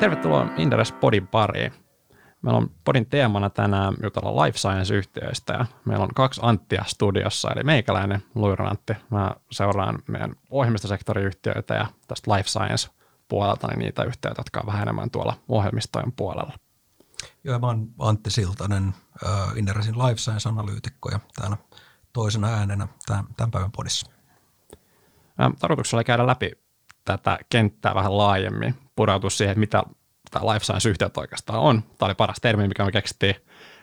Tervetuloa Inderes Podin pariin. Meillä on Podin teemana tänään jutella life science-yhtiöistä ja meillä on kaksi Anttia studiossa, eli meikäläinen Luiron Antti. Mä seuraan meidän ohjelmistosektoriyhtiöitä ja tästä life science puolelta niin niitä yhtiöitä, jotka on vähän enemmän tuolla ohjelmistojen puolella. Joo, mä oon Antti Siltanen, Inderesin life science-analyytikko ja täällä toisena äänenä tämän, tämän päivän podissa. Tarkoituksella käydä läpi tätä kenttää vähän laajemmin, pureutua siihen, mitä tämä life science-yhtiöt oikeastaan on. Tämä oli paras termi, mikä me keksittiin,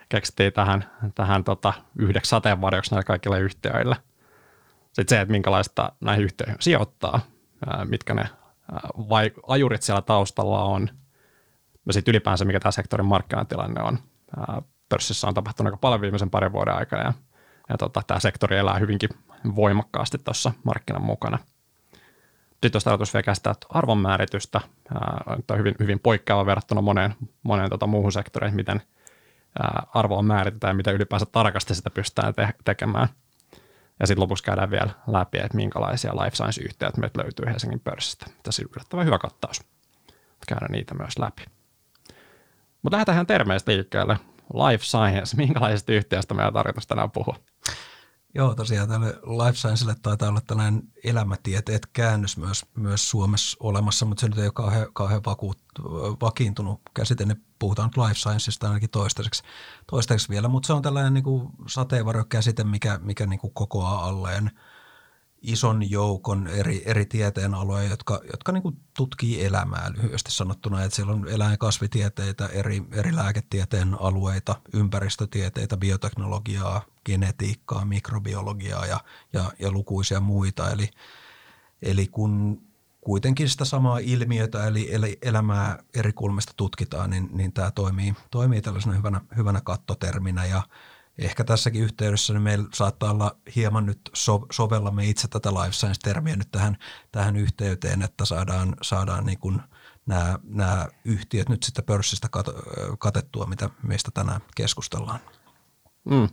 keksittiin tähän, tähän tota, yhdeksi sateenvarjoksi näille kaikille yhtiöille. Sitten se, että minkälaista näihin yhtiöihin sijoittaa, mitkä ne vai, ajurit siellä taustalla on, ja sitten ylipäänsä mikä tämä sektorin markkinatilanne on. Pörssissä on tapahtunut aika paljon viimeisen parin vuoden aikana ja, ja tota, tämä sektori elää hyvinkin voimakkaasti tuossa markkinan mukana – sitten tarkoitus vielä käsittää arvonmääritystä, on hyvin, hyvin poikkeava verrattuna moneen, moneen tota muuhun sektoriin, miten arvoa määritetään ja miten ylipäänsä tarkasti sitä pystytään te- tekemään. Ja sitten lopuksi käydään vielä läpi, että minkälaisia life science-yhtiöitä meiltä löytyy Helsingin pörssistä. Tässä on yllättävän hyvä kattaus. Käydään niitä myös läpi. Mutta lähdetään termeistä liikkeelle. Life science, minkälaisesta yhtiöstä on tarkoitus tänään puhua? Joo, tosiaan tälle life sciencelle taitaa olla tällainen elämätieteet käännös myös, myös Suomessa olemassa, mutta se nyt ei ole kauhean, kauhean vakuut, vakiintunut käsite. Ne puhutaan nyt life scienceista ainakin toistaiseksi, toistaiseksi vielä, mutta se on tällainen niin kuin sateenvarjokäsite, mikä, mikä niin kuin kokoaa alleen – ison joukon eri, eri tieteenaloja, jotka, jotka niin kuin tutkii elämää lyhyesti sanottuna. Että siellä on eläin- ja kasvitieteitä, eri, eri lääketieteen alueita, ympäristötieteitä, bioteknologiaa, genetiikkaa, mikrobiologiaa ja, ja, ja lukuisia muita. Eli, eli kun kuitenkin sitä samaa ilmiötä eli, elämää eri kulmista tutkitaan, niin, niin tämä toimii, toimii tällaisena hyvänä, hyvänä kattoterminä ja – ehkä tässäkin yhteydessä niin meillä saattaa olla hieman nyt so, sovellamme itse tätä life science-termiä nyt tähän, tähän yhteyteen, että saadaan, saadaan niin kuin nämä, nämä yhtiöt nyt sitten pörssistä kat, katettua, mitä meistä tänään keskustellaan. Mm.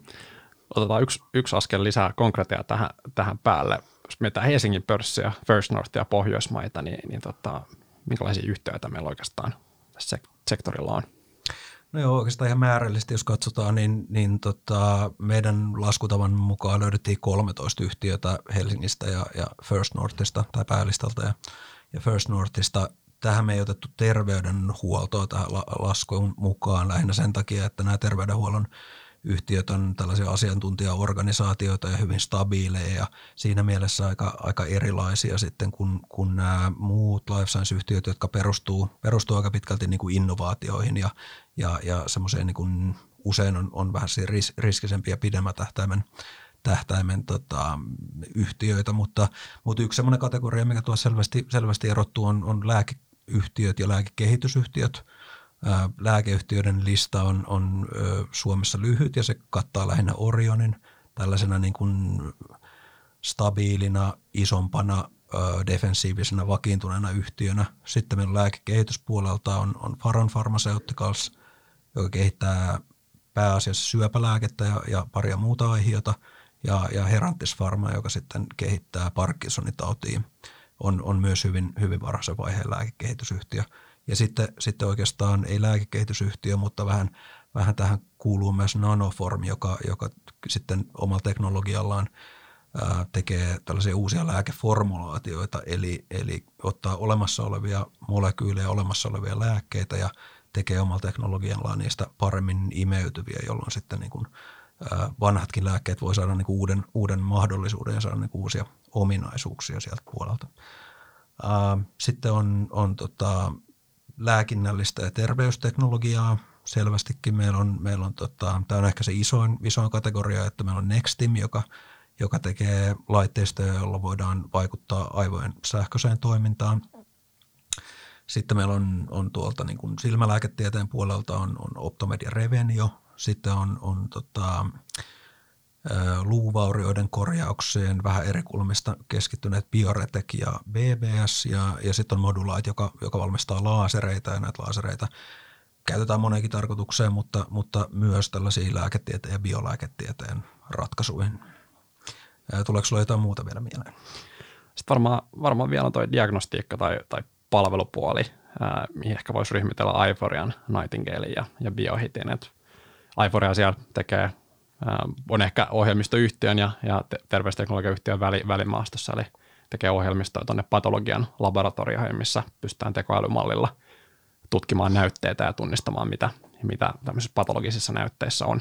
Otetaan yksi, yksi askel lisää konkreettia tähän, tähän päälle. Jos mietitään Helsingin pörssiä, First North ja Pohjoismaita, niin, niin tota, minkälaisia yhtiöitä meillä oikeastaan tässä sektorilla on? No joo, oikeastaan ihan määrällisesti, jos katsotaan, niin, niin tota, meidän laskutavan mukaan löydettiin 13 yhtiötä Helsingistä ja, ja First Northista tai päälistalta ja, ja First Northista. Tähän me ei otettu terveydenhuoltoa tähän la, laskuun mukaan lähinnä sen takia, että nämä terveydenhuollon yhtiöt on tällaisia asiantuntijaorganisaatioita ja hyvin stabiileja ja siinä mielessä aika, aika erilaisia sitten kuin, kuin nämä muut life science-yhtiöt, jotka perustuu, perustuu aika pitkälti niin kuin innovaatioihin ja, ja, ja semmoiseen niin kuin usein on, on vähän ris, riskisempiä pidemmän tähtäimen tähtäimen tota, yhtiöitä, mutta, mutta yksi semmoinen kategoria, mikä tuossa selvästi, selvästi erottuu, on, on lääkeyhtiöt ja lääkekehitysyhtiöt – Lääkeyhtiöiden lista on, on Suomessa lyhyt ja se kattaa lähinnä Orionin tällaisena niin kuin stabiilina, isompana, defensiivisenä, vakiintuneena yhtiönä. Sitten meillä lääkekehityspuolelta on, on Faron Pharmaceuticals, joka kehittää pääasiassa syöpälääkettä ja, ja paria muuta aiheita, ja, ja Herantis Pharma, joka sitten kehittää Parkinsonin tautiin, on, on myös hyvin, hyvin varhaisen vaiheen lääkekehitysyhtiö – ja sitten, sitten oikeastaan ei lääkekehitysyhtiö, mutta vähän, vähän tähän kuuluu myös Nanoform, joka, joka sitten omalla teknologiallaan ää, tekee tällaisia uusia lääkeformulaatioita, eli, eli ottaa olemassa olevia molekyylejä, olemassa olevia lääkkeitä ja tekee omalla teknologiallaan niistä paremmin imeytyviä, jolloin sitten niin kuin, ää, vanhatkin lääkkeet voi saada niin kuin uuden, uuden mahdollisuuden ja saada niin kuin uusia ominaisuuksia sieltä puolelta. Ää, sitten on, on tota, lääkinnällistä ja terveysteknologiaa. Selvästikin meillä on, meillä on tota, tämä on ehkä se isoin, isoin kategoria, että meillä on Nextim, joka, joka tekee laitteistoja, joilla voidaan vaikuttaa aivojen sähköiseen toimintaan. Sitten meillä on, on tuolta niin kuin silmälääketieteen puolelta on, on Optomedia Revenio, sitten on, on tota, luuvaurioiden korjaukseen vähän eri kulmista keskittyneet Bioretek ja BBS ja, ja sitten on Modulite, joka, joka valmistaa laasereita ja näitä laasereita käytetään moneenkin tarkoitukseen, mutta, mutta myös tällaisiin lääketieteen ja biolääketieteen ratkaisuihin. Tuleeko sinulla jotain muuta vielä mieleen? Sitten varmaan, varmaan vielä tuo diagnostiikka tai, tai palvelupuoli, mihin ehkä voisi ryhmitellä Ivorian, Nightingale ja, ja Biohitin. Et siellä tekee, on ehkä ohjelmistoyhtiön ja, ja terveysteknologiayhtiön väli, välimaastossa, eli tekee ohjelmistoa tuonne patologian laboratorioihin, missä pystytään tekoälymallilla tutkimaan näytteitä ja tunnistamaan, mitä, mitä tämmöisissä patologisissa näytteissä on,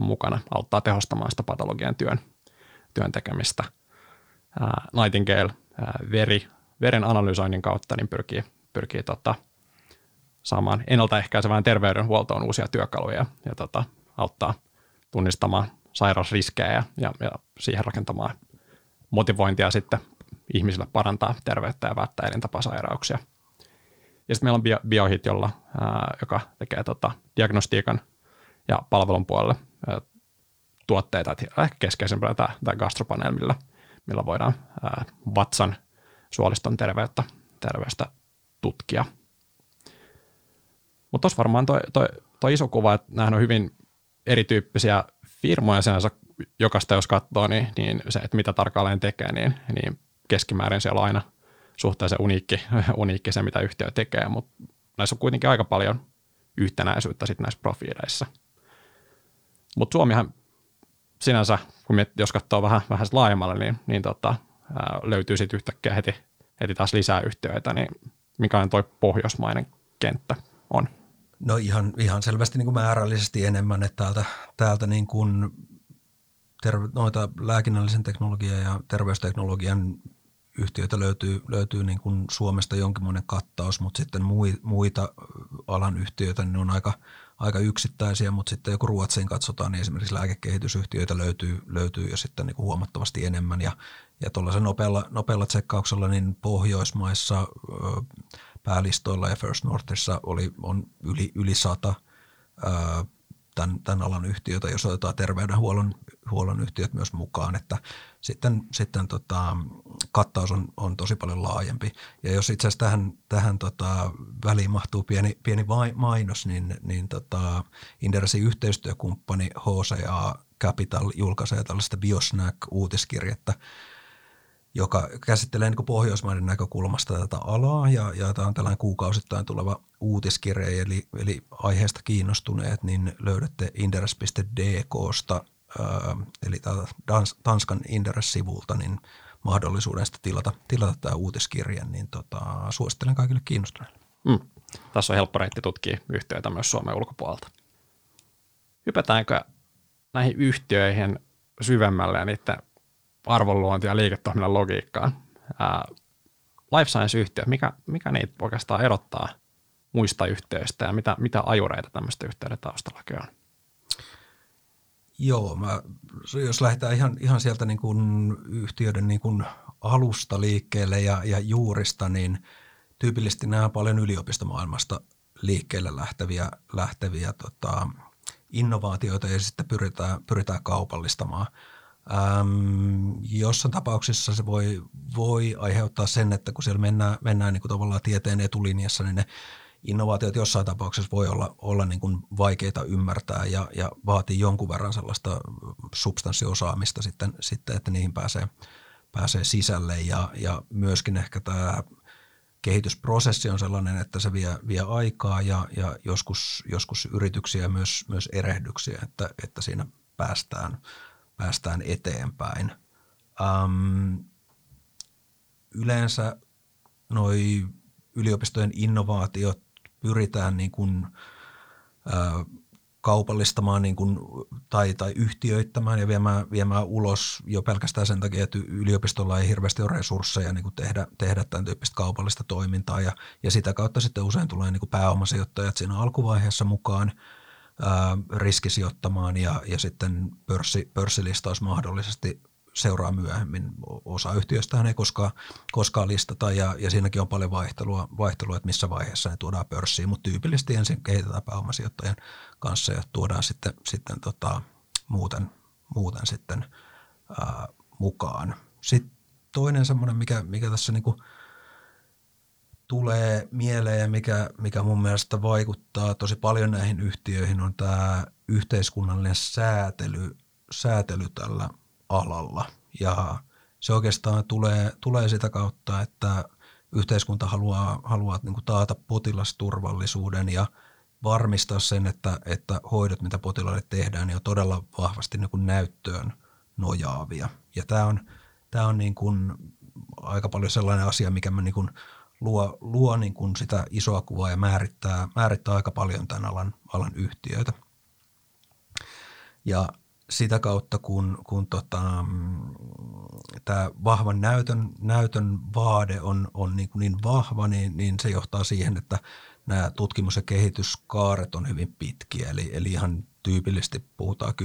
on mukana, auttaa tehostamaan sitä patologian työn, työn tekemistä. Nightingale veri, veren analysoinnin kautta niin pyrkii, pyrkii tota, saamaan ennaltaehkäisevään terveydenhuoltoon uusia työkaluja ja tota, auttaa tunnistamaan sairausriskejä ja, ja, siihen rakentamaan motivointia sitten ihmisille parantaa terveyttä ja välttää elintapasairauksia. Ja sitten meillä on bio, Biohit, jolla, ää, joka tekee tota, diagnostiikan ja palvelun puolelle ää, tuotteita, että ehkä keskeisempänä tämä, tämä gastropanel, millä, voidaan ää, vatsan suoliston terveyttä, terveystä tutkia. Mutta tuossa varmaan toi iso kuva, että nämä on hyvin erityyppisiä firmoja sinänsä, jokaista jos katsoo, niin, niin se, että mitä tarkalleen tekee, niin, niin keskimäärin siellä on aina suhteellisen uniikki, uniikki se, mitä yhtiö tekee, mutta näissä on kuitenkin aika paljon yhtenäisyyttä sitten näissä profiileissa. Mutta Suomihan sinänsä, kun miet, jos katsoo vähän, vähän laajemmalle, niin, niin tota, ää, löytyy sitten yhtäkkiä heti, heti taas lisää yhtiöitä, niin mikä on tuo pohjoismainen kenttä on? No ihan, ihan selvästi niin kuin määrällisesti enemmän, että täältä, täältä niin kuin terve, noita lääkinnällisen teknologian ja terveysteknologian yhtiöitä löytyy, löytyy niin kuin Suomesta jonkinmoinen kattaus, mutta sitten muita alan yhtiöitä, niin ne on aika, aika yksittäisiä, mutta sitten joku Ruotsiin katsotaan, niin esimerkiksi lääkekehitysyhtiöitä löytyy, löytyy jo sitten niin kuin huomattavasti enemmän. Ja, ja tuollaisen nopealla, nopealla tsekkauksella niin Pohjoismaissa päälistoilla ja First Northissa oli, on yli, yli sata tämän, tämän alan yhtiötä, jos otetaan terveydenhuollon huollon yhtiöt myös mukaan, että sitten, sitten tota, kattaus on, on tosi paljon laajempi. Ja jos itse asiassa tähän, tähän tota, väliin mahtuu pieni, pieni mainos, niin, niin tota, Inderesin yhteistyökumppani HCA Capital julkaisee tällaista Biosnack-uutiskirjettä, joka käsittelee niin Pohjoismaiden näkökulmasta tätä alaa ja, ja tämä on tällainen kuukausittain tuleva uutiskirje, eli, eli aiheesta kiinnostuneet, niin löydätte inderes.dksta, eli Tanskan Inderes-sivulta, niin mahdollisuuden sitten tilata, tilata tämä uutiskirje, niin tota, suosittelen kaikille kiinnostuneille. Mm. Tässä on helppo reitti tutkia yhtiöitä myös Suomen ulkopuolelta. Hypätäänkö näihin yhtiöihin syvemmälle ja niiden arvonluontia ja liiketoiminnan logiikkaan. Ää, life science-yhtiö, mikä, mikä niitä oikeastaan erottaa muista yhtiöistä ja mitä, mitä ajureita tämmöistä yhtiöiden taustallakin on? Joo, mä, jos lähdetään ihan, ihan sieltä niin kuin yhtiöiden niin kuin alusta liikkeelle ja, ja juurista, niin tyypillisesti nämä on paljon yliopistomaailmasta liikkeelle lähteviä, lähteviä tota, innovaatioita ja sitten pyritään, pyritään kaupallistamaan – Ähm, jossain tapauksissa se voi, voi aiheuttaa sen, että kun siellä mennään, mennään niin kuin tavallaan tieteen etulinjassa, niin ne innovaatiot jossain tapauksessa voi olla, olla niin kuin vaikeita ymmärtää ja, ja vaatii jonkun verran sellaista substanssiosaamista sitten, sitten että niihin pääsee, pääsee sisälle. Ja, ja myöskin ehkä tämä kehitysprosessi on sellainen, että se vie, vie aikaa ja, ja joskus, joskus yrityksiä myös, myös erehdyksiä, että, että siinä päästään – päästään eteenpäin. Um, yleensä noi yliopistojen innovaatiot pyritään niin kuin, ä, kaupallistamaan niin kuin, tai, tai yhtiöittämään ja viemään, viemään ulos jo pelkästään sen takia, että yliopistolla ei hirveästi ole resursseja niin kuin tehdä, tehdä tämän tyyppistä kaupallista toimintaa ja, ja sitä kautta sitten usein tulee niin kuin pääomasijoittajat siinä alkuvaiheessa mukaan – riskisijoittamaan ja, ja sitten pörssi, pörssilistaus mahdollisesti seuraa myöhemmin. Osa yhtiöistä ei koskaan, koskaan listata ja, ja siinäkin on paljon vaihtelua, vaihtelua, että missä vaiheessa ne tuodaan pörssiin, mutta tyypillisesti ensin kehitetään pääomasijoittajien kanssa ja tuodaan sitten, sitten tota, muuten, muuten sitten ää, mukaan. Sitten toinen semmoinen, mikä, mikä tässä niinku – tulee mieleen ja mikä, mikä mun mielestä vaikuttaa tosi paljon näihin yhtiöihin on tämä yhteiskunnallinen säätely, säätely tällä alalla. Ja se oikeastaan tulee, tulee sitä kautta, että yhteiskunta haluaa, haluaa niin taata potilasturvallisuuden ja varmistaa sen, että, että hoidot, mitä potilaille tehdään, niin on todella vahvasti niin näyttöön nojaavia. Ja tämä on, tämä on niin kuin aika paljon sellainen asia, mikä mä niin luo, luo niin kuin sitä isoa kuvaa ja määrittää, määrittää aika paljon tämän alan, alan yhtiöitä. Ja sitä kautta, kun, kun tota, tämä vahvan näytön, näytön vaade on, on niin, kuin niin vahva, niin, niin se johtaa siihen, että nämä tutkimus- ja kehityskaaret on hyvin pitkiä. Eli, eli ihan tyypillisesti puhutaan 10-15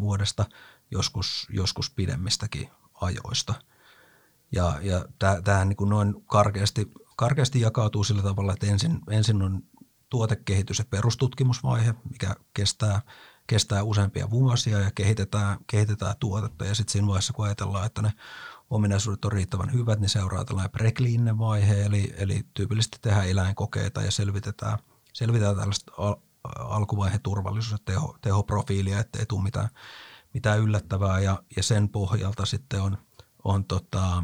vuodesta, joskus, joskus pidemmistäkin ajoista. Ja, ja tämähän niin kuin noin karkeasti, karkeasti jakautuu sillä tavalla, että ensin, ensin on tuotekehitys- ja perustutkimusvaihe, mikä kestää – kestää useampia vuosia ja kehitetään, kehitetään tuotetta. Ja sitten siinä vaiheessa, kun ajatellaan, että ne ominaisuudet on riittävän hyvät, niin seuraa tällainen prekliininen vaihe, eli, eli tyypillisesti tehdään eläinkokeita ja selvitetään, selvitetään tällaista al- alkuvaiheen turvallisuus- ja teho, tehoprofiilia, ettei tule mitään, mitään yllättävää. Ja, ja sen pohjalta sitten on, on tota,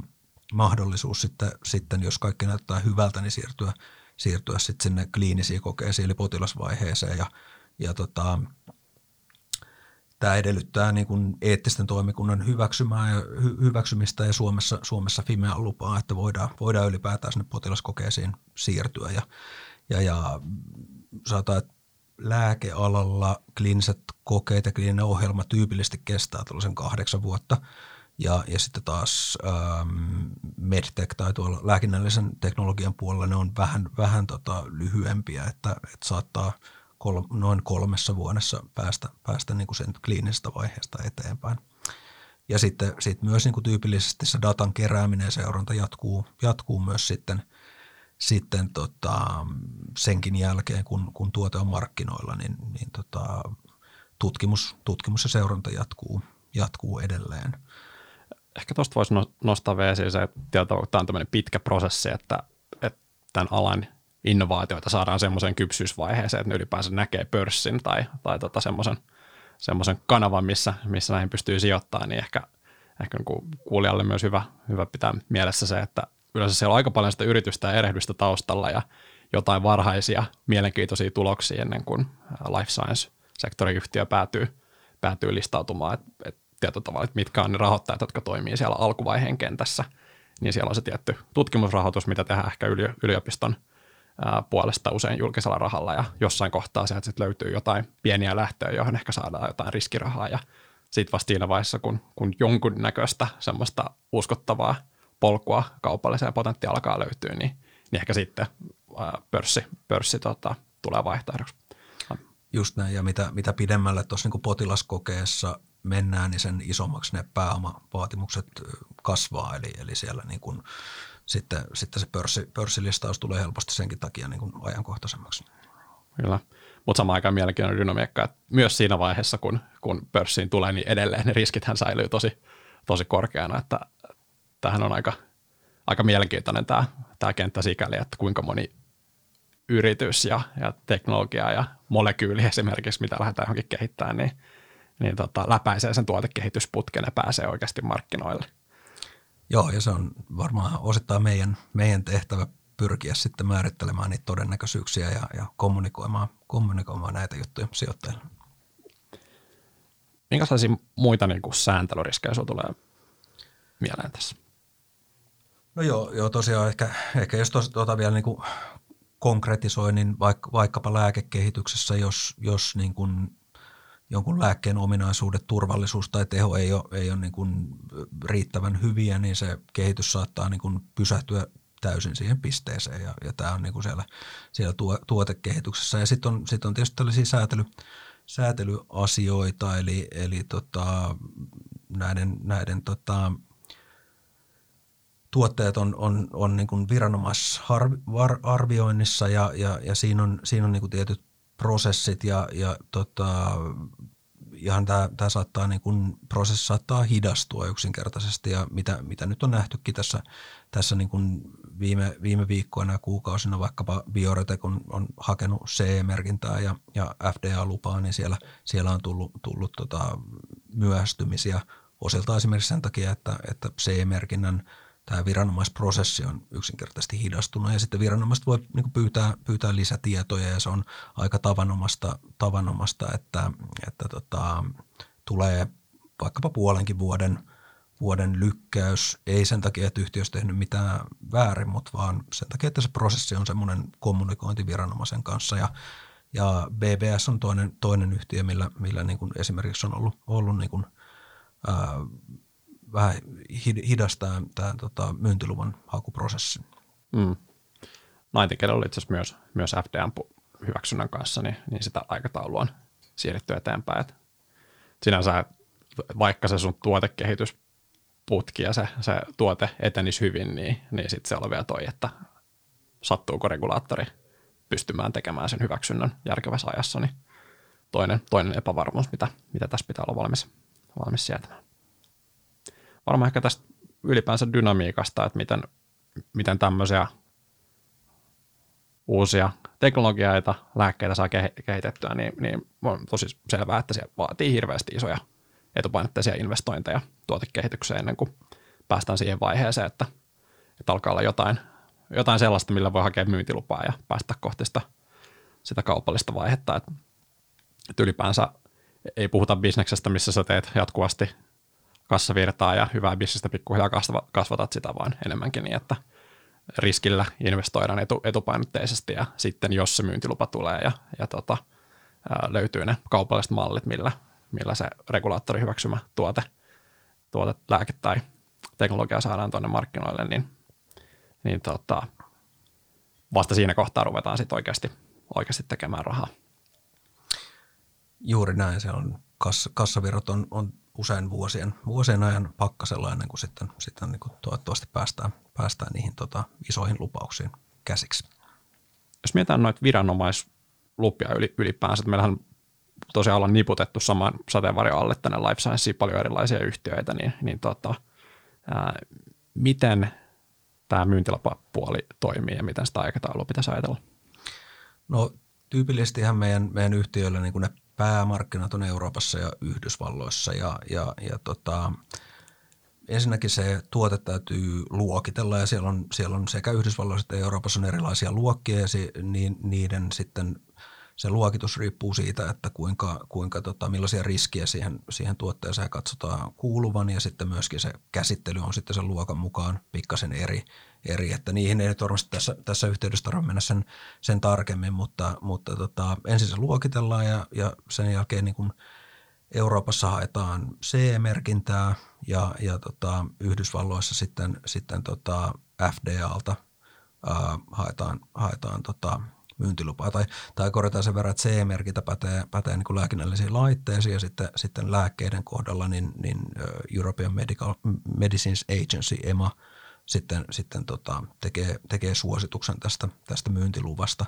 mahdollisuus sitten, sitten, jos kaikki näyttää hyvältä, niin siirtyä, siirtyä sitten sinne kliinisiin kokeisiin eli potilasvaiheeseen ja, ja tota, tämä edellyttää niin kuin eettisten toimikunnan hyväksymää ja hy, hyväksymistä ja Suomessa, Suomessa Fimea lupaa, että voidaan, voidaan ylipäätään sinne potilaskokeisiin siirtyä. Ja, ja, ja sanotaan, että lääkealalla kliiniset kokeet ja kliininen ohjelma tyypillisesti kestää tällaisen kahdeksan vuotta. Ja, ja sitten taas ähm, medtech tai tuolla lääkinnällisen teknologian puolella ne on vähän, vähän tota lyhyempiä, että, että saattaa – kol, noin kolmessa vuodessa päästä, päästä niin kuin sen kliinisestä vaiheesta eteenpäin. Ja sitten sit myös niin kuin tyypillisesti se datan kerääminen ja seuranta jatkuu, jatkuu myös sitten, sitten tota, senkin jälkeen, kun, kun tuote on markkinoilla, niin, niin tota, tutkimus, tutkimus ja seuranta jatkuu, jatkuu edelleen. Ehkä tuosta voisi no, nostaa vielä se, että tämä on tämmöinen pitkä prosessi, että, että tämän alan innovaatioita saadaan semmoiseen kypsyysvaiheeseen, että ne ylipäänsä näkee pörssin tai, tai tota semmoisen, semmoisen kanavan, missä, missä näihin pystyy sijoittamaan, niin ehkä, ehkä niin kuulijalle myös hyvä, hyvä pitää mielessä se, että yleensä siellä on aika paljon sitä yritystä ja erehdystä taustalla ja jotain varhaisia mielenkiintoisia tuloksia ennen kuin life science-sektoriyhtiö päätyy, päätyy listautumaan, että et tietyllä tavalla, että mitkä on ne rahoittajat, jotka toimii siellä alkuvaiheen kentässä, niin siellä on se tietty tutkimusrahoitus, mitä tehdään ehkä yliopiston – puolesta usein julkisella rahalla. Ja jossain kohtaa sieltä sitten löytyy jotain pieniä lähtöjä, johon ehkä saadaan jotain riskirahaa. Ja sitten vasta siinä vaiheessa, kun, kun jonkun näköistä semmoista uskottavaa polkua kaupalliseen potentiaa alkaa löytyä, niin, niin ehkä sitten pörssi, pörssi tota, tulee vaihtoehdoksi. Just näin, ja mitä, mitä pidemmälle tuossa niin potilaskokeessa mennään, niin sen isommaksi ne pääomavaatimukset kasvaa, eli, eli siellä niin kuin sitten, sitten se pörssi, pörssilistaus tulee helposti senkin takia niin kuin ajankohtaisemmaksi. Kyllä. Mutta samaan aikaan mielenkiintoinen dynamiikka, että myös siinä vaiheessa, kun, kun pörssiin tulee, niin edelleen ne riskithän säilyy tosi, tosi korkeana, että tähän on aika, aika mielenkiintoinen tämä, tämä kenttä sikäli, että kuinka moni yritys ja, ja teknologia ja molekyyli esimerkiksi, mitä lähdetään johonkin kehittämään, niin, niin tota, läpäisee sen tuotekehitysputken ja pääsee oikeasti markkinoille. Joo, ja se on varmaan osittain meidän, meidän tehtävä pyrkiä sitten määrittelemään niitä todennäköisyyksiä ja, ja kommunikoimaan, kommunikoimaan näitä juttuja sijoittajille. Minkälaisia muita niin kuin sääntelyriskejä sinulla tulee mieleen tässä? No joo, joo tosiaan ehkä, ehkä jos tuota vielä niin kuin konkretisoi, niin vaikka, vaikkapa lääkekehityksessä, jos, jos niin kuin jonkun lääkkeen ominaisuudet, turvallisuus tai teho ei ole, ei ole niin kuin riittävän hyviä, niin se kehitys saattaa niin kuin pysähtyä täysin siihen pisteeseen ja, ja tämä on niin kuin siellä, siellä tuo, tuotekehityksessä. Ja sitten on, sit on tietysti tällaisia säätely, säätelyasioita, eli, eli tota, näiden, näiden tota, tuotteet on, on, on niin kuin viranomaisarvioinnissa ja, ja, ja siinä on, siinä on niin kuin tietyt prosessit ja, ja tota, ihan tämä, tämä saattaa, niin kuin, prosessi saattaa hidastua yksinkertaisesti ja mitä, mitä nyt on nähtykin tässä, tässä niin kuin viime, viime viikkoina ja kuukausina vaikkapa Bioretek on, on hakenut CE-merkintää ja, ja FDA-lupaa, niin siellä, siellä on tullut, tullut tota myöhästymisiä osilta esimerkiksi sen takia, että, että CE-merkinnän tämä viranomaisprosessi on yksinkertaisesti hidastunut ja sitten viranomaiset voi niin pyytää, pyytää lisätietoja ja se on aika tavanomasta, tavanomasta että, että tota, tulee vaikkapa puolenkin vuoden, vuoden lykkäys, ei sen takia, että yhtiö olisi tehnyt mitään väärin, mutta vaan sen takia, että se prosessi on semmoinen kommunikointi viranomaisen kanssa. Ja ja BBS on toinen, toinen yhtiö, millä, millä niin kuin esimerkiksi on ollut, ollut niin kuin, ää, vähän hidastaa tämä tota, myyntiluvan hakuprosessi. Mm. Nightingale oli itse asiassa myös, myös FDM hyväksynnän kanssa, niin, niin sitä aikataulua on siirretty eteenpäin. Et sinänsä, vaikka se sun tuotekehitysputki ja se, se tuote etenisi hyvin, niin, niin sitten se oli vielä toi, että sattuuko regulaattori pystymään tekemään sen hyväksynnän järkevässä ajassa, niin toinen, toinen epävarmuus, mitä, mitä tässä pitää olla valmis, valmis sietämään varmaan ehkä tästä ylipäänsä dynamiikasta, että miten, miten tämmöisiä uusia teknologioita, lääkkeitä saa kehitettyä, niin, niin on tosi selvää, että se vaatii hirveästi isoja etupainotteisia investointeja tuotekehitykseen ennen kuin päästään siihen vaiheeseen, että, että alkaa olla jotain, jotain sellaista, millä voi hakea myyntilupaa ja päästä kohti sitä, sitä kaupallista vaihetta. Että, että ylipäänsä ei puhuta bisneksestä, missä sä teet jatkuvasti kassavirtaa ja hyvää bisnestä pikkuhiljaa kasvatat sitä vaan enemmänkin niin, että riskillä investoidaan etu, etupainotteisesti ja sitten jos se myyntilupa tulee ja, ja tota, löytyy ne kaupalliset mallit, millä, millä se regulaattori hyväksymä tuote, tuote, lääke tai teknologia saadaan tuonne markkinoille, niin, niin tota, vasta siinä kohtaa ruvetaan sitten oikeasti, oikeasti tekemään rahaa. Juuri näin, se on kass, kassavirrat on, on usein vuosien, vuosien ajan pakkasella ennen kuin sitten, sitten niin kuin toivottavasti päästään, päästään niihin tota, isoihin lupauksiin käsiksi. Jos mietitään noita viranomaislupia ylipäänsä, että meillähän tosiaan ollaan niputettu saman sateenvarjon alle tänne Life Scienceen paljon erilaisia yhtiöitä, niin, niin tota, ää, miten tämä myyntilapapuoli toimii ja miten sitä aikataulua pitäisi ajatella? No tyypillisestihän meidän, meidän yhtiöillä niin ne päämarkkinat on Euroopassa ja Yhdysvalloissa. Ja, ja, ja tota, ensinnäkin se tuote täytyy luokitella ja siellä on, siellä on sekä Yhdysvalloissa että Euroopassa on erilaisia luokkia ja se, niin, niiden sitten se luokitus riippuu siitä, että kuinka, kuinka tota, millaisia riskiä siihen, siihen tuotteeseen katsotaan kuuluvan. Ja sitten myöskin se käsittely on sitten sen luokan mukaan pikkasen eri, eri että niihin ei varmasti tässä, tässä yhteydessä tarvitse mennä sen, sen tarkemmin, mutta, mutta tota, ensin se luokitellaan ja, ja sen jälkeen niin kuin Euroopassa haetaan CE-merkintää ja, ja tota, Yhdysvalloissa sitten, sitten tota FDAlta ää, haetaan, haetaan tota, myyntilupaa. Tai, tai korjataan sen verran, että CE-merkintä pätee, pätee niin lääkinnällisiin laitteisiin ja sitten, sitten lääkkeiden kohdalla niin, niin European Medical Medicines Agency, EMA, sitten, sitten tota, tekee, tekee suosituksen tästä, tästä myyntiluvasta.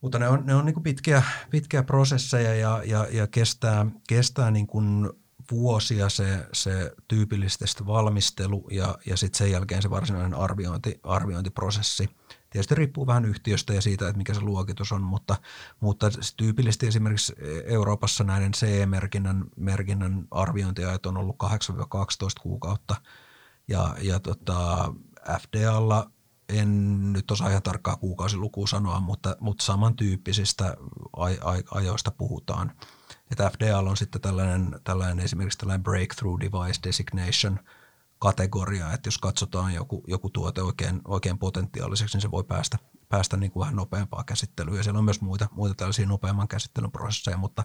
Mutta ne on, ne on niin kuin pitkiä, pitkiä prosesseja ja, ja, ja kestää, kestää niin kuin vuosia se, se tyypillisesti valmistelu ja, ja sitten sen jälkeen se varsinainen arviointi, arviointiprosessi. Tietysti riippuu vähän yhtiöstä ja siitä, että mikä se luokitus on, mutta, mutta tyypillisesti esimerkiksi Euroopassa näiden CE-merkinnän merkinnän arviointiajat on ollut 8-12 kuukautta ja, ja tota, FDAlla en nyt osaa ihan tarkkaa kuukausilukua sanoa, mutta, mutta samantyyppisistä aj, aj, ajoista puhutaan. Että FDAlla on sitten tällainen, tällainen esimerkiksi tällainen breakthrough device designation – kategoria, että jos katsotaan joku, joku tuote oikein, oikein potentiaaliseksi, niin se voi päästä, päästä niin kuin vähän nopeampaa käsittelyä. Ja siellä on myös muita, muita tällaisia nopeamman käsittelyn prosesseja, mutta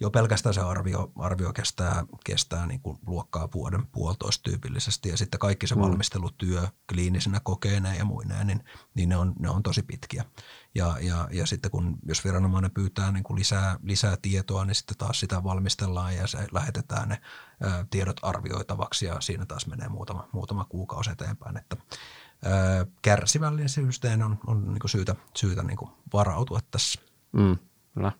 jo pelkästään se arvio, arvio kestää, kestää niin kuin luokkaa vuoden puolitoista tyypillisesti. Ja sitten kaikki se mm. valmistelutyö kliinisenä kokeineen ja muineen, niin, niin ne, on, ne on tosi pitkiä. Ja, ja, ja sitten kun, jos viranomainen pyytää niin kuin lisää, lisää tietoa, niin sitten taas sitä valmistellaan ja se lähetetään ne ä, tiedot arvioitavaksi ja siinä taas menee muutama, muutama kuukausi eteenpäin. Että, kärsivällisyyteen on, on niin kuin syytä, syytä niin kuin varautua tässä. Mm, kyllä.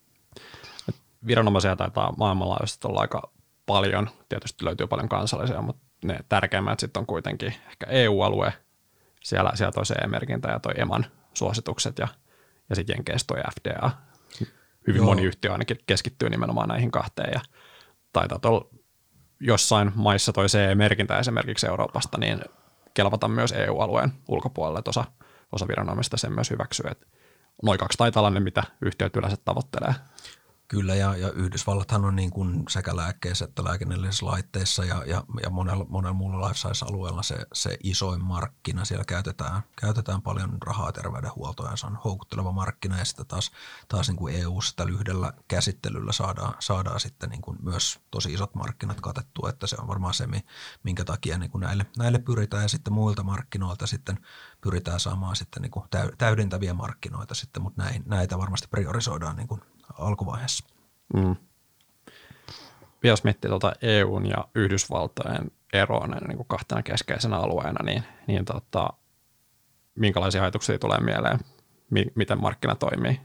Viranomaisia taitaa maailmanlaajuisesti olla aika paljon. Tietysti löytyy paljon kansallisia, mutta ne tärkeimmät sitten on kuitenkin ehkä EU-alue. Siellä, siellä toi CE-merkintä ja toi EMAN suositukset ja – ja sitten Jenkeistä toi FDA. Hyvin Joo. moni yhtiö ainakin keskittyy nimenomaan näihin kahteen ja taitaa olla jossain maissa toi CE-merkintä esimerkiksi Euroopasta, niin kelvata myös EU-alueen ulkopuolelle, että osa, osa viranomaisista sen myös hyväksyy, että noin kaksi taitaa olla ne, mitä yhtiöt yleensä tavoittelee. Kyllä, ja, ja Yhdysvallathan on niin kuin sekä lääkkeissä että lääkinnällisissä laitteissa ja, ja, ja monella, monella muulla life science-alueella se, se isoin markkina. Siellä käytetään, käytetään paljon rahaa terveydenhuoltoon ja se on houkutteleva markkina ja sitten taas, taas niin kuin EU sitä lyhdellä käsittelyllä saadaan, saadaan sitten niin kuin myös tosi isot markkinat katettua, että se on varmaan se, minkä takia niin kuin näille, näille pyritään ja sitten muilta markkinoilta sitten pyritään saamaan sitten niin kuin täydentäviä markkinoita sitten, mutta näin, näitä varmasti priorisoidaan niin kuin alkuvaiheessa. Mm. Jos miettii tuota EUn ja Yhdysvaltojen eroa niin kuin kahtena keskeisenä alueena, niin, niin tota, minkälaisia ajatuksia tulee mieleen, mi- miten markkina toimii,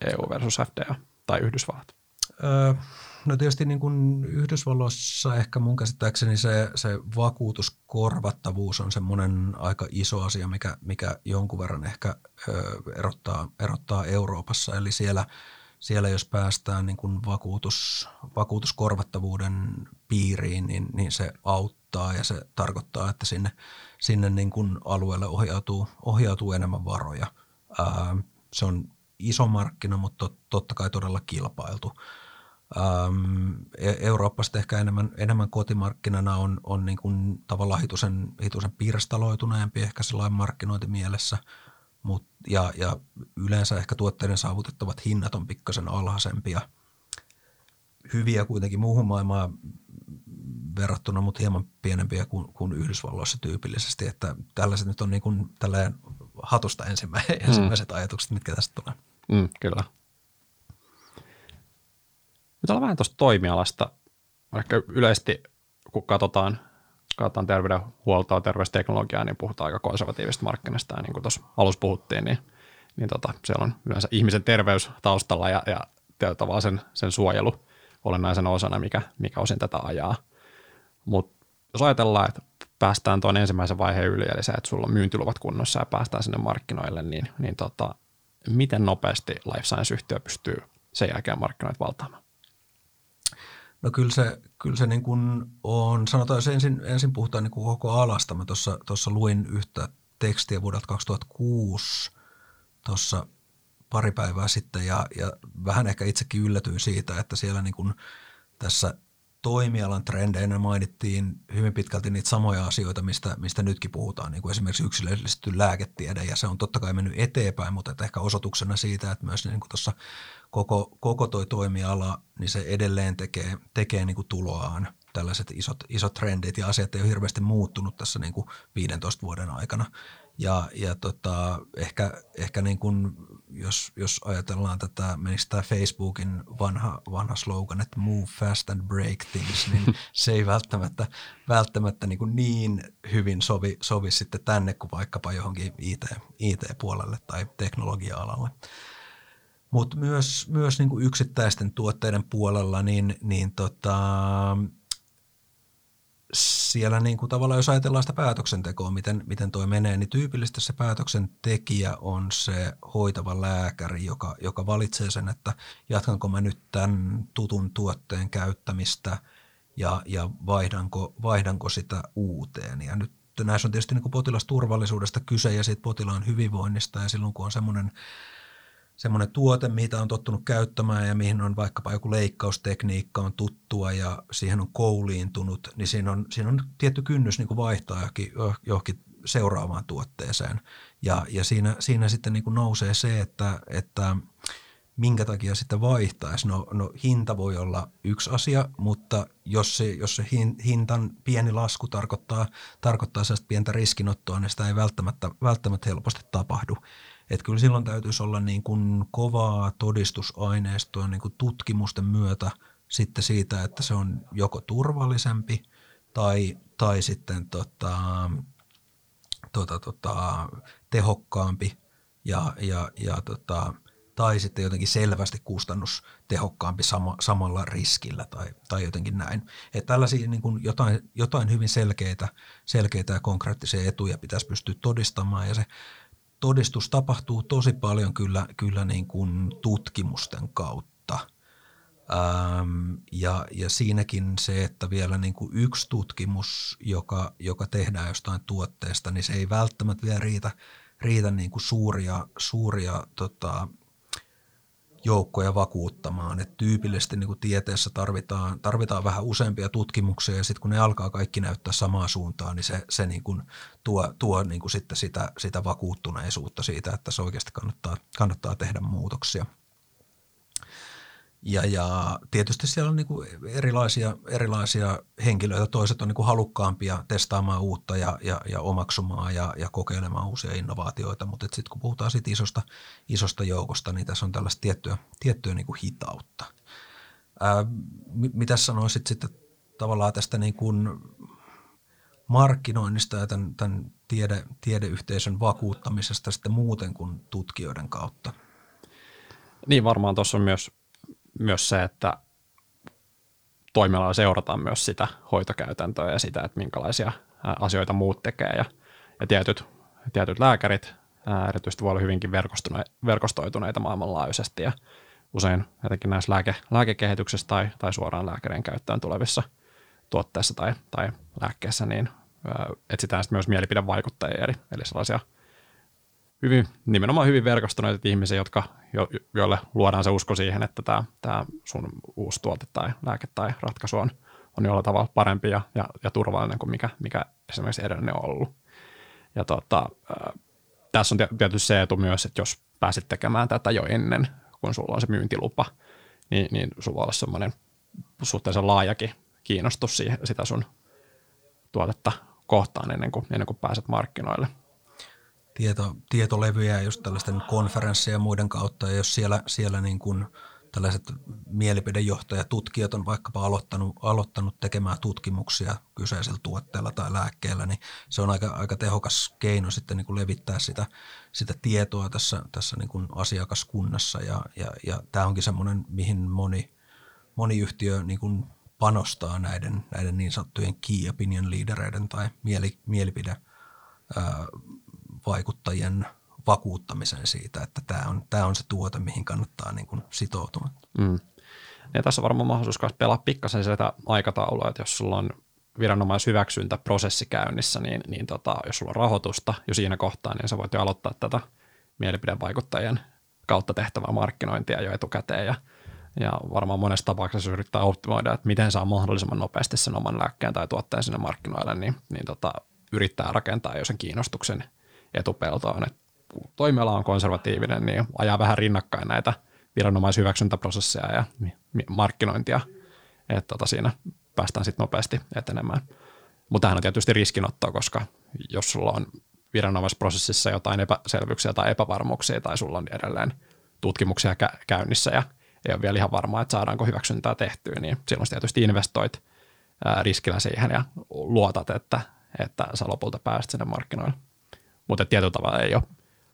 EU versus FDA tai Yhdysvallat? Öö, no tietysti niin kuin Yhdysvalloissa ehkä mun käsittääkseni se, se vakuutuskorvattavuus on semmoinen aika iso asia, mikä, mikä jonkun verran ehkä öö, erottaa, erottaa Euroopassa. Eli siellä – siellä jos päästään niin kuin vakuutus, vakuutuskorvattavuuden piiriin, niin, niin se auttaa ja se tarkoittaa, että sinne, sinne niin kuin alueelle ohjautuu, ohjautuu enemmän varoja. Ää, se on iso markkina, mutta totta kai todella kilpailtu. Ähm, Euroopasta ehkä enemmän, enemmän kotimarkkinana on, on niin kuin tavallaan hitusen, hitusen pirstaloituneempi ehkä sellainen markkinointimielessä – Mut, ja, ja yleensä ehkä tuotteiden saavutettavat hinnat on pikkasen alhaisempia. Hyviä kuitenkin muuhun maailmaan verrattuna, mutta hieman pienempiä kuin, kuin Yhdysvalloissa tyypillisesti. Että tällaiset nyt on niin kuin hatusta ensimmä, mm. ensimmäiset ajatukset, mitkä tästä tulee. Mm, kyllä. Nyt ollaan vähän tuosta toimialasta. Ehkä yleisesti, kun katsotaan katsotaan terveydenhuoltoa, terveysteknologiaa, niin puhutaan aika konservatiivisesta markkinasta. Ja niin kuin tuossa alussa puhuttiin, niin, niin tota, siellä on yleensä ihmisen terveys taustalla ja, ja tavallaan sen, sen suojelu olennaisen osana, mikä, mikä osin tätä ajaa. Mutta jos ajatellaan, että päästään tuon ensimmäisen vaiheen yli, eli se, että sulla on myyntiluvat kunnossa ja päästään sinne markkinoille, niin, niin tota, miten nopeasti life science-yhtiö pystyy sen jälkeen markkinoit valtaamaan? No kyllä se, kyllä se niin kuin on, sanotaan, jos ensin, ensin puhutaan niin kuin koko alasta. Mä tuossa luin yhtä tekstiä vuodelta 2006 tuossa pari päivää sitten ja, ja vähän ehkä itsekin yllätyin siitä, että siellä niin kuin tässä toimialan trendeinä mainittiin hyvin pitkälti niitä samoja asioita, mistä, mistä nytkin puhutaan, niin kuin esimerkiksi yksilöllistetty lääketiede, ja se on totta kai mennyt eteenpäin, mutta että ehkä osoituksena siitä, että myös niin kuin tuossa koko, koko toi toimiala, niin se edelleen tekee, tekee niin kuin tuloaan. Tällaiset isot, isot trendit ja asiat ei ole hirveästi muuttunut tässä niin kuin 15 vuoden aikana. Ja, ja tota, ehkä, ehkä niin kuin, jos, jos ajatellaan tätä, menisi tämä Facebookin vanha, vanha slogan, että move fast and break things, niin se ei välttämättä, välttämättä niin, kuin niin hyvin sovi, sovi sitten tänne kuin vaikkapa johonkin IT, IT-puolelle tai teknologia-alalle. Mutta myös, myös niin kuin yksittäisten tuotteiden puolella, niin, niin tota, siellä niin kuin tavallaan, jos ajatellaan sitä päätöksentekoa, miten, miten toi menee, niin tyypillisesti se päätöksentekijä on se hoitava lääkäri, joka, joka valitsee sen, että jatkanko mä nyt tämän tutun tuotteen käyttämistä ja, ja vaihdanko, vaihdanko sitä uuteen. Ja nyt näissä on tietysti niin kuin potilasturvallisuudesta kyse ja siitä potilaan hyvinvoinnista ja silloin kun on semmoinen semmoinen tuote, mitä on tottunut käyttämään ja mihin on vaikkapa joku leikkaustekniikka on tuttua ja siihen on kouliintunut, niin siinä on, siinä on tietty kynnys niin kuin vaihtaa johonkin, johonkin seuraavaan tuotteeseen. Ja, ja siinä, siinä sitten niin kuin nousee se, että, että minkä takia sitten vaihtaisi. No, no hinta voi olla yksi asia, mutta jos se, jos se hintan pieni lasku tarkoittaa, tarkoittaa sellaista pientä riskinottoa, niin sitä ei välttämättä, välttämättä helposti tapahdu. Että kyllä silloin täytyisi olla niin kuin kovaa todistusaineistoa niin kuin tutkimusten myötä sitten siitä, että se on joko turvallisempi tai, tai sitten tota, tota, tota, tehokkaampi ja, ja, ja tota, tai sitten jotenkin selvästi kustannustehokkaampi sama, samalla riskillä tai, tai jotenkin näin. Että tällaisia niin kuin jotain, jotain hyvin selkeitä, selkeitä ja konkreettisia etuja pitäisi pystyä todistamaan ja se todistus tapahtuu tosi paljon kyllä, kyllä niin kuin tutkimusten kautta. Ähm, ja, ja siinäkin se, että vielä niin kuin yksi tutkimus, joka, joka tehdään jostain tuotteesta, niin se ei välttämättä vielä riitä, riitä niin kuin suuria, suuria tota, joukkoja vakuuttamaan. Et tyypillisesti niin kuin tieteessä tarvitaan, tarvitaan vähän useampia tutkimuksia ja sitten kun ne alkaa kaikki näyttää samaa suuntaan, niin se, se niin kuin tuo, tuo niin kuin sitten sitä, sitä vakuuttuneisuutta siitä, että se oikeasti kannattaa, kannattaa tehdä muutoksia. Ja, ja tietysti siellä on niin kuin erilaisia, erilaisia henkilöitä. Toiset on niin kuin halukkaampia testaamaan uutta ja, ja, ja omaksumaan ja, ja kokeilemaan uusia innovaatioita, mutta sitten kun puhutaan siitä isosta, isosta joukosta, niin tässä on tällaista tiettyä, tiettyä niin kuin hitautta. Ää, mitä sanoisit sitten tavallaan tästä niin kuin markkinoinnista ja tämän, tämän tiede, tiedeyhteisön vakuuttamisesta sitten muuten kuin tutkijoiden kautta? Niin varmaan tuossa on myös myös se, että toimialalla seurataan myös sitä hoitokäytäntöä ja sitä, että minkälaisia asioita muut tekee. Ja, ja tietyt, tietyt lääkärit ää, erityisesti voi olla hyvinkin verkostoituneita maailmanlaajuisesti ja usein jotenkin näissä lääke, lääkekehityksessä tai, tai suoraan lääkärien käyttöön tulevissa tuotteissa tai, tai lääkkeissä, niin ää, etsitään myös mielipidevaikuttajia, eli, eli sellaisia – hyvin, nimenomaan hyvin verkostuneita ihmisiä, jotka, jo, joille luodaan se usko siihen, että tämä, tämä sun uusi tuote tai lääke tai ratkaisu on, on jollain tavalla parempi ja, ja, ja turvallinen kuin mikä, mikä esimerkiksi edellinen on ollut. Ja tota, äh, tässä on tietysti se etu myös, että jos pääsit tekemään tätä jo ennen, kun sulla on se myyntilupa, niin, niin sulla voi olla semmoinen suhteellisen laajakin kiinnostus siihen, sitä sun tuotetta kohtaan ennen kuin, ennen kuin pääset markkinoille tieto, tietolevyjä just tällaisten konferenssien ja muiden kautta, ja jos siellä, siellä niin kuin tällaiset mielipidejohtajat, tutkijat on vaikkapa aloittanut, aloittanut tekemään tutkimuksia kyseisellä tuotteella tai lääkkeellä, niin se on aika, aika tehokas keino sitten niin kuin levittää sitä, sitä tietoa tässä, tässä niin kuin asiakaskunnassa, ja, ja, ja tämä onkin semmoinen, mihin moni, moni yhtiö niin kuin panostaa näiden, näiden niin sanottujen key opinion leadereiden tai mieli, mielipide ää, vaikuttajien vakuuttamisen siitä, että tämä on, tämä on se tuote, mihin kannattaa niin kuin sitoutua. Mm. Ja tässä on varmaan mahdollisuus myös pelaa pikkasen sitä aikataulua, että jos sulla on viranomaishyväksyntäprosessi käynnissä, niin, niin tota, jos sulla on rahoitusta jo siinä kohtaa, niin sä voit jo aloittaa tätä mielipidevaikuttajien kautta tehtävää markkinointia jo etukäteen ja, ja varmaan monessa tapauksessa yrittää optimoida, että miten saa mahdollisimman nopeasti sen oman lääkkeen tai tuotteen sinne markkinoille, niin, niin tota, yrittää rakentaa jo sen kiinnostuksen etupeltoon. Et toimiala on konservatiivinen, niin ajaa vähän rinnakkain näitä viranomaishyväksyntäprosesseja ja markkinointia, että tota siinä päästään sitten nopeasti etenemään. Mutta tämähän on tietysti riskinottoa, koska jos sulla on viranomaisprosessissa jotain epäselvyyksiä tai epävarmuuksia tai sulla on edelleen tutkimuksia käynnissä ja ei ole vielä ihan varmaa, että saadaanko hyväksyntää tehtyä, niin silloin tietysti investoit riskillä siihen ja luotat, että, että sä lopulta pääset sinne markkinoille mutta tietyllä tavalla ei ole,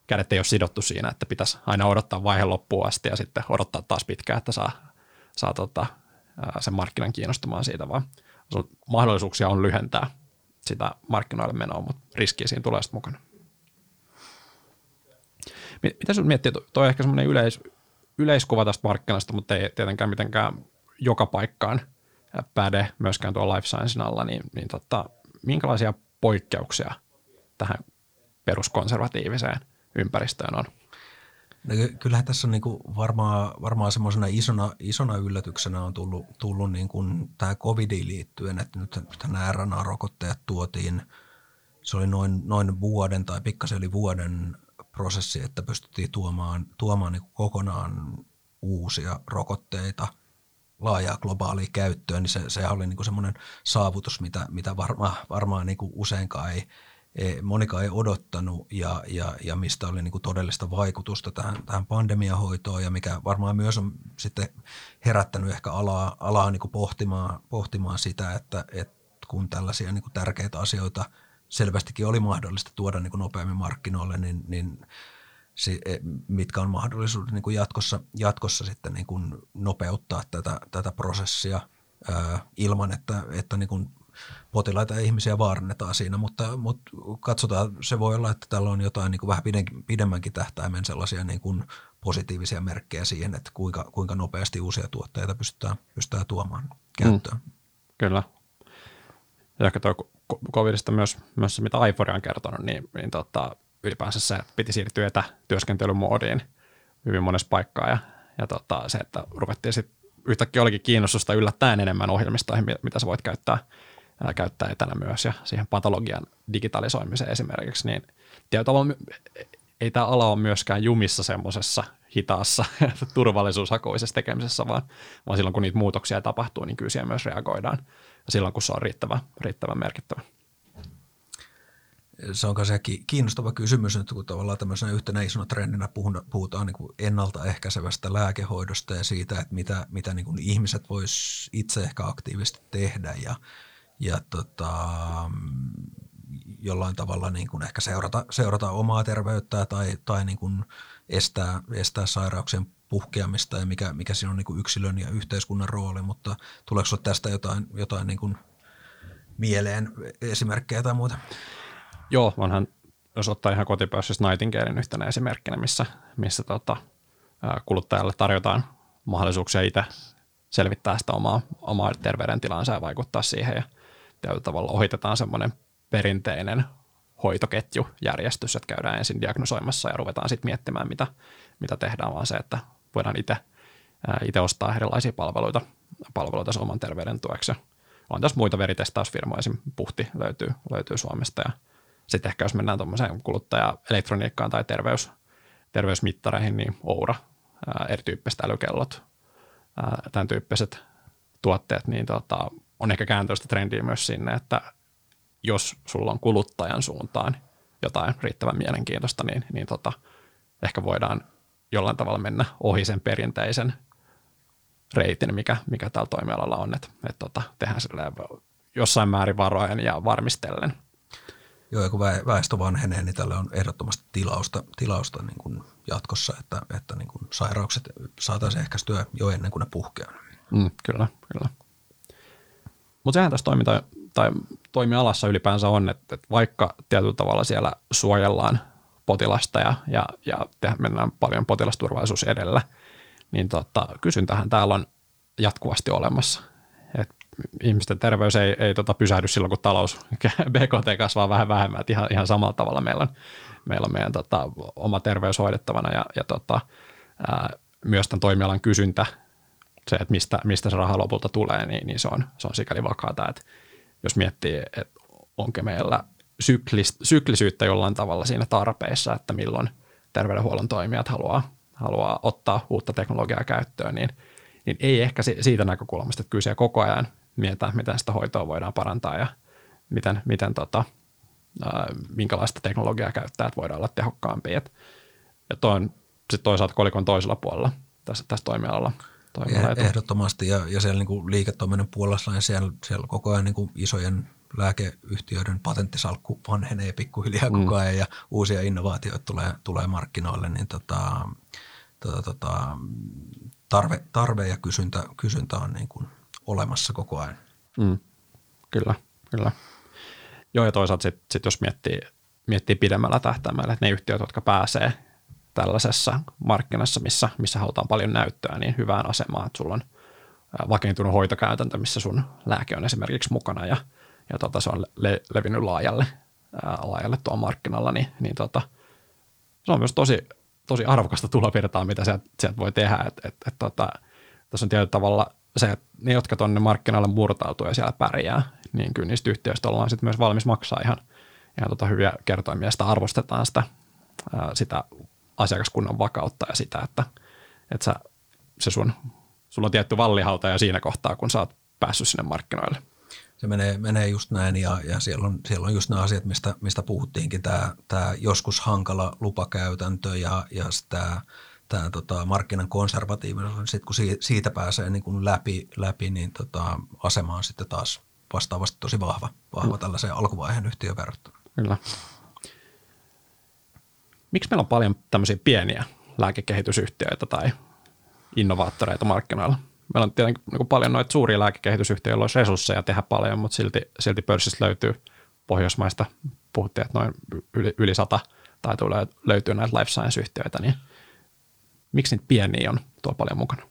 kädet ei ole sidottu siinä, että pitäisi aina odottaa vaihe loppuun asti ja sitten odottaa taas pitkään, että saa, saa tota, sen markkinan kiinnostumaan siitä, vaan mahdollisuuksia on lyhentää sitä markkinoille menoa, mutta riskiä siinä tulee sitten mukana. Mitä sinun miettii, tuo on ehkä semmoinen yleis, yleiskuva tästä markkinasta, mutta ei tietenkään mitenkään joka paikkaan päde myöskään tuo life science alla, niin, niin tota, minkälaisia poikkeuksia tähän peruskonservatiiviseen ympäristöön on. No, kyllähän tässä on niin varmaan, varmaan semmoisena isona, isona yllätyksenä on tullut, tullut niin kuin tämä covidiin liittyen, että nyt, nämä RNA-rokotteet tuotiin, se oli noin, noin vuoden tai pikkasen yli vuoden prosessi, että pystyttiin tuomaan, tuomaan niin kokonaan uusia rokotteita laajaa globaalia käyttöön, niin se, se oli niin semmoinen saavutus, mitä, mitä varma, varmaan niin useinkaan ei, monikaan ei odottanut ja, ja, ja mistä oli niin kuin todellista vaikutusta tähän, tähän pandemiahoitoon ja mikä varmaan myös on sitten herättänyt ehkä alaa, alaa niin kuin pohtimaan, pohtimaan sitä, että, että kun tällaisia niin kuin tärkeitä asioita selvästikin oli mahdollista tuoda niin kuin nopeammin markkinoille, niin, niin se, e, mitkä on mahdollisuudet niin kuin jatkossa, jatkossa sitten niin kuin nopeuttaa tätä, tätä prosessia ää, ilman, että, että niin kuin – potilaita ja ihmisiä vaarannetaan siinä, mutta, mutta katsotaan, se voi olla, että tällä on jotain niin kuin vähän pidemmänkin tähtäimen sellaisia niin kuin positiivisia merkkejä siihen, että kuinka, kuinka nopeasti uusia tuotteita pystytään, pystytään tuomaan käyttöön. Mm, kyllä. Ja ehkä tuo covidista myös, myös se, mitä iPhone on kertonut, niin, niin tota, ylipäänsä se, piti siirtyä etätyöskentelymoodiin hyvin monessa paikkaa ja, ja tota, se, että ruvettiin sitten yhtäkkiä olikin kiinnostusta yllättäen enemmän ohjelmistoihin, mitä sä voit käyttää, ää, käyttää etänä myös ja siihen patologian digitalisoimiseen esimerkiksi, niin tietyllä ei tämä ala ole myöskään jumissa semmoisessa hitaassa turvallisuushakoisessa tekemisessä, vaan, vaan silloin kun niitä muutoksia tapahtuu, niin kyllä siihen myös reagoidaan ja silloin kun se on riittävä, riittävän merkittävä. Se on se kiinnostava kysymys, että kun tavallaan tämmöisenä yhtenä isona trendinä puhutaan niin kuin ennaltaehkäisevästä lääkehoidosta ja siitä, että mitä, mitä niin kuin ihmiset vois itse ehkä aktiivisesti tehdä ja, ja tota, jollain tavalla niin kuin ehkä seurata, seurata omaa terveyttä tai, tai niin kuin estää, estää sairauksien puhkeamista ja mikä, mikä siinä on niin kuin yksilön ja yhteiskunnan rooli, mutta tuleeko tästä jotain, jotain niin kuin mieleen esimerkkejä tai muuta? Joo, onhan, jos ottaa ihan kotipäässystä Nightingalein yhtenä esimerkkinä, missä, missä tota, kuluttajalle tarjotaan mahdollisuuksia itse selvittää sitä omaa, omaa terveydentilansa ja vaikuttaa siihen ja tällä tavalla ohitetaan semmoinen perinteinen hoitoketjujärjestys, että käydään ensin diagnosoimassa ja ruvetaan sitten miettimään, mitä, mitä tehdään, vaan se, että voidaan itse, itse ostaa erilaisia palveluita, palveluita oman terveyden tueksi. On tässä muita veritestausfirmoja, esimerkiksi Puhti löytyy, löytyy Suomesta ja sitten ehkä jos mennään tuommoiseen kuluttaja-elektroniikkaan tai terveys, terveysmittareihin, niin Oura, erityyppiset älykellot, tämän tyyppiset tuotteet, niin tota, on ehkä kääntöistä trendiä myös sinne, että jos sulla on kuluttajan suuntaan jotain riittävän mielenkiintoista, niin, niin tota, ehkä voidaan jollain tavalla mennä ohi sen perinteisen reitin, mikä, mikä tällä toimialalla on, että, että tota, tehdään jossain määrin varoen ja varmistellen – Joo, ja kun väestö vanhenee, niin tälle on ehdottomasti tilausta, tilausta niin kuin jatkossa, että, että niin kuin sairaukset saataisiin ehkäistyä jo ennen kuin ne puhkeaa. Mm, kyllä, kyllä. Mutta sehän tässä toiminta, tai toimialassa ylipäänsä on, että, että vaikka tietyllä tavalla siellä suojellaan potilasta ja, ja, ja mennään paljon potilasturvallisuus edellä, niin tota, kysyntähän täällä on jatkuvasti olemassa – ihmisten terveys ei, ei tota pysähdy silloin, kun talous, BKT kasvaa vähän vähemmän. Että ihan, ihan samalla tavalla meillä on, meillä on meidän tota, oma terveys hoidettavana ja, ja tota, ää, myös tämän toimialan kysyntä, se, että mistä, mistä se raha lopulta tulee, niin, niin se, on, se on sikäli vakaata, että jos miettii, että onko meillä syklist, syklisyyttä jollain tavalla siinä tarpeessa, että milloin terveydenhuollon toimijat haluaa, haluaa ottaa uutta teknologiaa käyttöön, niin, niin ei ehkä siitä näkökulmasta, että kyllä koko ajan mietitään, miten sitä hoitoa voidaan parantaa ja miten, miten tota, minkälaista teknologiaa käyttää, että voidaan olla tehokkaampia. Ja toi on sitten toisaalta kolikon toisella puolella tässä, tässä toimialalla. Toimialalla. Ehdottomasti ja, ja siellä niin liiketoiminnan puolella niin siellä, siellä koko ajan niin isojen lääkeyhtiöiden patenttisalkku vanhenee pikkuhiljaa mm. koko ajan ja uusia innovaatioita tulee, tulee markkinoille, niin tota, tota, tota, tarve, tarve ja kysyntä, kysyntä on niin kuin olemassa koko ajan. Mm. Kyllä, kyllä. Joo, ja toisaalta sitten sit jos miettii, miettii pidemmällä tähtäimellä, että ne yhtiöt, jotka pääsee tällaisessa markkinassa, missä, missä halutaan paljon näyttöä, niin hyvään asemaan, että sulla on vakiintunut hoitokäytäntö, missä sun lääke on esimerkiksi mukana ja, ja tota, se on le, levinnyt laajalle, ää, laajalle tuolla markkinalla, niin, niin tota, se on myös tosi, tosi arvokasta tulovirtaa, mitä sieltä, sieltä voi tehdä. Et, et, et, tota, tässä on tietyllä tavalla se, että ne, jotka tuonne markkinoille murtautuu ja siellä pärjää, niin kyllä niistä yhtiöistä ollaan sitten myös valmis maksaa ihan, ihan tota hyviä kertoimia. Sitä arvostetaan sitä, sitä asiakaskunnan vakautta ja sitä, että, että sä, se sun, sulla on tietty vallihauta ja siinä kohtaa, kun sä oot päässyt sinne markkinoille. Se menee, menee just näin ja, ja siellä, on, siellä on just nämä asiat, mistä, mistä puhuttiinkin, tämä, tämä joskus hankala lupakäytäntö ja, ja sitä tämä tota, markkinan konservatiivisuus, sitten kun siitä pääsee niin kuin läpi, läpi, niin tota, asema on sitten taas vastaavasti tosi vahva, vahva mm. tällaiseen alkuvaiheen yhtiön verrattuna. Kyllä. Miksi meillä on paljon tämmöisiä pieniä lääkekehitysyhtiöitä tai innovaattoreita markkinoilla? meillä on tietenkin niin paljon noita suuria lääkekehitysyhtiöitä, joilla olisi resursseja tehdä paljon, mutta silti, silti pörssistä löytyy Pohjoismaista, puhuttiin, että noin yli, yli sata tai tulee löytyy näitä life science-yhtiöitä, niin miksi niitä pieniä on tuolla paljon mukana?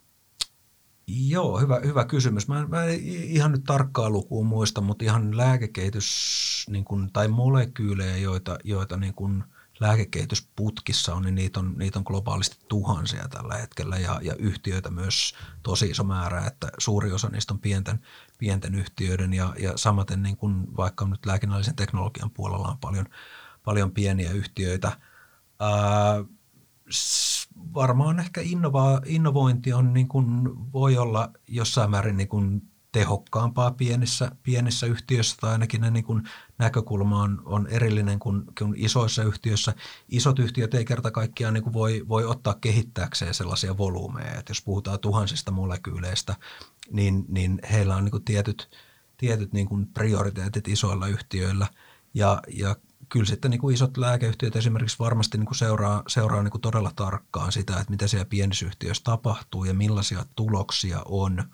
Joo, hyvä, hyvä kysymys. Mä, mä en ihan nyt tarkkaa lukua muista, mutta ihan lääkekehitys niin kun, tai molekyylejä, joita, joita niin kun lääkekehitysputkissa on, niin niitä on, niitä on globaalisti tuhansia tällä hetkellä ja, ja yhtiöitä myös tosi iso määrä, että suuri osa niistä on pienten, pienten yhtiöiden ja, ja samaten niin kun vaikka nyt lääkinnällisen teknologian puolella on paljon, paljon pieniä yhtiöitä. Ää, varmaan ehkä innova, innovointi on niin kuin, voi olla jossain määrin niin kuin tehokkaampaa pienissä, pienissä yhtiöissä tai ainakin ne niin kuin näkökulma on, on erillinen kuin, kuin isoissa yhtiöissä. Isot yhtiöt ei kerta kaikkiaan niin kuin voi, voi ottaa kehittääkseen sellaisia volyymeja, jos puhutaan tuhansista molekyyleistä, niin, niin heillä on niin kuin tietyt, tietyt niin kuin prioriteetit isoilla yhtiöillä ja, ja kyllä sitten niin kuin isot lääkeyhtiöt esimerkiksi varmasti niin kuin seuraa, seuraa niin kuin todella tarkkaan sitä, että mitä siellä pienissä yhtiöissä tapahtuu ja millaisia tuloksia on.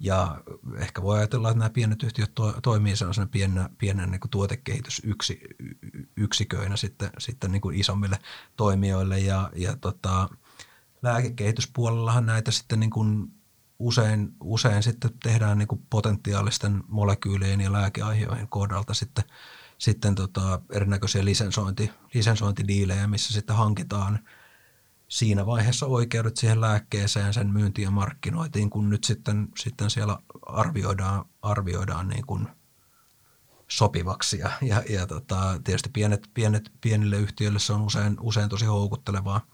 Ja ehkä voi ajatella, että nämä pienet yhtiöt to, toimii sellaisena pienenä, pienenä niin kuin tuotekehitysyksiköinä sitten, sitten niin kuin isommille toimijoille. Ja, ja tota, lääkekehityspuolellahan näitä sitten niin kuin usein, usein sitten tehdään niin kuin potentiaalisten molekyylien ja lääkeaiheiden kohdalta sitten – sitten tota, erinäköisiä lisensointi, lisensointidiilejä, missä sitten hankitaan siinä vaiheessa oikeudet siihen lääkkeeseen, sen myyntiin ja markkinoitiin, kun nyt sitten, sitten siellä arvioidaan, arvioidaan niin kuin sopivaksi. Ja, ja, ja tota, tietysti pienet, pienet, pienille yhtiöille se on usein, usein tosi houkuttelevaa,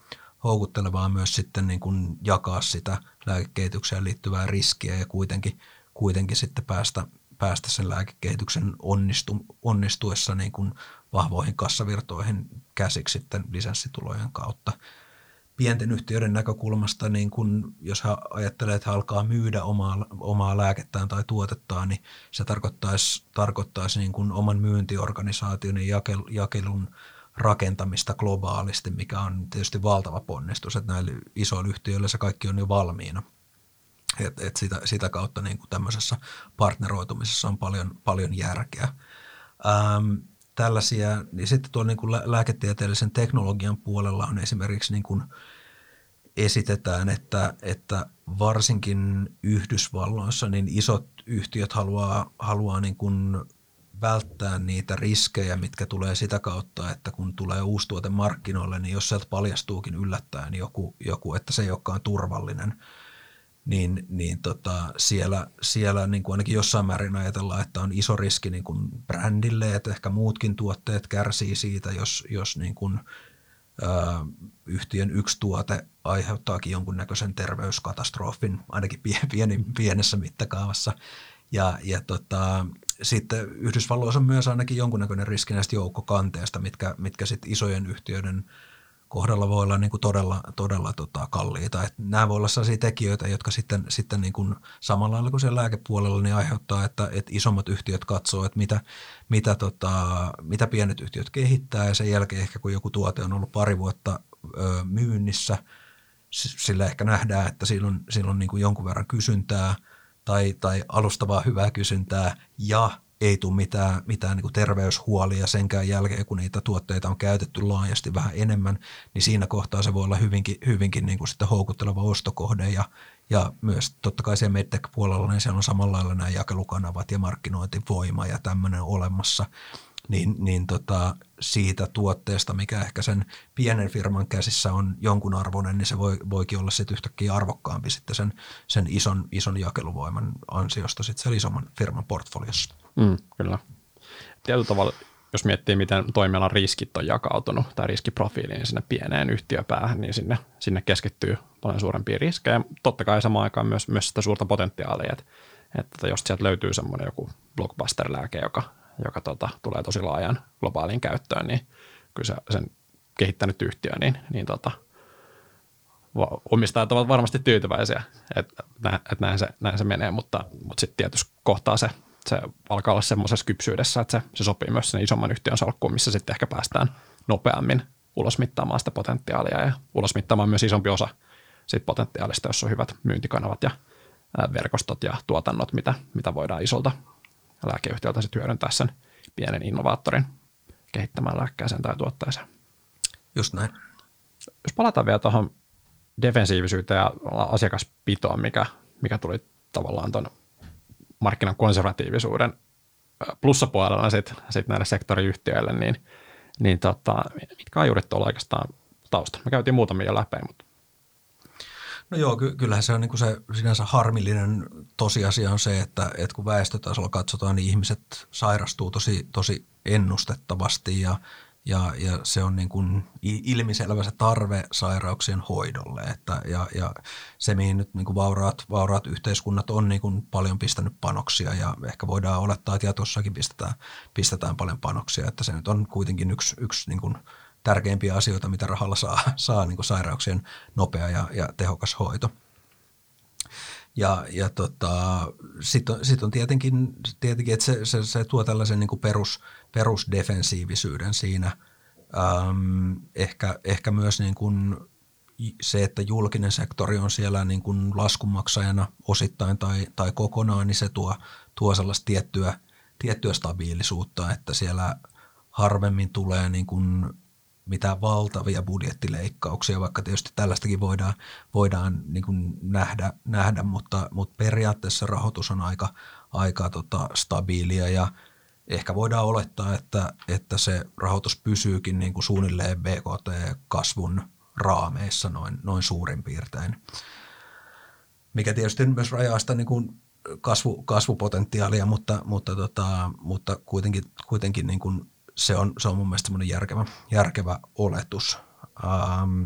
houkuttelevaa myös sitten niin kuin jakaa sitä lääkekehitykseen liittyvää riskiä ja kuitenkin, kuitenkin sitten päästä, päästä sen lääkekehityksen onnistu, onnistuessa niin kuin vahvoihin kassavirtoihin käsiksi sitten lisenssitulojen kautta. Pienten yhtiöiden näkökulmasta, niin kun, jos hän ajattelee, että hän alkaa myydä omaa, omaa lääkettään tai tuotettaan, niin se tarkoittaisi, tarkoittaisi niin kuin oman myyntiorganisaation ja jakel, jakelun rakentamista globaalisti, mikä on tietysti valtava ponnistus, että näillä isoilla yhtiöillä se kaikki on jo valmiina – et, et sitä, sitä kautta niin tämmöisessä partneroitumisessa on paljon, paljon järkeä. Ähm, tällaisia, niin sitten tuolla niin lääketieteellisen teknologian puolella on esimerkiksi niin kuin esitetään, että, että varsinkin Yhdysvalloissa niin isot yhtiöt haluaa, haluaa niin kuin välttää niitä riskejä, mitkä tulee sitä kautta, että kun tulee uusi tuote markkinoille, niin jos sieltä paljastuukin yllättäen joku, joku että se ei olekaan turvallinen – niin, niin tota, siellä, siellä niin kuin ainakin jossain määrin ajatellaan, että on iso riski niin kuin brändille, että ehkä muutkin tuotteet kärsii siitä, jos, jos niin kuin, yhtiön yksi tuote aiheuttaakin jonkunnäköisen terveyskatastrofin, ainakin pieni, pienessä mittakaavassa. Ja, ja tota, sitten Yhdysvalloissa on myös ainakin jonkunnäköinen riski näistä joukkokanteesta, mitkä, mitkä sitten isojen yhtiöiden – kohdalla voi olla niin kuin todella, todella tota kalliita. Et nämä voi olla sellaisia tekijöitä, jotka sitten, sitten niin kuin samalla lailla kuin siellä lääkepuolella niin aiheuttaa, että, että isommat yhtiöt katsoo, että mitä, mitä, tota, mitä pienet yhtiöt kehittää ja sen jälkeen ehkä kun joku tuote on ollut pari vuotta ö, myynnissä, sillä ehkä nähdään, että silloin, silloin niin kuin jonkun verran kysyntää tai, tai alustavaa hyvää kysyntää ja ei tule mitään, mitään niin terveyshuolia senkään jälkeen, kun niitä tuotteita on käytetty laajasti vähän enemmän, niin siinä kohtaa se voi olla hyvinkin, hyvinkin niin kuin sitten houkutteleva ostokohde ja, ja myös totta kai siellä medtech-puolella niin siellä on samalla lailla nämä jakelukanavat ja markkinointivoima ja tämmöinen olemassa, niin, niin tota, siitä tuotteesta, mikä ehkä sen pienen firman käsissä on jonkun arvoinen, niin se voi, voikin olla sitten yhtäkkiä arvokkaampi sitten sen, sen ison, ison jakeluvoiman ansiosta sitten sen isomman firman portfoliossa. Mm, kyllä. Tietyllä tavalla, jos miettii, miten toimialan riskit on jakautunut tai riskiprofiiliin sinne pieneen yhtiöpäähän, niin sinne, sinne keskittyy paljon suurempia riskejä. Totta kai samaan aikaan myös, myös sitä suurta potentiaalia, että, että jos sieltä löytyy semmoinen joku blockbuster-lääke, joka, joka tota, tulee tosi laajan globaaliin käyttöön, niin kyllä se, sen kehittänyt yhtiö, niin, niin tota, omistajat ovat varmasti tyytyväisiä, että, että näin, se, näin se menee, mutta, mutta sitten tietysti kohtaa se se alkaa olla semmoisessa kypsyydessä, että se, se sopii myös sen isomman yhtiön salkkuun, missä sitten ehkä päästään nopeammin ulosmittaamaan sitä potentiaalia ja ulosmittaamaan myös isompi osa siitä potentiaalista, jos on hyvät myyntikanavat ja, verkostot ja tuotannot, mitä, mitä voidaan isolta lääkeyhtiöltä sitten hyödyntää sen pienen innovaattorin kehittämään lääkkeeseen tai tuotteeseen. Just näin. Jos palataan vielä tuohon defensiivisyyteen ja asiakaspitoon, mikä, mikä tuli tavallaan tuon markkinan konservatiivisuuden plussapuolella sitten sit näille sektoriyhtiöille, niin, niin tota, mitkä ajurit tuolla oikeastaan taustalla? Me käytiin muutamia läpi, mutta No joo, ky- kyllähän se on niin kuin se sinänsä harmillinen tosiasia on se, että, että kun väestötasolla katsotaan, niin ihmiset sairastuu tosi, tosi ennustettavasti ja, ja, ja se on niin kuin ilmiselvä se tarve sairauksien hoidolle. Että, ja, ja se, mihin nyt niin kuin vauraat, vauraat yhteiskunnat on niin kuin paljon pistänyt panoksia ja ehkä voidaan olettaa, että jatkossakin pistetään, pistetään paljon panoksia. Että se nyt on kuitenkin yksi, yksi niin kuin tärkeimpiä asioita, mitä rahalla saa, saa niin kuin sairauksien nopea ja, ja tehokas hoito. Ja, ja tota, sitten on, sit on tietenkin, tietenkin, että se, se, se tuo tällaisen niin kuin perus, perusdefensiivisyyden siinä. Ähm, ehkä, ehkä myös niin kuin se, että julkinen sektori on siellä niin kuin laskunmaksajana osittain tai, tai kokonaan, niin se tuo, tuo sellaista tiettyä, tiettyä stabiilisuutta, että siellä harvemmin tulee niin kuin mitään valtavia budjettileikkauksia, vaikka tietysti tällaistakin voidaan, voidaan niin kuin nähdä, nähdä mutta, mutta periaatteessa rahoitus on aika, aika tota stabiilia ja ehkä voidaan olettaa, että, että se rahoitus pysyykin niin kuin suunnilleen BKT-kasvun raameissa noin, noin suurin piirtein. Mikä tietysti myös rajaa sitä niin kuin kasvu, kasvupotentiaalia, mutta, mutta, tota, mutta kuitenkin, kuitenkin niin kuin se on, se on mun mielestä semmoinen järkevä, järkevä oletus. Ähm,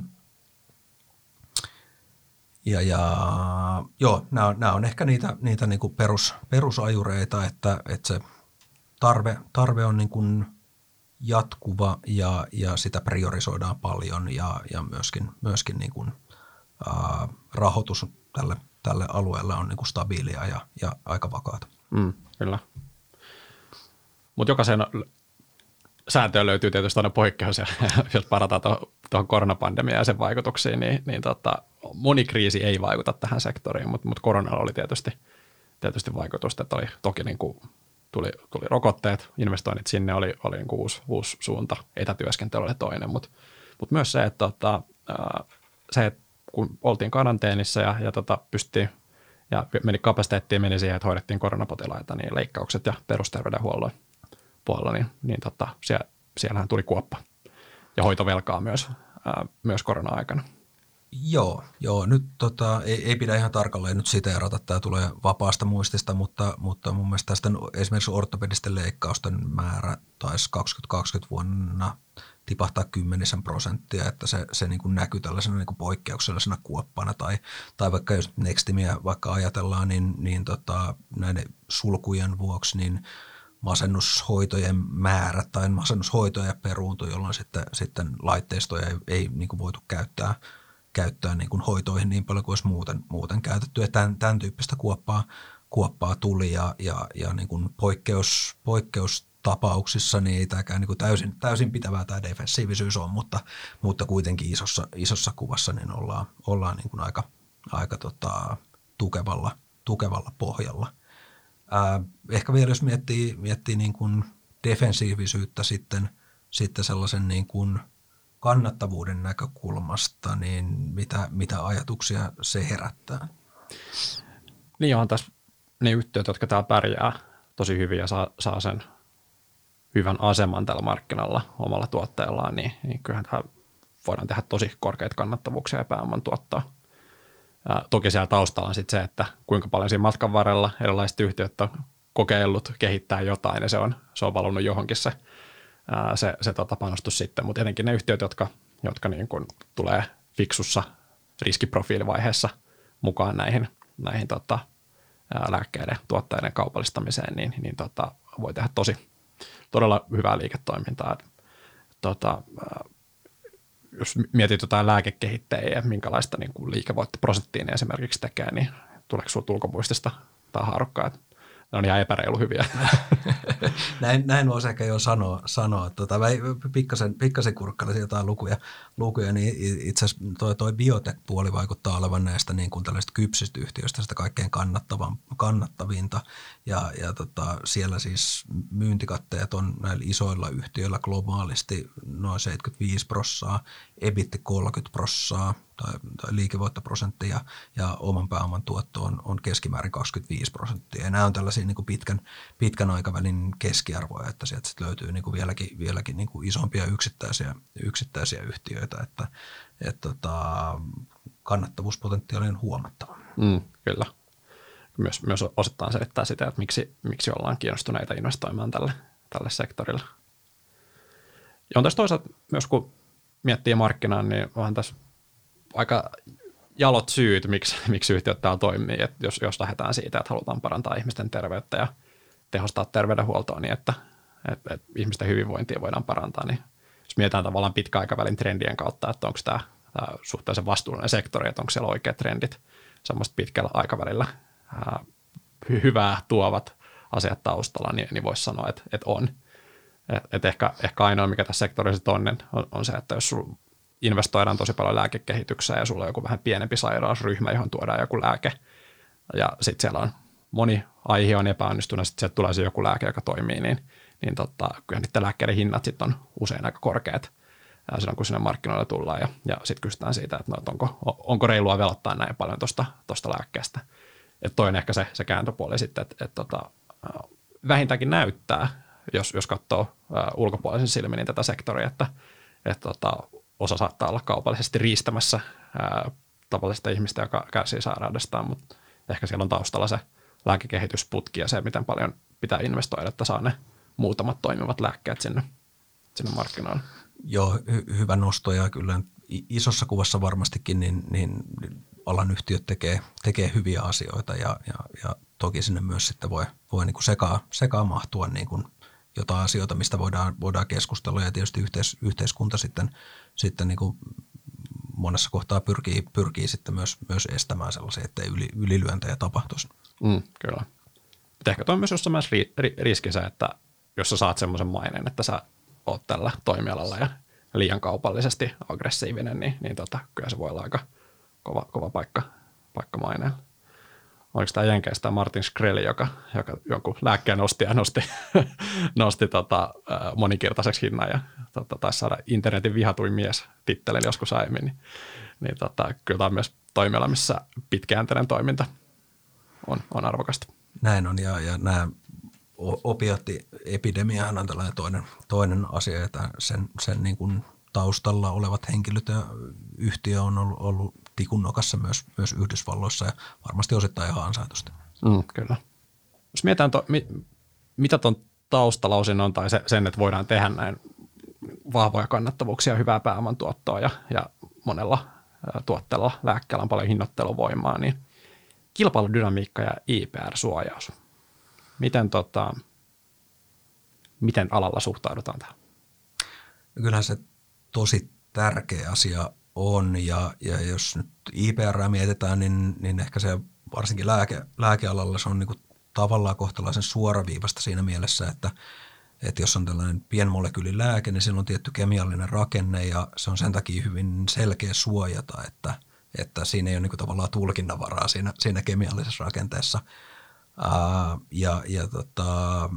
ja, ja joo, nämä on, nämä on ehkä niitä, niitä niin kuin perus, perusajureita, että, että se tarve, tarve on niin kuin jatkuva ja, ja sitä priorisoidaan paljon ja, ja myöskin, myöskin niin kuin, ää, rahoitus tälle, tälle alueelle on niin kuin stabiilia ja, ja aika vakaata. Mm, kyllä. Mutta jokaisen sääntöön löytyy tietysti aina poikkeus, ja jos parataan tuohon koronapandemiaan ja sen vaikutuksiin, niin, niin tota, moni kriisi ei vaikuta tähän sektoriin, mutta, mutta koronalla oli tietysti, tietysti vaikutusta, että oli toki niin kuin tuli, tuli rokotteet, investoinnit sinne oli, oli niin kuin uusi, uusi suunta, etätyöskentely oli toinen, mutta, mutta myös se, että, tota, se, että kun oltiin karanteenissa ja, ja tota, pystyttiin ja meni kapasiteettiin meni siihen, että hoidettiin koronapotilaita, niin leikkaukset ja perusterveydenhuollon puolella, niin, niin tota, siellä, siellähän tuli kuoppa ja hoitovelkaa myös, ää, myös korona-aikana. Joo, joo. Nyt tota, ei, ei pidä ihan tarkalleen nyt siteerata, tämä tulee vapaasta muistista, mutta, mutta mun mielestä tästä esimerkiksi ortopedisten leikkausten määrä taisi 2020 vuonna tipahtaa kymmenisen prosenttia, että se, se niin kuin näkyy tällaisena niin kuin poikkeuksellisena kuoppana tai, tai vaikka jos Nextimiä vaikka ajatellaan, niin, niin tota, näiden sulkujen vuoksi, niin masennushoitojen määrä tai masennushoitoja peruuntui, jolloin sitten, sitten laitteistoja ei, ei niin kuin voitu käyttää, käyttää niin kuin hoitoihin niin paljon kuin olisi muuten, muuten käytetty. Ja tämän, tämän tyyppistä kuoppaa, kuoppaa tuli ja, ja, ja niin kuin poikkeus, poikkeustapauksissa niin ei tämäkään niin kuin täysin, täysin pitävää tämä defensiivisyys on, mutta, mutta kuitenkin isossa, isossa kuvassa niin ollaan, ollaan niin kuin aika, aika tota, tukevalla, tukevalla pohjalla – Ää, ehkä vielä jos miettii, miettii niin kuin defensiivisyyttä sitten, sitten sellaisen niin kuin kannattavuuden näkökulmasta, niin mitä, mitä ajatuksia se herättää? Niin on tässä ne yhtiöt, jotka täällä pärjää tosi hyvin ja saa, saa sen hyvän aseman tällä markkinalla omalla tuotteellaan, niin, niin kyllähän tämä voidaan tehdä tosi korkeita kannattavuuksia ja pääoman tuottaa. Ja toki siellä taustalla on sitten se, että kuinka paljon siinä matkan varrella erilaiset yhtiöt on kokeillut kehittää jotain ja se on, se on valunut johonkin se, ää, se, se tota panostus sitten. Mutta etenkin ne yhtiöt, jotka, jotka niin kun tulee fiksussa riskiprofiilivaiheessa mukaan näihin, näihin tota, ää, lääkkeiden tuotteiden kaupallistamiseen, niin, niin tota, voi tehdä tosi todella hyvää liiketoimintaa. Tota, jos mietit jotain lääkekehittäjiä, minkälaista niin kuin liikevoittoprosenttia ne esimerkiksi tekee, niin tuleeko sinulla ulkomuistista tai haarukkaa, että ne on ihan epäreilu hyviä. näin, näin voisi ehkä jo sanoa. sanoa. Tota, mä pikkasen, pikkasen kurkkaisin jotain lukuja, lukuja niin itse asiassa toi, toi biotech-puoli vaikuttaa olevan näistä niin kuin tällaisista kypsistä yhtiöistä sitä kaikkein kannattavan, kannattavinta. Ja, ja tota, siellä siis myyntikatteet on näillä isoilla yhtiöillä globaalisti noin 75 prossaa, EBIT 30 prossaa, tai, tai liikevoittoprosentti ja, ja oman pääoman tuotto on, on keskimäärin 25 prosenttia. Ja nämä on tällaisia niin kuin pitkän, pitkän aikavälin keskiarvoja, että sieltä sit löytyy niin kuin vieläkin, vieläkin niin kuin isompia yksittäisiä, yksittäisiä yhtiöitä, että et tota, kannattavuuspotentiaali on huomattava. Mm, kyllä. Myös, myös osittain selittää sitä, että miksi, miksi ollaan kiinnostuneita investoimaan tälle, tälle sektorille. Ja on tässä toisaalta myös, kun miettii markkinaa, niin onhan tässä aika jalot syyt, miksi, miksi yhtiöt täällä toimii, että jos, jos lähdetään siitä, että halutaan parantaa ihmisten terveyttä ja tehostaa terveydenhuoltoa niin, että, että, että ihmisten hyvinvointia voidaan parantaa, niin jos mietitään tavallaan pitkäaikavälin trendien kautta, että onko tämä, tämä suhteellisen vastuullinen sektori, että onko siellä oikeat trendit semmoista pitkällä aikavälillä ää, hyvää tuovat asiat taustalla, niin, niin voisi sanoa, että, että on. Et, et ehkä, ehkä ainoa, mikä tässä sektorissa on, on, on se, että jos investoidaan tosi paljon lääkekehitykseen ja sulla on joku vähän pienempi sairausryhmä, johon tuodaan joku lääke ja sitten siellä on moni aihe on epäonnistunut, sitten sieltä tulee se joku lääke, joka toimii, niin, niin tota, kyllä niiden lääkkeiden hinnat sitten on usein aika korkeat silloin, kun sinne markkinoille tullaan ja, ja sitten kysytään siitä, että, no, että onko, onko reilua velottaa näin paljon tuosta lääkkeestä. Et toinen ehkä se, se kääntöpuoli sitten, että, että tota, vähintäänkin näyttää, jos, jos katsoo ulkopuolisen silmin niin tätä sektoria, että, että tota, osa saattaa olla kaupallisesti riistämässä ää, tavallista ihmistä, joka kärsii sairaudestaan, mutta ehkä siellä on taustalla se lääkekehitysputki ja se, miten paljon pitää investoida, että saa ne muutamat toimivat lääkkeet sinne, sinne markkinoille. Joo, hy- hyvä nosto ja kyllä isossa kuvassa varmastikin niin, niin alan yhtiöt tekee, tekee hyviä asioita ja, ja, ja toki sinne myös sitten voi, voi niin kuin sekaa, sekaa mahtua niin kuin jotain asioita, mistä voidaan, voidaan keskustella ja tietysti yhteis, yhteiskunta sitten, sitten niin kuin monessa kohtaa pyrkii, pyrkii sitten myös, myös estämään sellaisia, ettei yli, ylilyöntejä tapahtuisi. Mm, kyllä. Mutta ehkä tuo on myös jossain myös ri, ri, että jos sä saat semmoisen maineen, että sä oot tällä toimialalla ja liian kaupallisesti aggressiivinen, niin, niin tota, kyllä se voi olla aika kova, kova paikka, paikka maineella oliko tämä Jenkeistä Martin Shkreli, joka, joka jonkun lääkkeen nosti ja nosti, nosti tota, moninkertaiseksi hinnan ja tota, taisi saada internetin vihatuin mies tittelin joskus aiemmin, niin, niin tota, kyllä tämä on myös toimiala, missä pitkäjänteinen toiminta on, on arvokasta. Näin on ja, ja nämä opiaattiepidemiahan on tällainen toinen, toinen asia, että sen, sen niin kuin taustalla olevat henkilöt ja yhtiö on ollut, ollut tikun nokassa myös, myös Yhdysvalloissa ja varmasti osittain ihan ansaitusti. Mm, kyllä. Jos mietitään, to, mi, mitä tuon taustalausin on tai se, sen, että voidaan tehdä näin vahvoja kannattavuuksia, hyvää pääoman tuottoa ja, ja monella tuotteella, lääkkeellä on paljon hinnoitteluvoimaa, niin kilpailudynamiikka ja IPR-suojaus. Miten, tota, miten alalla suhtaudutaan tähän? Kyllähän se tosi tärkeä asia on ja, ja jos nyt IPR mietitään, niin, niin ehkä se varsinkin lääke, lääkealalla se on niin kuin tavallaan kohtalaisen suoraviivasta siinä mielessä, että, että jos on tällainen pienmolekyylilääke, niin sillä on tietty kemiallinen rakenne ja se on sen takia hyvin selkeä suojata, että, että siinä ei ole niin kuin tavallaan tulkinnanvaraa siinä, siinä kemiallisessa rakenteessa. Ää, ja ja tota,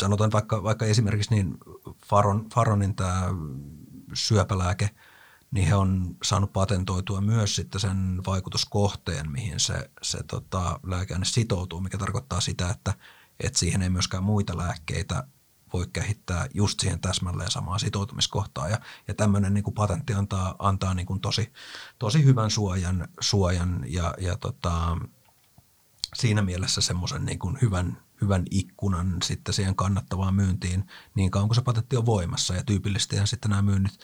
sanotaan vaikka, vaikka esimerkiksi niin Faron, Faronin tämä syöpälääke – niin he on saanut patentoitua myös sitten sen vaikutuskohteen, mihin se, se tota, lääkeaine sitoutuu, mikä tarkoittaa sitä, että, että siihen ei myöskään muita lääkkeitä voi kehittää just siihen täsmälleen samaan sitoutumiskohtaan. Ja, ja tämmöinen niin kuin patentti antaa, antaa niin kuin tosi, tosi hyvän suojan, suojan ja, ja tota, siinä mielessä semmoisen niin kuin hyvän, hyvän ikkunan sitten siihen kannattavaan myyntiin niin kauan kuin se patentti on voimassa. Ja tyypillisesti sitten nämä myynnit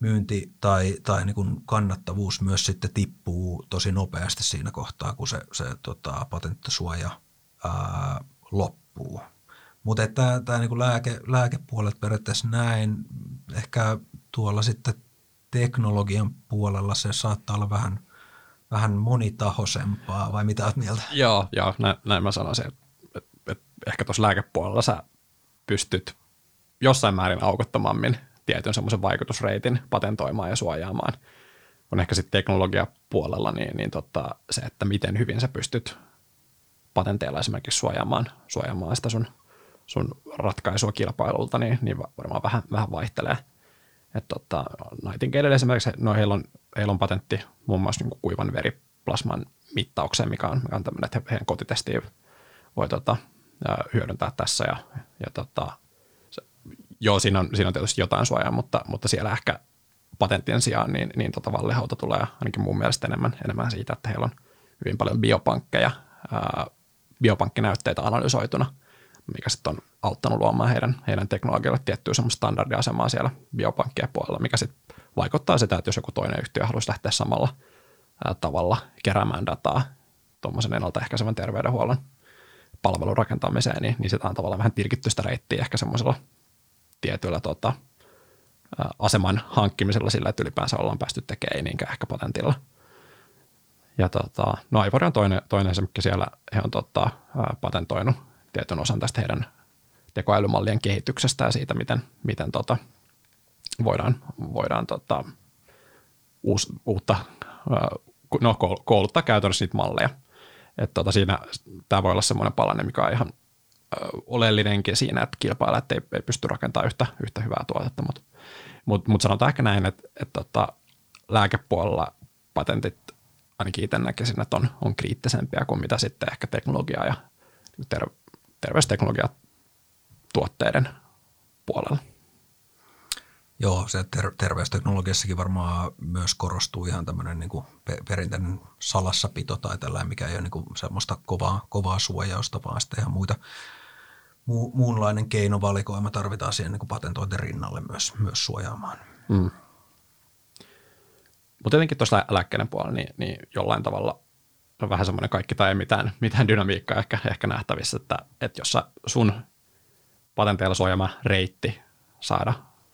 myynti tai, tai niin kuin kannattavuus myös sitten tippuu tosi nopeasti siinä kohtaa, kun se, se tota, patenttisuoja ää, loppuu. Mutta tämä, tämä niin lääke, lääkepuolet periaatteessa näin, ehkä tuolla sitten teknologian puolella se saattaa olla vähän, vähän monitahoisempaa, vai mitä olet mieltä? Joo, joo näin, näin mä sanoisin. ehkä tuossa lääkepuolella sä pystyt jossain määrin aukottomammin tietyn semmoisen vaikutusreitin patentoimaan ja suojaamaan. On ehkä sitten teknologiapuolella niin, niin tota, se, että miten hyvin sä pystyt patenteilla esimerkiksi suojaamaan, suojaamaan sitä sun, sun ratkaisua kilpailulta, niin, niin varmaan vähän, vähän vaihtelee. Et tota, Nightingale esimerkiksi, no heillä on, heillä on patentti muun muassa niin kuivan veriplasman mittaukseen, mikä on, mikä on tämmöinen, että heidän kotitestiä voi tota, hyödyntää tässä. Ja, ja tota, joo, siinä on, siinä on tietysti jotain suojaa, mutta, mutta siellä ehkä patenttien sijaan niin, niin tota Vallehauta tulee ainakin mun mielestä enemmän, enemmän siitä, että heillä on hyvin paljon biopankkeja, ää, biopankkinäytteitä analysoituna, mikä sitten on auttanut luomaan heidän, heidän teknologialle tiettyä semmoista standardiasemaa siellä biopankkien puolella, mikä sitten vaikuttaa sitä, että jos joku toinen yhtiö haluaisi lähteä samalla ää, tavalla keräämään dataa tuommoisen ennaltaehkäisevän terveydenhuollon palvelun rakentamiseen, niin, niin sitä on tavallaan vähän tilkitty sitä reittiä ehkä semmoisella tietyllä tota, aseman hankkimisella sillä, että ylipäänsä ollaan päästy tekemään, ei niinkään ehkä patentilla. Ja tota, no Ivory on toinen, toinen esimerkki siellä, he on tota, patentoinut tietyn osan tästä heidän tekoälymallien kehityksestä ja siitä, miten, miten tota, voidaan, voidaan tota, uus, uutta, no, kouluttaa käytännössä niitä malleja. Tota, siinä tämä voi olla semmoinen palanen, mikä on ihan oleellinenkin siinä, että kilpailijat ei, ei pysty rakentamaan yhtä, yhtä hyvää tuotetta, mutta mut, mut sanotaan ehkä näin, että, että tota, lääkepuolella patentit ainakin itse näkisin, että on, on kriittisempiä kuin mitä sitten ehkä teknologia ja ter, terveysteknologia tuotteiden puolella. Joo, se ter- terveysteknologiassakin varmaan myös korostuu ihan tämmöinen niin kuin perinteinen salassapito tai tällainen, mikä ei ole niin kuin semmoista kovaa, kovaa suojausta, vaan sitten ihan muita, mu, muunlainen keinovalikoima tarvitaan siihen niin patentointin rinnalle myös, myös suojaamaan. Mm. Mutta tietenkin tuossa lääkkeiden puolella, niin, niin jollain tavalla on vähän semmoinen kaikki tai ei mitään, mitään dynamiikkaa ehkä, ehkä nähtävissä, että, että jos sun patenteilla suojaama reitti saada,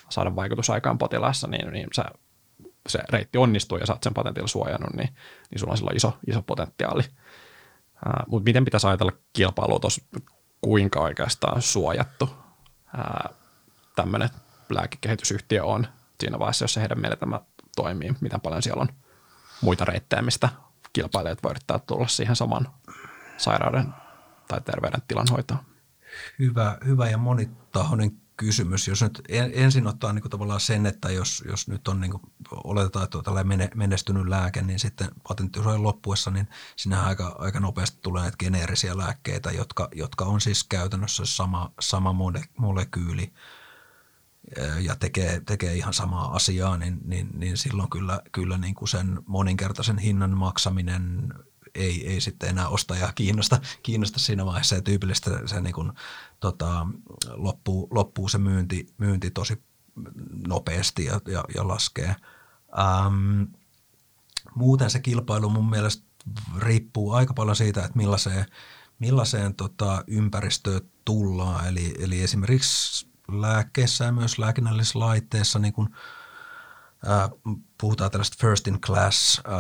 saada vaikutusaikaan potilaassa, niin, niin se, se reitti onnistuu ja saat sen patentilla suojannut, niin, niin sulla on silloin iso, iso potentiaali. Mutta miten pitäisi ajatella kilpailua tuossa, kuinka oikeastaan suojattu tämmöinen lääkekehitysyhtiö on siinä vaiheessa, jos se heidän menetelmä toimii, miten paljon siellä on muita reittejä, mistä kilpailijat voi yrittää tulla siihen saman sairauden tai terveydentilan hoitoon. Hyvä, hyvä ja monitahoinen kysymys. Jos nyt ensin ottaa niin kuin tavallaan sen, että jos, jos nyt on niin kuin, oletetaan, että on menestynyt lääke, niin sitten patenttisuojan loppuessa, niin siinä aika, aika nopeasti tulee näitä geneerisiä lääkkeitä, jotka, jotka on siis käytännössä sama, sama mole, molekyyli ja tekee, tekee ihan samaa asiaa, niin, niin, niin silloin kyllä, kyllä niin kuin sen moninkertaisen hinnan maksaminen ei, ei sitten enää ostajaa kiinnosta, kiinnosta siinä vaiheessa ja tyypillistä se niin kuin, tota, loppuu, loppuu se myynti, myynti tosi nopeasti ja, ja, ja laskee. Ähm, muuten se kilpailu mun mielestä riippuu aika paljon siitä, että millaiseen, millaiseen tota, ympäristöön tullaan. Eli, eli esimerkiksi lääkkeessä ja myös lääkinnällisessä laitteessa niin kuin, ää, puhutaan tällaista first in class ää,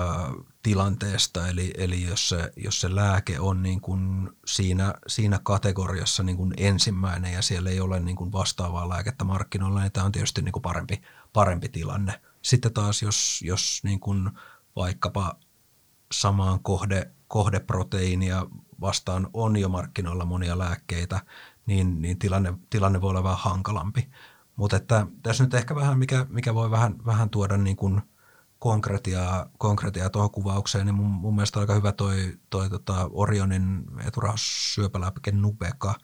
tilanteesta, eli, eli jos, se, jos se lääke on niin kuin siinä, siinä kategoriassa niin kuin ensimmäinen ja siellä ei ole niin kuin vastaavaa lääkettä markkinoilla, niin tämä on tietysti niin kuin parempi, parempi tilanne. Sitten taas, jos, jos niin kuin vaikkapa samaan kohde, kohdeproteiinia vastaan on jo markkinoilla monia lääkkeitä, niin, niin tilanne, tilanne voi olla vähän hankalampi. Mutta tässä nyt ehkä vähän, mikä, mikä voi vähän, vähän tuoda niin kuin konkretiaa, konkretiaa tuohon kuvaukseen, niin mun, mun mielestä on aika hyvä toi, toi tota Orionin eturauhassyöpälääke Nubeka,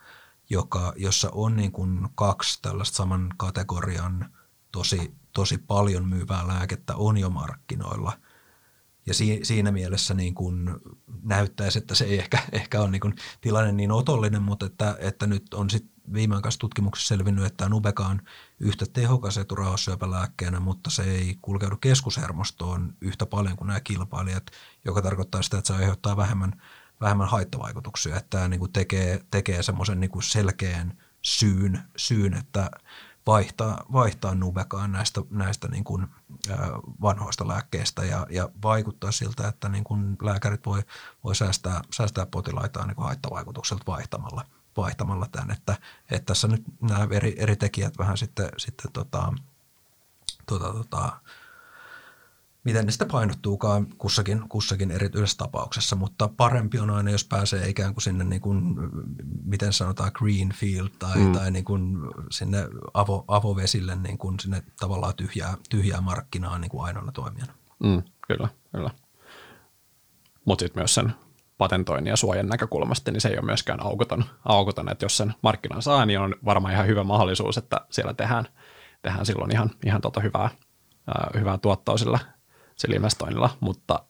joka, jossa on niin kuin kaksi tällaista saman kategorian tosi, tosi paljon myyvää lääkettä on jo markkinoilla – ja si, siinä mielessä niin kuin näyttäisi, että se ei ehkä, ehkä ole niin kuin tilanne niin otollinen, mutta että, että nyt on sitten viimeaikaisessa tutkimuksessa selvinnyt, että Nubeka on yhtä tehokas eturauhassyöpälääkkeenä, mutta se ei kulkeudu keskushermostoon yhtä paljon kuin nämä kilpailijat, joka tarkoittaa sitä, että se aiheuttaa vähemmän, vähemmän haittavaikutuksia. Että tämä niin tekee, tekee semmoisen niin selkeän syyn, syyn, että vaihtaa, vaihtaa Nubekaan näistä, näistä niin kuin, vanhoista lääkkeistä ja, ja vaikuttaa siltä, että niin kuin lääkärit voi, voi säästää, säästää potilaitaan niin haittavaikutukselta vaihtamalla, vaihtamalla tämän, että, että tässä nyt nämä eri, eri tekijät vähän sitten, sitten tota, tota, tota, miten ne sitten painottuukaan kussakin, kussakin erityisessä tapauksessa, mutta parempi on aina, jos pääsee ikään kuin sinne, niin kuin, miten sanotaan, greenfield tai, mm. tai niin kuin sinne avo, avovesille niin kuin sinne tavallaan tyhjää, tyhjää markkinaa niin kuin ainoana toimijana. Mm, kyllä, kyllä. Mutta sitten myös sen patentoinnin ja suojan näkökulmasta, niin se ei ole myöskään aukoton, aukoton että jos sen markkinan saa, niin on varmaan ihan hyvä mahdollisuus, että siellä tehdään, tehdään silloin ihan, ihan tota hyvää, ää, hyvää tuottoa sillä, sillä investoinnilla, mutta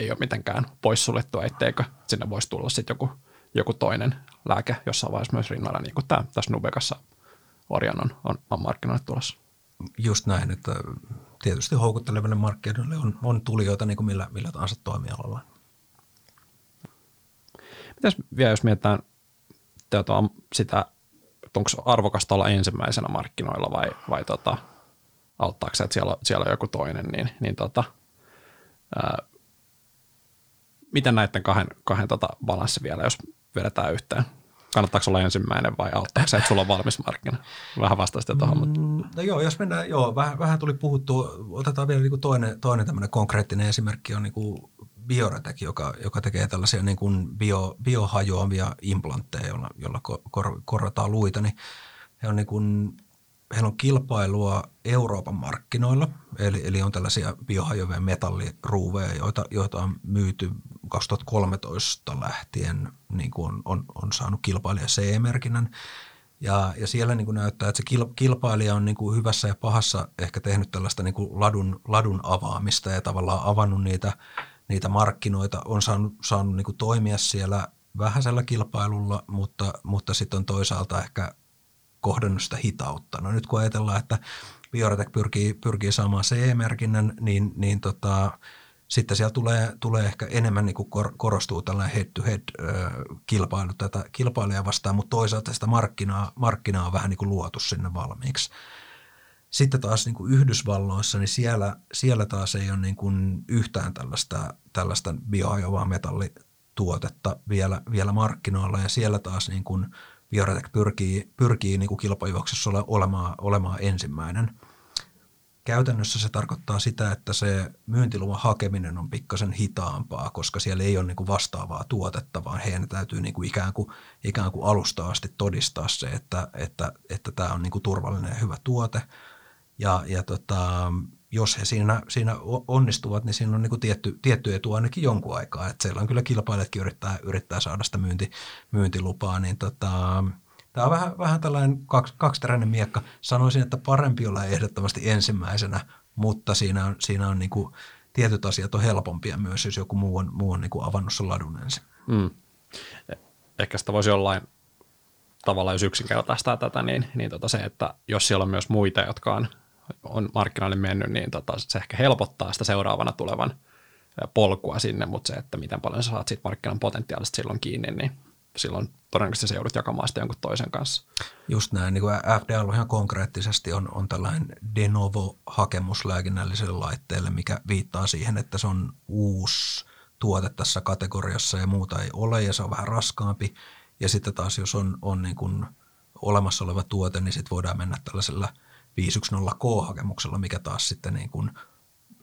ei ole mitenkään poissuljettua, etteikö sinne voisi tulla sitten joku, joku toinen lääke jossain vaiheessa myös rinnalla, niin kuin tämä, tässä Nubekassa Orion on, on, on markkinoille tulossa. Just näin, että tietysti houkutteleville markkinoille on, on tulijoita niin kuin millä, millä tahansa toimialalla. Mitäs vielä, jos mietitään tota, sitä, onko arvokasta olla ensimmäisenä markkinoilla vai, vai tota, auttaako se, että siellä, siellä on joku toinen, niin, niin tota, ää, miten näiden kahden, kahden tota balanssi vielä, jos vedetään yhteen? Kannattaako olla ensimmäinen vai auttaako se, että sulla on valmis markkina? Vähän vastaista tuohon. Mutta. Mm, no joo, jos mennään, joo, vähän, vähän tuli puhuttu, otetaan vielä niin toinen, toinen tämmöinen konkreettinen esimerkki on niin kuin Bioretek, joka, joka tekee tällaisia niin kuin bio, biohajoavia implantteja, joilla, joilla kor, korrataan luita, niin he on niin kuin, heillä on kilpailua Euroopan markkinoilla, eli, eli on tällaisia biohajoavia metalliruuveja, joita, joita on myyty 2013 lähtien, niin kuin on, on, on saanut kilpailija CE-merkinnän. Ja, ja siellä niin kuin näyttää, että se kilpailija on niin kuin hyvässä ja pahassa ehkä tehnyt tällaista niin kuin ladun, ladun avaamista ja tavallaan avannut niitä – niitä markkinoita, on saanut, saanut niin kuin toimia siellä vähäisellä kilpailulla, mutta, mutta sitten on toisaalta ehkä kohdannut sitä hitautta. No nyt kun ajatellaan, että Bioretek pyrkii, pyrkii saamaan CE-merkinnän, niin, niin tota, sitten siellä tulee, tulee ehkä enemmän niin kuin kor, korostuu tällainen head-to-head kilpailu tätä kilpailijaa vastaan, mutta toisaalta sitä markkinaa, markkinaa on vähän niin kuin luotu sinne valmiiksi. Sitten taas niin kuin Yhdysvalloissa, niin siellä, siellä taas ei ole niin kuin yhtään tällaista, tällaista biohajoavaa metallituotetta vielä, vielä markkinoilla ja siellä taas niin kuin Bioretek pyrkii, pyrkii niin kuin kilpajuoksussa olemaan, olemaan ensimmäinen. Käytännössä se tarkoittaa sitä, että se myyntiluvan hakeminen on pikkasen hitaampaa, koska siellä ei ole niin kuin vastaavaa tuotetta, vaan heidän täytyy niin kuin ikään, kuin, ikään kuin alusta asti todistaa se, että, että, että tämä on niin kuin turvallinen ja hyvä tuote – ja, ja tota, jos he siinä, siinä onnistuvat, niin siinä on niin kuin tietty, tietty etu ainakin jonkun aikaa. Että siellä on kyllä kilpailijatkin yrittää, yrittää saada sitä myynti, myyntilupaa, niin tota, tämä on vähän, vähän tällainen kaksi, kaksiteräinen miekka. Sanoisin, että parempi olla ehdottomasti ensimmäisenä, mutta siinä on, siinä on niin kuin, tietyt asiat on helpompia myös, jos joku muu on, muu on niin kuin avannut sen ladun ensin. Mm. Ehkä sitä voisi jollain tavalla, jos yksinkertaistaa tätä, niin, niin tota se, että jos siellä on myös muita, jotka on on markkinoille mennyt, niin tota, se ehkä helpottaa sitä seuraavana tulevan polkua sinne, mutta se, että miten paljon sä saat siitä markkinan potentiaalista silloin kiinni, niin silloin todennäköisesti se joudut jakamaan sitä jonkun toisen kanssa. Just näin, niin kuin FDA ihan konkreettisesti on, on tällainen de novo-hakemus lääkinnälliselle laitteelle, mikä viittaa siihen, että se on uusi tuote tässä kategoriassa ja muuta ei ole ja se on vähän raskaampi. Ja sitten taas jos on, on niin kuin olemassa oleva tuote, niin sitten voidaan mennä tällaisella – 510K-hakemuksella, mikä taas sitten niin kuin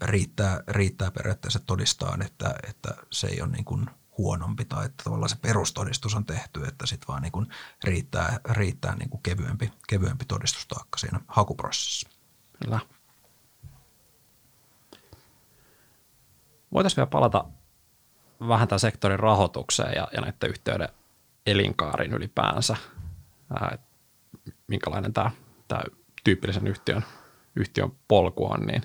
riittää, riittää periaatteessa todistaa, että, että se ei ole niin kuin huonompi tai että tavallaan se perustodistus on tehty, että sitten vaan niin kuin riittää, riittää niin kuin kevyempi, kevyempi todistustaakka siinä hakuprosessissa. Kyllä. Voitaisiin vielä palata vähän tämän sektorin rahoitukseen ja, ja näiden yhteyden elinkaarin ylipäänsä. Ää, minkälainen tämä, tämä tyypillisen yhtiön, yhtiön polku on, niin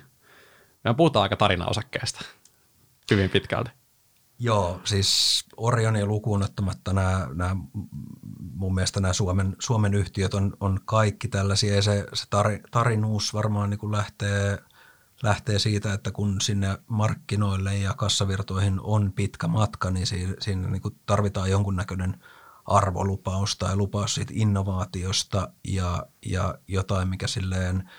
me puhutaan aika tarinaosakkeesta hyvin pitkälti. Joo, siis Orionia lukuun ottamatta nämä, nämä, mun mielestä nämä Suomen, Suomen yhtiöt on, on kaikki tällaisia ja se, se tar, tarinuus varmaan niin kuin lähtee, lähtee siitä, että kun sinne markkinoille ja kassavirtoihin on pitkä matka, niin siinä, siinä niin kuin tarvitaan jonkunnäköinen – arvolupaus tai lupaus siitä innovaatiosta ja, ja jotain, mikä silleen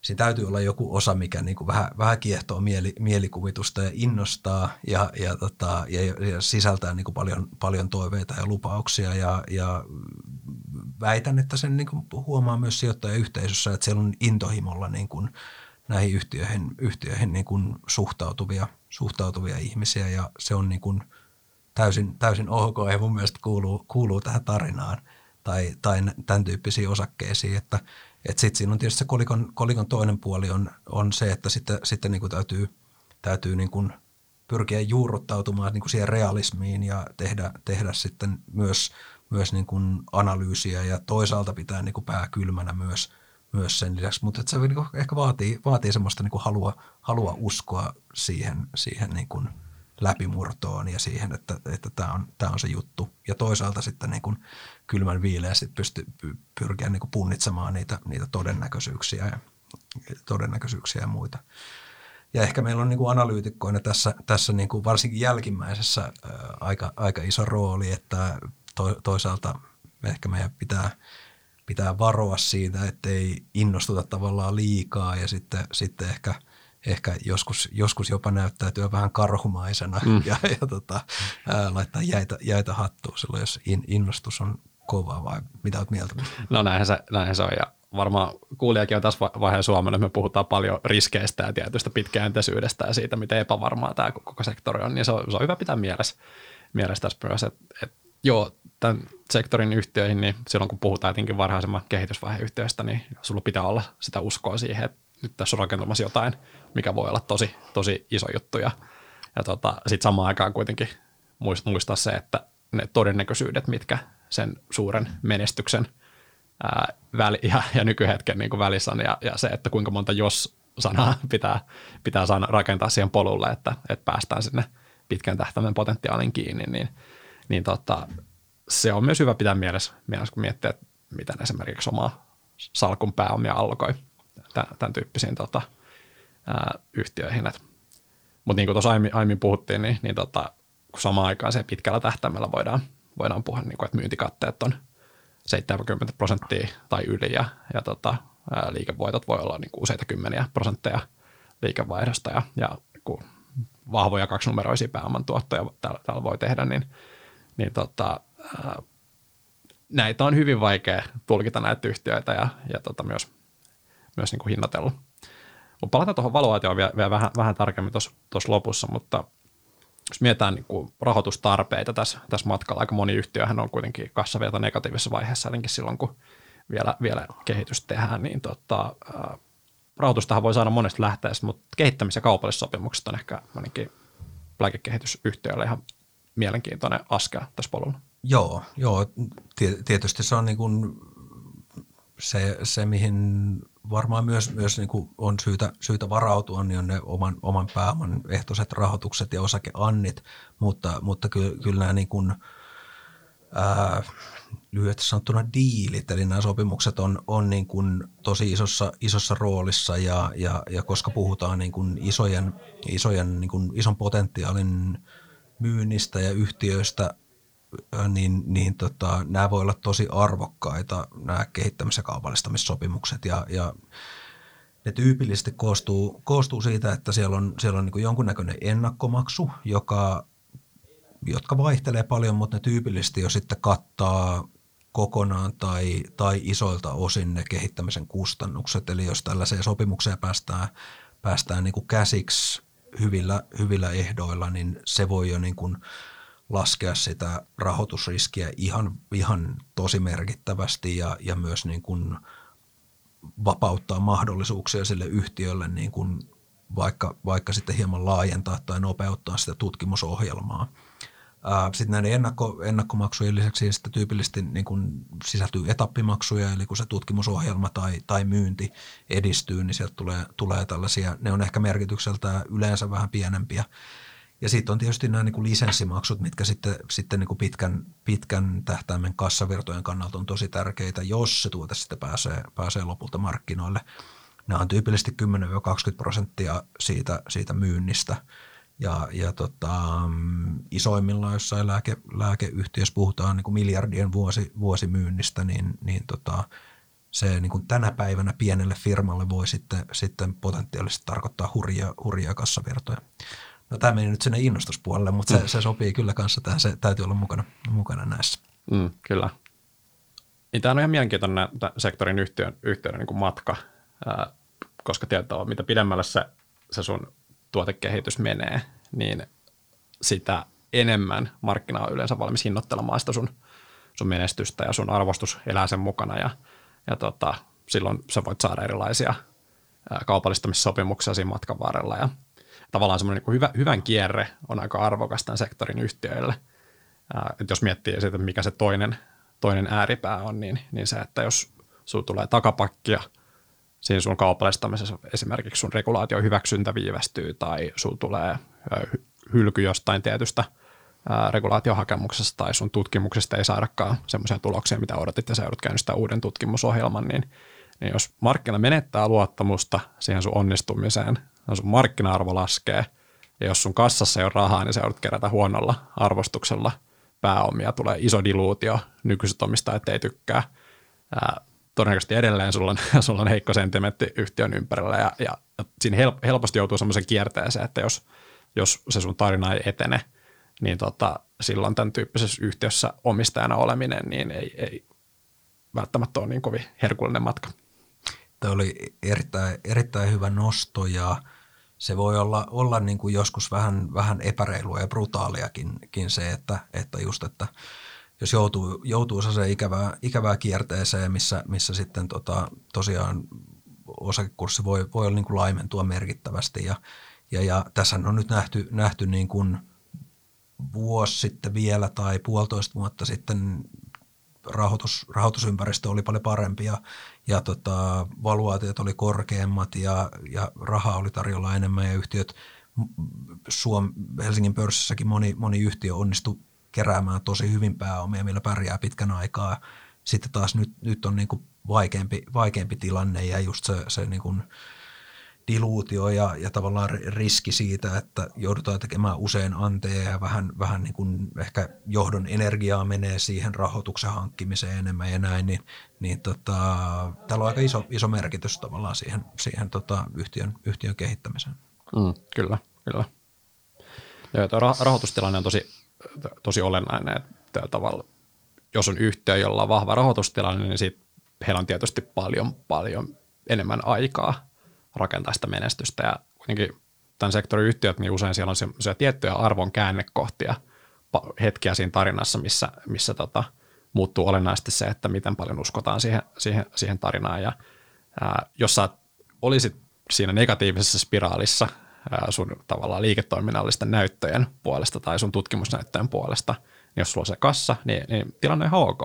siinä täytyy olla joku osa, mikä niin kuin vähän, vähän kiehtoo mieli, mielikuvitusta ja innostaa ja, ja, tota, ja, ja sisältää niin kuin paljon, paljon toiveita ja lupauksia ja, ja väitän, että sen niin kuin huomaa myös sijoittajayhteisössä, että siellä on intohimolla niin kuin näihin yhtiöihin, yhtiöihin niin kuin suhtautuvia, suhtautuvia ihmisiä ja se on niin kuin täysin, täysin ok ja mun mielestä kuuluu, kuuluu tähän tarinaan tai, tai tämän tyyppisiin osakkeisiin, että – et sitten siinä on tietysti se kolikon, kolikon toinen puoli on, on se, että sitten, sitten niin kuin täytyy, täytyy niin kuin pyrkiä juurruttautumaan niin kuin siihen realismiin ja tehdä, tehdä sitten myös, myös niin kuin analyysiä ja toisaalta pitää niin kuin pää kylmänä myös, myös sen lisäksi. Mutta se niin kuin ehkä vaatii, vaatii semmoista niin kuin halua, halua uskoa siihen, siihen niin kuin – läpimurtoon ja siihen, että, että tämä, on, tämä on se juttu. Ja toisaalta sitten niin kuin kylmän viileästi pysty, pyrkiä niin punnitsemaan niitä, niitä todennäköisyyksiä, ja, todennäköisyyksiä ja muita. Ja ehkä meillä on niin kuin analyytikkoina tässä, tässä niin kuin varsinkin jälkimmäisessä aika, aika iso rooli, että to, toisaalta ehkä meidän pitää, pitää varoa siitä, ettei innostuta tavallaan liikaa ja sitten, sitten ehkä – ehkä joskus, joskus jopa näyttäytyä vähän karhumaisena mm. ja, ja tota, ää, laittaa jäitä, jäitä hattuun silloin, jos in, innostus on kova vai mitä olet mieltä? No näinhän se, näinhän se on ja varmaan kuulijakin on tässä vaiheessa Suomelle, me puhutaan paljon riskeistä ja tietystä pitkäjänteisyydestä ja siitä, miten epävarmaa tämä koko sektori on, niin se on, se on hyvä pitää mielessä, mielessä tässä myös, että, että joo, tämän sektorin yhtiöihin, niin silloin kun puhutaan etenkin varhaisemman kehitysvaiheyhtiöistä, niin sulla pitää olla sitä uskoa siihen, että nyt tässä on rakentumassa jotain, mikä voi olla tosi, tosi iso juttu. Ja, ja tota, sitten samaan aikaan kuitenkin muistaa se, että ne todennäköisyydet, mitkä sen suuren menestyksen ää, väli, ja, ja nykyhetken niin kuin välissä on, ja, ja se, että kuinka monta jos-sanaa pitää, pitää saada rakentaa siihen polulle, että, että päästään sinne pitkän tähtäimen potentiaalin kiinni, niin, niin tota, se on myös hyvä pitää mielessä, mielessä kun miettii, että miten esimerkiksi omaa salkun pääomia allokoi tämän tyyppisiin tota, ää, yhtiöihin. Mutta niin kuin tuossa aiemmin, aiemmin puhuttiin, niin, niin tota, kun samaan aikaan se pitkällä tähtäimellä voidaan, voidaan puhua, niin kuin, että myyntikatteet on 70 prosenttia tai yli ja, ja tota, ää, liikevoitot voi olla niin kuin useita kymmeniä prosentteja liikevaihdosta ja, ja kun vahvoja kaksinumeroisia pääoman tuottoja täällä, täällä voi tehdä, niin, niin tota, ää, näitä on hyvin vaikea tulkita näitä yhtiöitä ja, ja tota myös myös niin kuin hinnoitellut. Mutta palataan tuohon valuaatioon vielä, vielä vähän, vähän tarkemmin tuossa lopussa, mutta jos mietitään niin kuin rahoitustarpeita tässä, tässä matkalla, aika moni yhtiöhän on kuitenkin kassavirta negatiivisessa vaiheessa, ainakin silloin, kun vielä, vielä kehitys tehdään, niin tota, ää, rahoitustahan voi saada monesta lähteestä, mutta kehittämis- ja kaupalliset sopimukset on ehkä ainakin lääkekehitysyhtiöille ihan mielenkiintoinen askel tässä polulla. Joo, joo tietysti se on niin kuin se, se, mihin varmaan myös, myös niin kuin on syytä, syytä varautua, niin on ne oman, oman pääoman ehtoiset rahoitukset ja osakeannit, mutta, mutta kyllä, kyllä nämä niin kuin, ää, lyhyesti sanottuna diilit, eli nämä sopimukset on, on niin kuin tosi isossa, isossa roolissa ja, ja, ja koska puhutaan niin kuin isojen, isojen niin kuin ison potentiaalin myynnistä ja yhtiöistä, niin, niin tota, nämä voi olla tosi arvokkaita, nämä kehittämis- ja kaupallistamissopimukset. Ja, ja ne tyypillisesti koostuu, koostuu siitä, että siellä on, siellä on niin jonkunnäköinen ennakkomaksu, joka, jotka vaihtelee paljon, mutta ne tyypillisesti jo sitten kattaa kokonaan tai, tai isoilta osin ne kehittämisen kustannukset. Eli jos tällaiseen sopimukseen päästään, päästään niin käsiksi hyvillä, hyvillä ehdoilla, niin se voi jo niin kuin – laskea sitä rahoitusriskiä ihan, ihan tosi merkittävästi ja, ja myös niin kuin vapauttaa mahdollisuuksia sille yhtiölle niin kuin vaikka, vaikka sitten hieman laajentaa tai nopeuttaa sitä tutkimusohjelmaa. Sitten näiden ennakko, ennakkomaksujen lisäksi sitten tyypillisesti niin kuin sisältyy etappimaksuja, eli kun se tutkimusohjelma tai, tai myynti edistyy, niin sieltä tulee, tulee tällaisia, ne on ehkä merkitykseltä yleensä vähän pienempiä ja sitten on tietysti nämä niin kuin lisenssimaksut, mitkä sitten, sitten niin kuin pitkän, pitkän tähtäimen kassavirtojen kannalta on tosi tärkeitä, jos se tuote sitten pääsee, pääsee lopulta markkinoille. Nämä on tyypillisesti 10-20 prosenttia siitä, siitä myynnistä. Ja, ja tota, isoimmillaan jossain lääke, lääkeyhtiössä puhutaan niin kuin miljardien vuosi, vuosimyynnistä, niin, niin tota, se niin kuin tänä päivänä pienelle firmalle voi sitten, sitten potentiaalisesti tarkoittaa hurjia, hurjia kassavirtoja. No tämä meni nyt sinne innostuspuolelle, mutta se, mm. se sopii kyllä kanssa tähän, se täytyy olla mukana, mukana näissä. Mm, kyllä. Niin tämä on ihan mielenkiintoinen sektorin yhtiön, yhtiön niin kuin matka, ää, koska tietää, mitä pidemmälle se, se sun tuotekehitys menee, niin sitä enemmän markkina on yleensä valmis hinnoittelemaan sitä sun, sun menestystä ja sun arvostus elää sen mukana ja, ja tota, silloin sä voit saada erilaisia kaupallistamissopimuksia siinä matkan varrella ja tavallaan semmoinen niin hyvä, hyvän kierre on aika arvokas tämän sektorin yhtiöille. Et jos miettii siitä, mikä se toinen, toinen ääripää on, niin, niin se, että jos sinulla tulee takapakkia siinä sun kaupallistamisessa, esimerkiksi sun regulaatio hyväksyntä viivästyy tai sinulla tulee hylky jostain tietystä regulaatiohakemuksesta tai sun tutkimuksesta ei saadakaan semmoisia tuloksia, mitä odotit ja sä joudut käynnistää uuden tutkimusohjelman, niin, niin jos markkina menettää luottamusta siihen sun onnistumiseen, sun markkina-arvo laskee. Ja jos sun kassassa ei ole rahaa, niin sä joudut kerätä huonolla arvostuksella pääomia, tulee iso diluutio, nykyiset omistajat ei tykkää, ää, todennäköisesti edelleen sulla on, sulla on heikko sentimentti yhtiön ympärillä. Ja, ja siinä helposti joutuu semmoisen kierteeseen, että jos – jos se sun tarina ei etene, niin tota, silloin tämän tyyppisessä yhtiössä omistajana oleminen niin ei, ei välttämättä ole niin kovin herkullinen matka. Tämä oli erittäin, erittäin hyvä nosto ja se voi olla, olla niin kuin joskus vähän, vähän epäreilua ja brutaaliakin se, että, että just, että jos joutuu, joutuu se ikävää, ikävää kierteeseen, missä, missä sitten tota, tosiaan osakekurssi voi, voi olla niin kuin laimentua merkittävästi ja ja, ja tässä on nyt nähty, nähty niin kuin vuosi sitten vielä tai puolitoista vuotta sitten rahoitus, rahoitusympäristö oli paljon parempi ja, ja tota, valuaatiot oli korkeammat ja, ja rahaa oli tarjolla enemmän ja yhtiöt, Suom, Helsingin pörssissäkin moni, moni yhtiö onnistui keräämään tosi hyvin pääomia, millä pärjää pitkän aikaa. Sitten taas nyt, nyt on niin kuin vaikeampi, vaikeampi tilanne ja just se, se niin kuin, diluutio ja, ja tavallaan riski siitä, että joudutaan tekemään usein anteja ja vähän, vähän niin kuin ehkä johdon energiaa menee siihen rahoituksen hankkimiseen enemmän ja näin, niin, niin tota, täällä on aika iso, iso merkitys tavallaan siihen, siihen tota, yhtiön, yhtiön kehittämiseen. Mm, kyllä, kyllä. Ja tuo rahoitustilanne on tosi, tosi olennainen, että tavalla, jos on yhtiö, jolla on vahva rahoitustilanne, niin siitä heillä on tietysti paljon, paljon enemmän aikaa rakentaa sitä menestystä. Ja kuitenkin tämän sektorin yhtiöt, niin usein siellä on sellaisia tiettyjä arvon käännekohtia, hetkiä siinä tarinassa, missä, missä tota, muuttuu olennaisesti se, että miten paljon uskotaan siihen, siihen, siihen tarinaan. Ja ää, jos sä olisit siinä negatiivisessa spiraalissa ää, sun tavallaan liiketoiminnallisten näyttöjen puolesta tai sun tutkimusnäyttöjen puolesta, niin jos sulla on se kassa, niin, niin tilanne on ihan ok.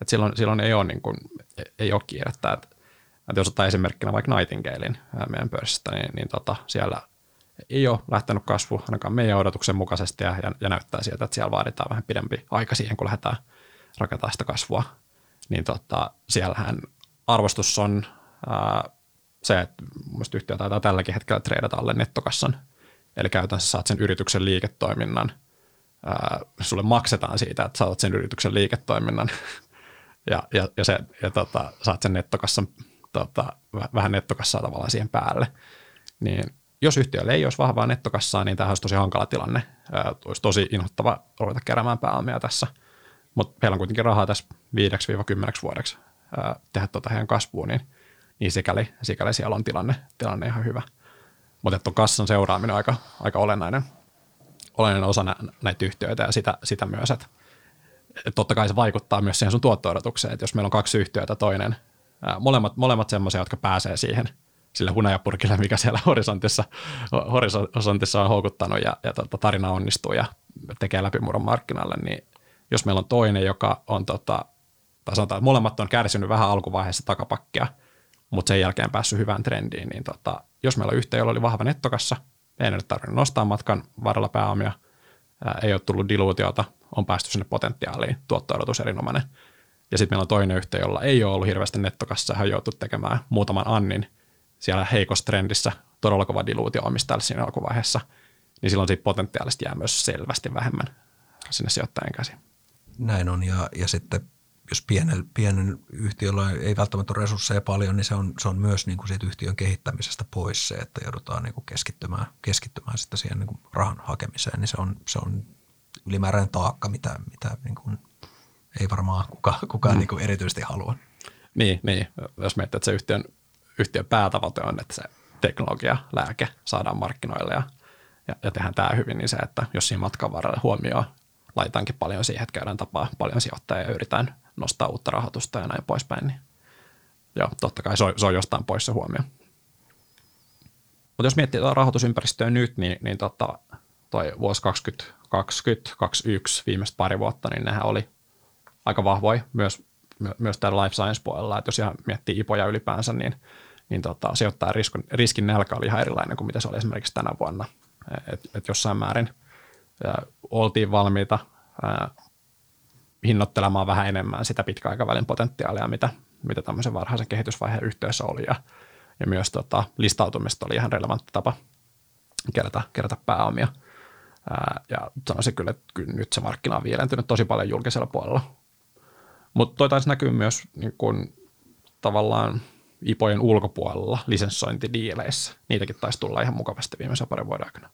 Et silloin, silloin ei ole, niin kuin, ei ole kiirettä. Et että jos ottaa esimerkkinä vaikka Nightingalein meidän pörssistä, niin, niin tota, siellä ei ole lähtenyt kasvu ainakaan meidän odotuksen mukaisesti ja, ja, ja näyttää siltä, että siellä vaaditaan vähän pidempi aika siihen, kun lähdetään rakentamaan sitä kasvua. Niin tota, siellähän arvostus on ää, se, että mielestäni yhtiö taitaa tälläkin hetkellä treidata alle nettokassan. Eli käytännössä saat sen yrityksen liiketoiminnan, ää, sulle maksetaan siitä, että saat sen yrityksen liiketoiminnan ja, ja, ja, se, ja tota, saat sen nettokassan tota, vähän nettokassaa tavallaan siihen päälle. Niin jos yhtiöllä ei olisi vahvaa nettokassaa, niin tämä olisi tosi hankala tilanne. Ää, olisi tosi inhottava ruveta keräämään pääomia tässä. Mutta heillä on kuitenkin rahaa tässä 5-10 vuodeksi ää, tehdä tuota heidän kasvuun, niin, niin sikäli, sikäli siellä on tilanne, tilanne ihan hyvä. Mutta tuon kassan seuraaminen on aika, aika olennainen, olennainen osa nä, näitä yhtiöitä ja sitä, sitä myös, että et totta kai se vaikuttaa myös siihen sun tuotto että jos meillä on kaksi yhtiötä, toinen molemmat, molemmat semmoisia, jotka pääsee siihen sille hunajapurkille, mikä siellä horisontissa, horisontissa on houkuttanut ja, ja tota, tarina onnistuu ja tekee läpimurron markkinalle, niin jos meillä on toinen, joka on, tota, tai sanotaan, että molemmat on kärsinyt vähän alkuvaiheessa takapakkia, mutta sen jälkeen päässyt hyvään trendiin, niin tota, jos meillä on yhtä, jolla oli vahva nettokassa, ei nyt tarvinnut nostaa matkan varrella pääomia, ää, ei ole tullut diluutiota, on päästy sinne potentiaaliin, tuotto erinomainen, ja sitten meillä on toinen yhtiö, jolla ei ole ollut hirveästi nettokassa, hän joutuu tekemään muutaman annin siellä heikossa trendissä, todella kova diluutio omistajalle siinä alkuvaiheessa, niin silloin siitä potentiaalisesti jää myös selvästi vähemmän sinne sijoittajan käsiin. Näin on, ja, ja sitten jos pienen, pienen yhtiöllä ei välttämättä ole resursseja paljon, niin se on, se on myös niin kuin siitä yhtiön kehittämisestä pois se, että joudutaan niin kuin keskittymään, keskittymään sitten siihen niin kuin rahan hakemiseen, niin se on, se on ylimääräinen taakka, mitä, mitä niin kuin ei varmaan kukaan, kukaan mm. niin kuin erityisesti halua. Niin, niin, jos miettii, että se yhtiön, yhtiön päätavoite on, että se teknologia, lääke saadaan markkinoille ja, ja, ja tehdään tämä hyvin, niin se, että jos siinä matkan varrella huomioon laitaankin paljon siihen, että käydään tapaa paljon sijoittajia ja yritetään nostaa uutta rahoitusta ja näin poispäin, niin joo, totta kai se on, se on jostain pois se huomio. Mutta jos miettii tuota rahoitusympäristöä nyt, niin, niin tota, toi vuosi 2020, 2021 viimeistä pari vuotta, niin nehän oli aika vahvoja myös, myös täällä life science puolella, että jos ihan miettii ipoja ylipäänsä, niin, niin tota, sijoittajan riskin, riskin nälkä oli ihan erilainen kuin mitä se oli esimerkiksi tänä vuonna. Et, et jossain määrin ja oltiin valmiita ää, hinnoittelemaan vähän enemmän sitä pitkäaikavälin potentiaalia, mitä, mitä tämmöisen varhaisen kehitysvaiheen yhteydessä oli. Ja, ja myös tota, listautumista oli ihan relevantti tapa kerätä, kerätä pääomia. Ää, ja sanoisin kyllä, että nyt se markkina on viilentynyt tosi paljon julkisella puolella. Mutta toi taisi näkyy myös niin kun, tavallaan IPOjen ulkopuolella lisenssointidiileissä. Niitäkin taisi tulla ihan mukavasti viimeisen parin vuoden aikana.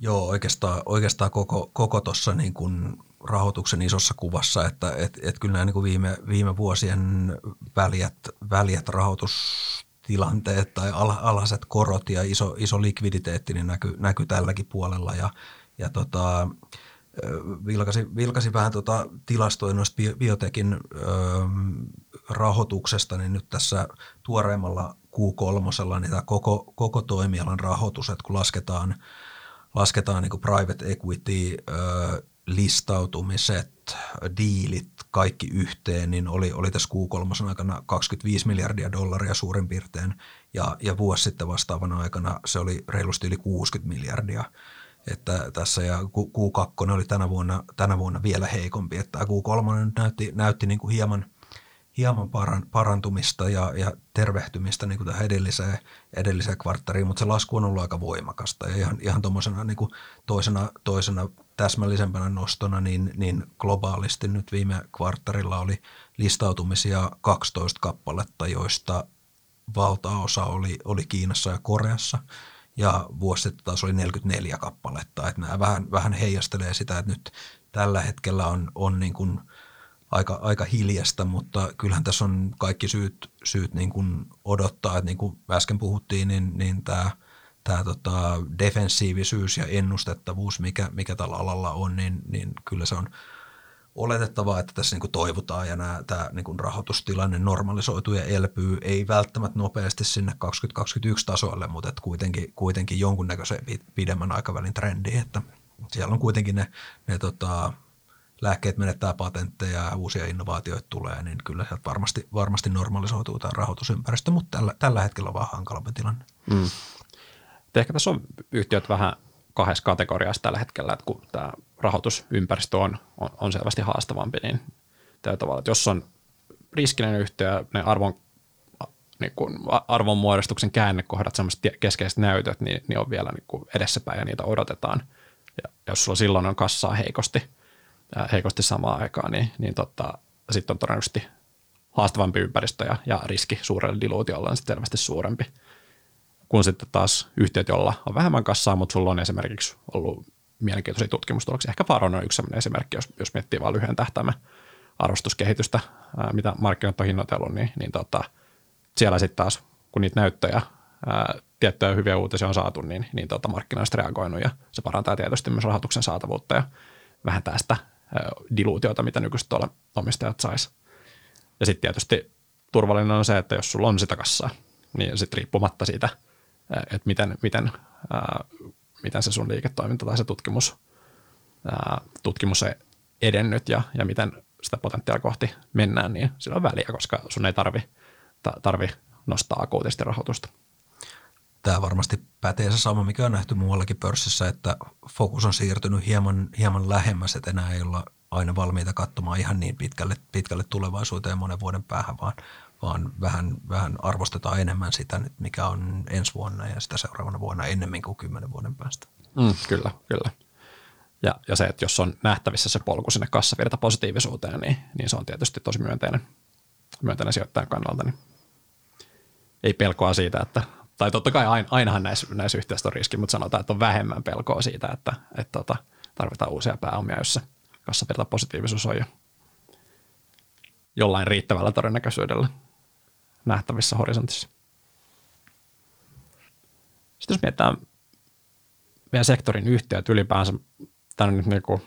Joo, oikeastaan, oikeastaan koko, koko tuossa niin kuin rahoituksen isossa kuvassa, että et, et kyllä nämä niin kuin viime, viime vuosien väljät, väljät rahoitustilanteet tai al, alhaiset korot ja iso, iso likviditeetti niin näkyy näky tälläkin puolella ja, ja tota, vilkasi, vilkasi vähän tota tilastoja noista biotekin ö, rahoituksesta, niin nyt tässä tuoreemmalla Q3, niin tämä koko, koko toimialan rahoitus, että kun lasketaan, lasketaan niin kuin private equity, ö, listautumiset, diilit, kaikki yhteen, niin oli, oli tässä Q3 aikana 25 miljardia dollaria suurin piirtein, ja, ja vuosi sitten vastaavana aikana se oli reilusti yli 60 miljardia että tässä ja Q2 oli tänä vuonna, tänä vuonna vielä heikompi, että Q3 näytti, näytti niin kuin hieman, hieman parantumista ja, ja tervehtymistä niin kuin tähän edelliseen, edelliseen kvarttariin, mutta se lasku on ollut aika voimakasta. Ja ihan, ihan tuommoisena niin toisena, toisena täsmällisempänä nostona, niin, niin globaalisti nyt viime kvarttarilla oli listautumisia 12 kappaletta, joista valtaosa oli, oli Kiinassa ja Koreassa – ja vuosi sitten taas oli 44 kappaletta. Että nämä vähän, vähän heijastelee sitä, että nyt tällä hetkellä on, on niin kuin aika, aika hiljasta, mutta kyllähän tässä on kaikki syyt, syyt niin kuin odottaa, että niin kuin äsken puhuttiin, niin, niin tämä, tämä tota defensiivisyys ja ennustettavuus, mikä, mikä tällä alalla on, niin, niin kyllä se on – oletettavaa, että tässä niin toivotaan ja nämä, tämä niin rahoitustilanne normalisoituu ja elpyy, ei välttämättä nopeasti sinne 2021 tasolle, mutta että kuitenkin, kuitenkin jonkunnäköisen pidemmän aikavälin trendi, että siellä on kuitenkin ne, ne tota, lääkkeet menettää patentteja ja uusia innovaatioita tulee, niin kyllä sieltä varmasti, varmasti normalisoituu tämä rahoitusympäristö, mutta tällä, tällä hetkellä on vaan hankalampi tilanne. Mm. Ehkä tässä on yhtiöt vähän kahdessa kategoriassa tällä hetkellä, että kun tämä rahoitusympäristö on, on, on selvästi haastavampi, niin tavalla, jos on riskinen yhtiö, ne arvon, niin kuin arvonmuodostuksen käännekohdat, sellaiset keskeiset näytöt, niin, niin on vielä niin kuin edessäpäin ja niitä odotetaan. Ja jos sulla silloin on kassaa heikosti, heikosti samaan aikaan, niin, niin tota, sitten on todennäköisesti haastavampi ympäristö ja, ja riski suurelle diluutiolle on selvästi suurempi kun sitten taas yhtiöt, joilla on vähemmän kassaa, mutta sulla on esimerkiksi ollut mielenkiintoisia tutkimustuloksia. Ehkä Faron on yksi sellainen esimerkki, jos, jos miettii vain lyhyen tähtäimen arvostuskehitystä, ää, mitä markkinat on hinnoitellut, niin, niin tota, siellä sitten taas, kun niitä näyttöjä, ää, tiettyjä hyviä uutisia on saatu, niin, niin tota, markkinoista reagoinut ja se parantaa tietysti myös rahoituksen saatavuutta ja vähentää sitä diluutiota, mitä nykyiset omistajat sais. Ja sitten tietysti turvallinen on se, että jos sulla on sitä kassaa, niin sitten riippumatta siitä – että miten, miten, ää, miten se sun liiketoiminta tai se tutkimus, ää, tutkimus on edennyt ja, ja miten sitä potentiaalia kohti mennään, niin sillä on väliä, koska sun ei tarvi, tarvi nostaa akuutisti rahoitusta. Tämä varmasti pätee se sama, mikä on nähty muuallakin pörssissä, että fokus on siirtynyt hieman, hieman lähemmäs, että enää ei olla aina valmiita katsomaan ihan niin pitkälle, pitkälle tulevaisuuteen monen vuoden päähän, vaan, vaan vähän, vähän arvostetaan enemmän sitä nyt, mikä on ensi vuonna ja sitä seuraavana vuonna ennemmin kuin kymmenen vuoden päästä. Mm, kyllä, kyllä. Ja, ja se, että jos on nähtävissä se polku sinne kassavirta positiivisuuteen, niin, niin se on tietysti tosi myönteinen, myönteinen sijoittajan kannalta. Niin ei pelkoa siitä, että, tai totta kai ainahan näissä, näissä yhtiöissä on riski, mutta sanotaan, että on vähemmän pelkoa siitä, että, että tota, tarvitaan uusia pääomia, jossa kassavirta positiivisuus on jo jollain riittävällä todennäköisyydellä nähtävissä horisontissa. Sitten jos mietitään meidän sektorin yhtiöt ylipäänsä, tänne nyt niin kuin,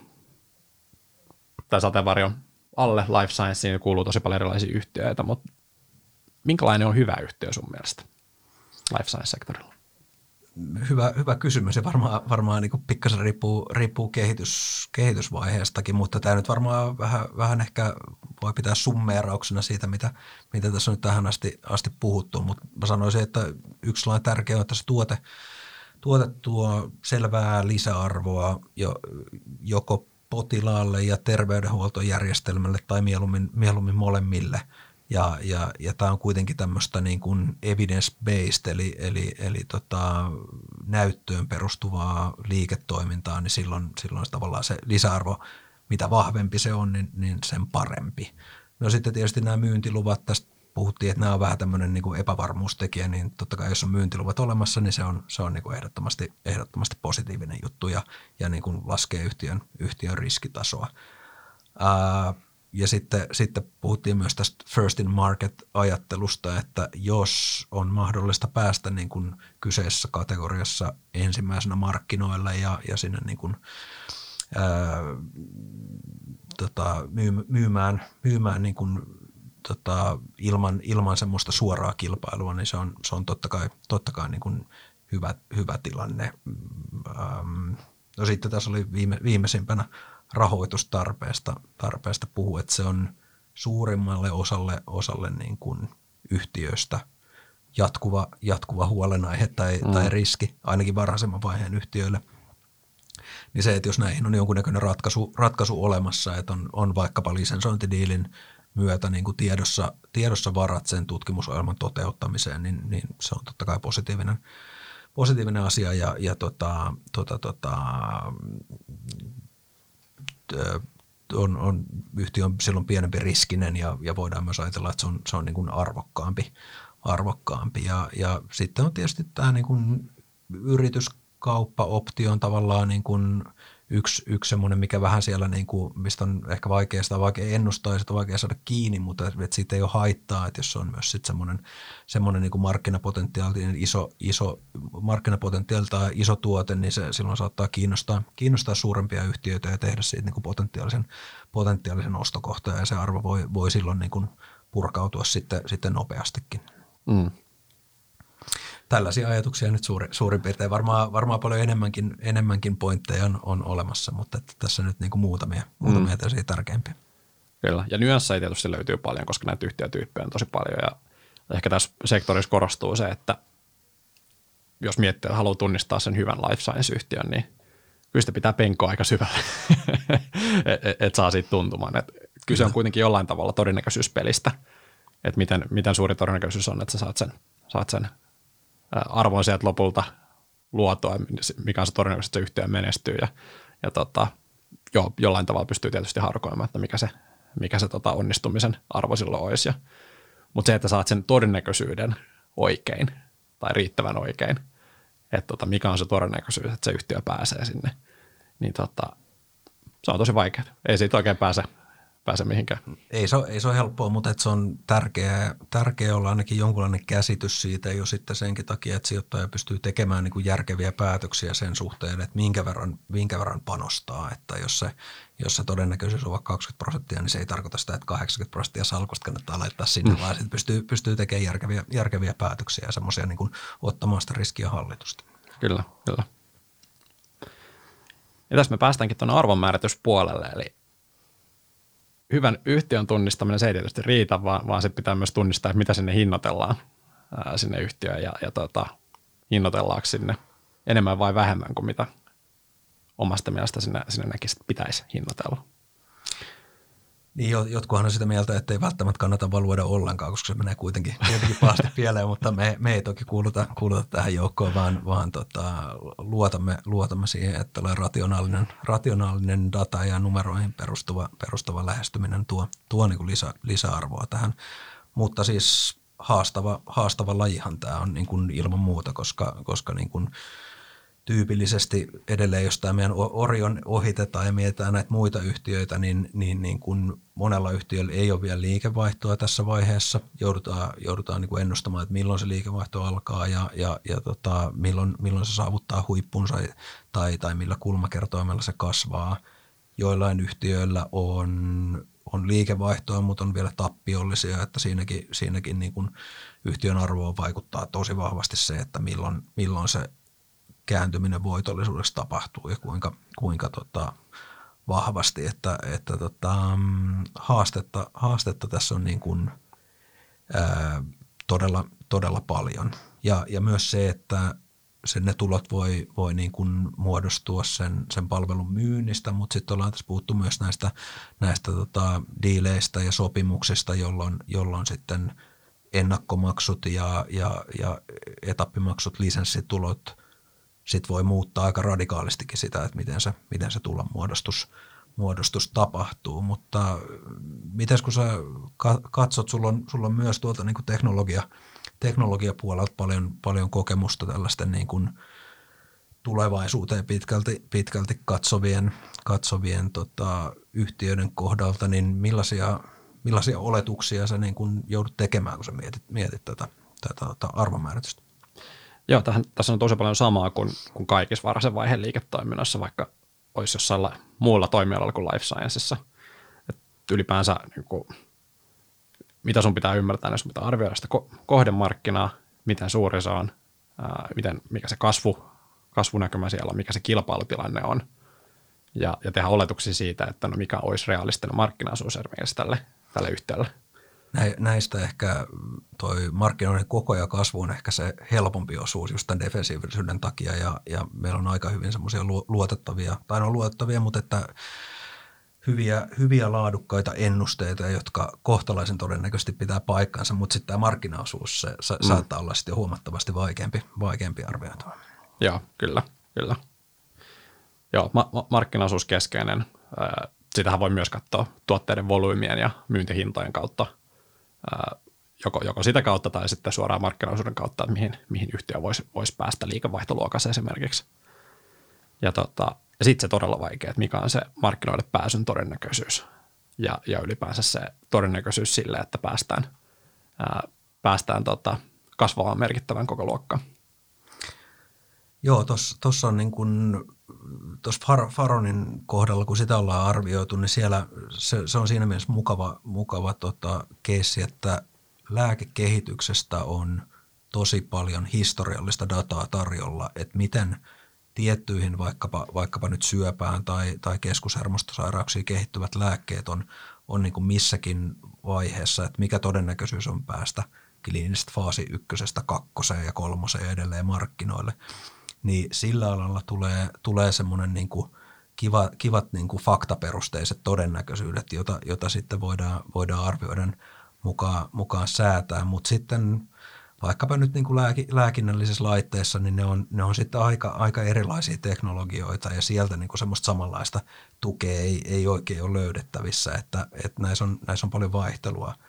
tai sateenvarjon alle life scienceen kuuluu tosi paljon erilaisia yhtiöitä, mutta minkälainen on hyvä yhtiö sun mielestä life science-sektorilla? Hyvä, hyvä kysymys ja varmaan, varmaan niin pikkasen riippuu, riippuu kehitys, kehitysvaiheestakin, mutta tämä nyt varmaan vähän, vähän ehkä voi pitää summeerauksena siitä, mitä, mitä tässä on nyt tähän asti, asti puhuttu, mutta mä sanoisin, että yksi sellainen tärkeä on, että se tuote, tuote tuo selvää lisäarvoa jo, joko potilaalle ja terveydenhuoltojärjestelmälle tai mieluummin, mieluummin molemmille – ja, ja, ja tämä on kuitenkin tämmöistä niin kuin evidence-based, eli, eli, eli tota, näyttöön perustuvaa liiketoimintaa, niin silloin, silloin tavallaan se lisäarvo, mitä vahvempi se on, niin, niin sen parempi. No sitten tietysti nämä myyntiluvat, tästä puhuttiin, että nämä on vähän tämmöinen niin kuin epävarmuustekijä, niin totta kai jos on myyntiluvat olemassa, niin se on, se on niin kuin ehdottomasti, ehdottomasti positiivinen juttu ja, ja niin kuin laskee yhtiön, yhtiön riskitasoa. Ää, ja sitten, sitten puhuttiin myös tästä first in market-ajattelusta, että jos on mahdollista päästä niin kuin kyseessä kategoriassa ensimmäisenä markkinoille ja, ja sinne niin kuin, ää, tota, myymään, myymään niin kuin, tota, ilman, ilman semmoista suoraa kilpailua, niin se on, se on totta kai, totta kai niin kuin hyvä, hyvä tilanne. Ähm, no sitten tässä oli viime, viimeisimpänä rahoitustarpeesta tarpeesta puhua, että se on suurimmalle osalle, osalle niin kuin yhtiöistä jatkuva, jatkuva huolenaihe tai, mm. tai riski, ainakin varhaisemman vaiheen yhtiöille. Niin se, että jos näihin on jonkunnäköinen ratkaisu, ratkaisu olemassa, että on, on vaikkapa lisensointidiilin myötä niin kuin tiedossa, tiedossa varat sen tutkimusohjelman toteuttamiseen, niin, niin se on totta kai positiivinen, positiivinen asia ja, ja tota, tota, tota, on, on, yhtiö on silloin pienempi riskinen ja, ja voidaan myös ajatella, että se on, se on niin kuin arvokkaampi. arvokkaampi. Ja, ja sitten on tietysti tämä niin kuin yrityskauppa-optio on tavallaan niin kuin – yksi, yksi semmoinen, mikä vähän siellä, niin kuin, mistä on ehkä vaikea sitä vaikea ennustaa ja sitä vaikea saada kiinni, mutta että siitä ei ole haittaa, että jos on myös sitten semmoinen, semmoinen niin kuin markkinapotentiaalinen iso, iso markkinapotentiaali tai iso tuote, niin se silloin saattaa kiinnostaa, kiinnostaa suurempia yhtiöitä ja tehdä siitä niin kuin potentiaalisen, potentiaalisen ostokohtaa ja se arvo voi, voi silloin niin kuin purkautua sitten, sitten nopeastikin. Mm tällaisia ajatuksia nyt suuri, suurin piirtein. Varmaan, varmaan paljon enemmänkin, enemmänkin pointteja on, on olemassa, mutta että tässä nyt niin kuin muutamia, muutamia mm. tärkeimpiä. Kyllä, ja nyansseja tietysti löytyy paljon, koska näitä yhtiötyyppejä on tosi paljon, ja ehkä tässä sektorissa korostuu se, että jos miettii, että haluaa tunnistaa sen hyvän life science-yhtiön, niin kyllä sitä pitää penkoa aika syvälle, että et, et saa siitä tuntumaan. Et kyse on kuitenkin jollain tavalla todennäköisyyspelistä, että miten, miten suuri todennäköisyys on, että sä saat sen, saat sen arvon sieltä lopulta luotua, mikä on se todennäköisesti se yhtiö menestyy ja, ja tota, jo, jollain tavalla pystyy tietysti harkoimaan, että mikä se, mikä se tota onnistumisen arvo silloin olisi. Mutta se, että saat sen todennäköisyyden oikein tai riittävän oikein, että tota, mikä on se todennäköisyys, että se yhtiö pääsee sinne, niin tota, se on tosi vaikeaa. Ei siitä oikein pääse pääse mihinkään. Ei se ole, ei se ole helppoa, mutta että se on tärkeää, tärkeää olla ainakin jonkunlainen käsitys siitä jo sitten senkin takia, että sijoittaja pystyy tekemään niin kuin järkeviä päätöksiä sen suhteen, että minkä verran, minkä verran panostaa. Että jos se, jos se todennäköisyys on vaikka 20 prosenttia, niin se ei tarkoita sitä, että 80 prosenttia salkusta kannattaa laittaa sinne, mm. vaan sitten pystyy, pystyy tekemään järkeviä, järkeviä päätöksiä ja semmoisia niin kuin ottamaan sitä riskiä hallitusta. Kyllä, kyllä. Ja tässä me päästäänkin tuonne arvonmäärityspuolelle, eli hyvän yhtiön tunnistaminen se ei tietysti riitä, vaan, vaan se pitää myös tunnistaa, että mitä sinne hinnoitellaan ää, sinne yhtiöön ja, ja tota, hinnoitellaanko sinne enemmän vai vähemmän kuin mitä omasta mielestä sinne, sinne näkisi, pitäisi hinnoitella. Niin, jotkuhan on sitä mieltä, että ei välttämättä kannata valuoida ollenkaan, koska se menee kuitenkin, kuitenkin pahasti pieleen, mutta me, me ei toki kuuluta, kuuluta tähän joukkoon, vaan, vaan tota, luotamme, luotamme siihen, että rationaalinen, rationaalinen data ja numeroihin perustuva, perustuva lähestyminen tuo, tuo niin kuin lisä, lisäarvoa tähän. Mutta siis haastava, haastava lajihan tämä on niin kuin ilman muuta, koska, koska niin kuin – tyypillisesti edelleen, jos tämä meidän Orion ohitetaan ja mietitään näitä muita yhtiöitä, niin, niin, niin kun monella yhtiöllä ei ole vielä liikevaihtoa tässä vaiheessa. Joudutaan, joudutaan niin kuin ennustamaan, että milloin se liikevaihto alkaa ja, ja, ja tota, milloin, milloin se saavuttaa huippunsa tai, tai millä kulmakertoimella se kasvaa. Joillain yhtiöillä on, on liikevaihtoa, mutta on vielä tappiollisia, että siinäkin, siinäkin niin kuin yhtiön arvoon vaikuttaa tosi vahvasti se, että milloin, milloin se kääntyminen voitollisuudessa tapahtuu ja kuinka, kuinka tota, vahvasti, että, että tota, haastetta, haastetta tässä on niin kuin, ää, todella, todella paljon. Ja, ja myös se, että sen ne tulot voi, voi niin kuin muodostua sen, sen palvelun myynnistä, mutta sitten ollaan tässä puhuttu myös näistä, näistä tota, diileistä ja sopimuksista, jolloin, jolloin sitten ennakkomaksut ja, ja, ja etappimaksut, lisenssitulot – sit voi muuttaa aika radikaalistikin sitä, että miten se, miten se tulon muodostus, muodostus tapahtuu. Mutta miten kun sä katsot, sulla on, sulla on myös tuolta niin kuin teknologia, teknologiapuolelta paljon, paljon kokemusta tällaisten niin kuin tulevaisuuteen pitkälti, pitkälti katsovien, katsovien tota, yhtiöiden kohdalta, niin millaisia, millaisia oletuksia sä niin kuin joudut tekemään, kun sä mietit, mietit tätä, tätä, tätä arvomääritystä? Joo, tähän, tässä on tosi paljon samaa kuin, kuin kaikissa varhaisen vaiheen liiketoiminnassa, vaikka olisi jossain muulla toimialalla kuin life scienceissa. Ylipäänsä niin kuin, mitä sun pitää ymmärtää, jos pitää arvioida sitä kohdemarkkinaa, miten suuri se on, ää, miten, mikä se kasvu, kasvunäkymä siellä on, mikä se kilpailutilanne on, ja, ja tehdä oletuksia siitä, että no mikä olisi realistinen markkinaosuus tälle, tälle yhtiölle näistä ehkä toi markkinoiden koko ja kasvu on ehkä se helpompi osuus just tämän defensiivisyyden takia ja, ja meillä on aika hyvin semmoisia luotettavia, tai on luotettavia, mutta että hyviä, hyviä laadukkaita ennusteita, jotka kohtalaisen todennäköisesti pitää paikkansa, mutta sitten tämä markkinaosuus se, sa, mm. saattaa olla sitten huomattavasti vaikeampi, vaikeampi arvioitava. Joo, kyllä, kyllä. Joo, ma- ma- markkinaosuus keskeinen. Sitähän voi myös katsoa tuotteiden volyymien ja myyntihintojen kautta – joko, joko sitä kautta tai sitten suoraan markkinaosuuden kautta, että mihin, mihin yhtiö voisi, voisi päästä liikevaihtoluokassa esimerkiksi. Ja, tota, ja sitten se todella vaikea, että mikä on se markkinoille pääsyn todennäköisyys ja, ja ylipäänsä se todennäköisyys sille, että päästään, ää, päästään tota, kasvamaan merkittävän koko luokkaan. Joo, tuossa on niin kuin, tuossa Far, Faronin kohdalla, kun sitä ollaan arvioitu, niin siellä se, se on siinä mielessä mukava, mukava tota, keissi, että lääkekehityksestä on tosi paljon historiallista dataa tarjolla, että miten tiettyihin vaikkapa, vaikkapa nyt syöpään tai, tai keskushermostosairauksiin kehittyvät lääkkeet on, on niin kuin missäkin vaiheessa, että mikä todennäköisyys on päästä kliinisestä faasi ykkösestä kakkoseen ja kolmoseen ja edelleen markkinoille – niin sillä alalla tulee, tulee semmoinen niin kuin kiva, kivat niin kuin faktaperusteiset todennäköisyydet, jota, jota sitten voidaan, voidaan arvioiden mukaan, mukaan säätää, mutta sitten vaikkapa nyt niin kuin lääki, lääkinnällisessä laitteessa, niin ne on, ne on sitten aika, aika erilaisia teknologioita ja sieltä niin kuin semmoista samanlaista tukea ei, ei oikein ole löydettävissä, että, että näissä, on, näissä on paljon vaihtelua –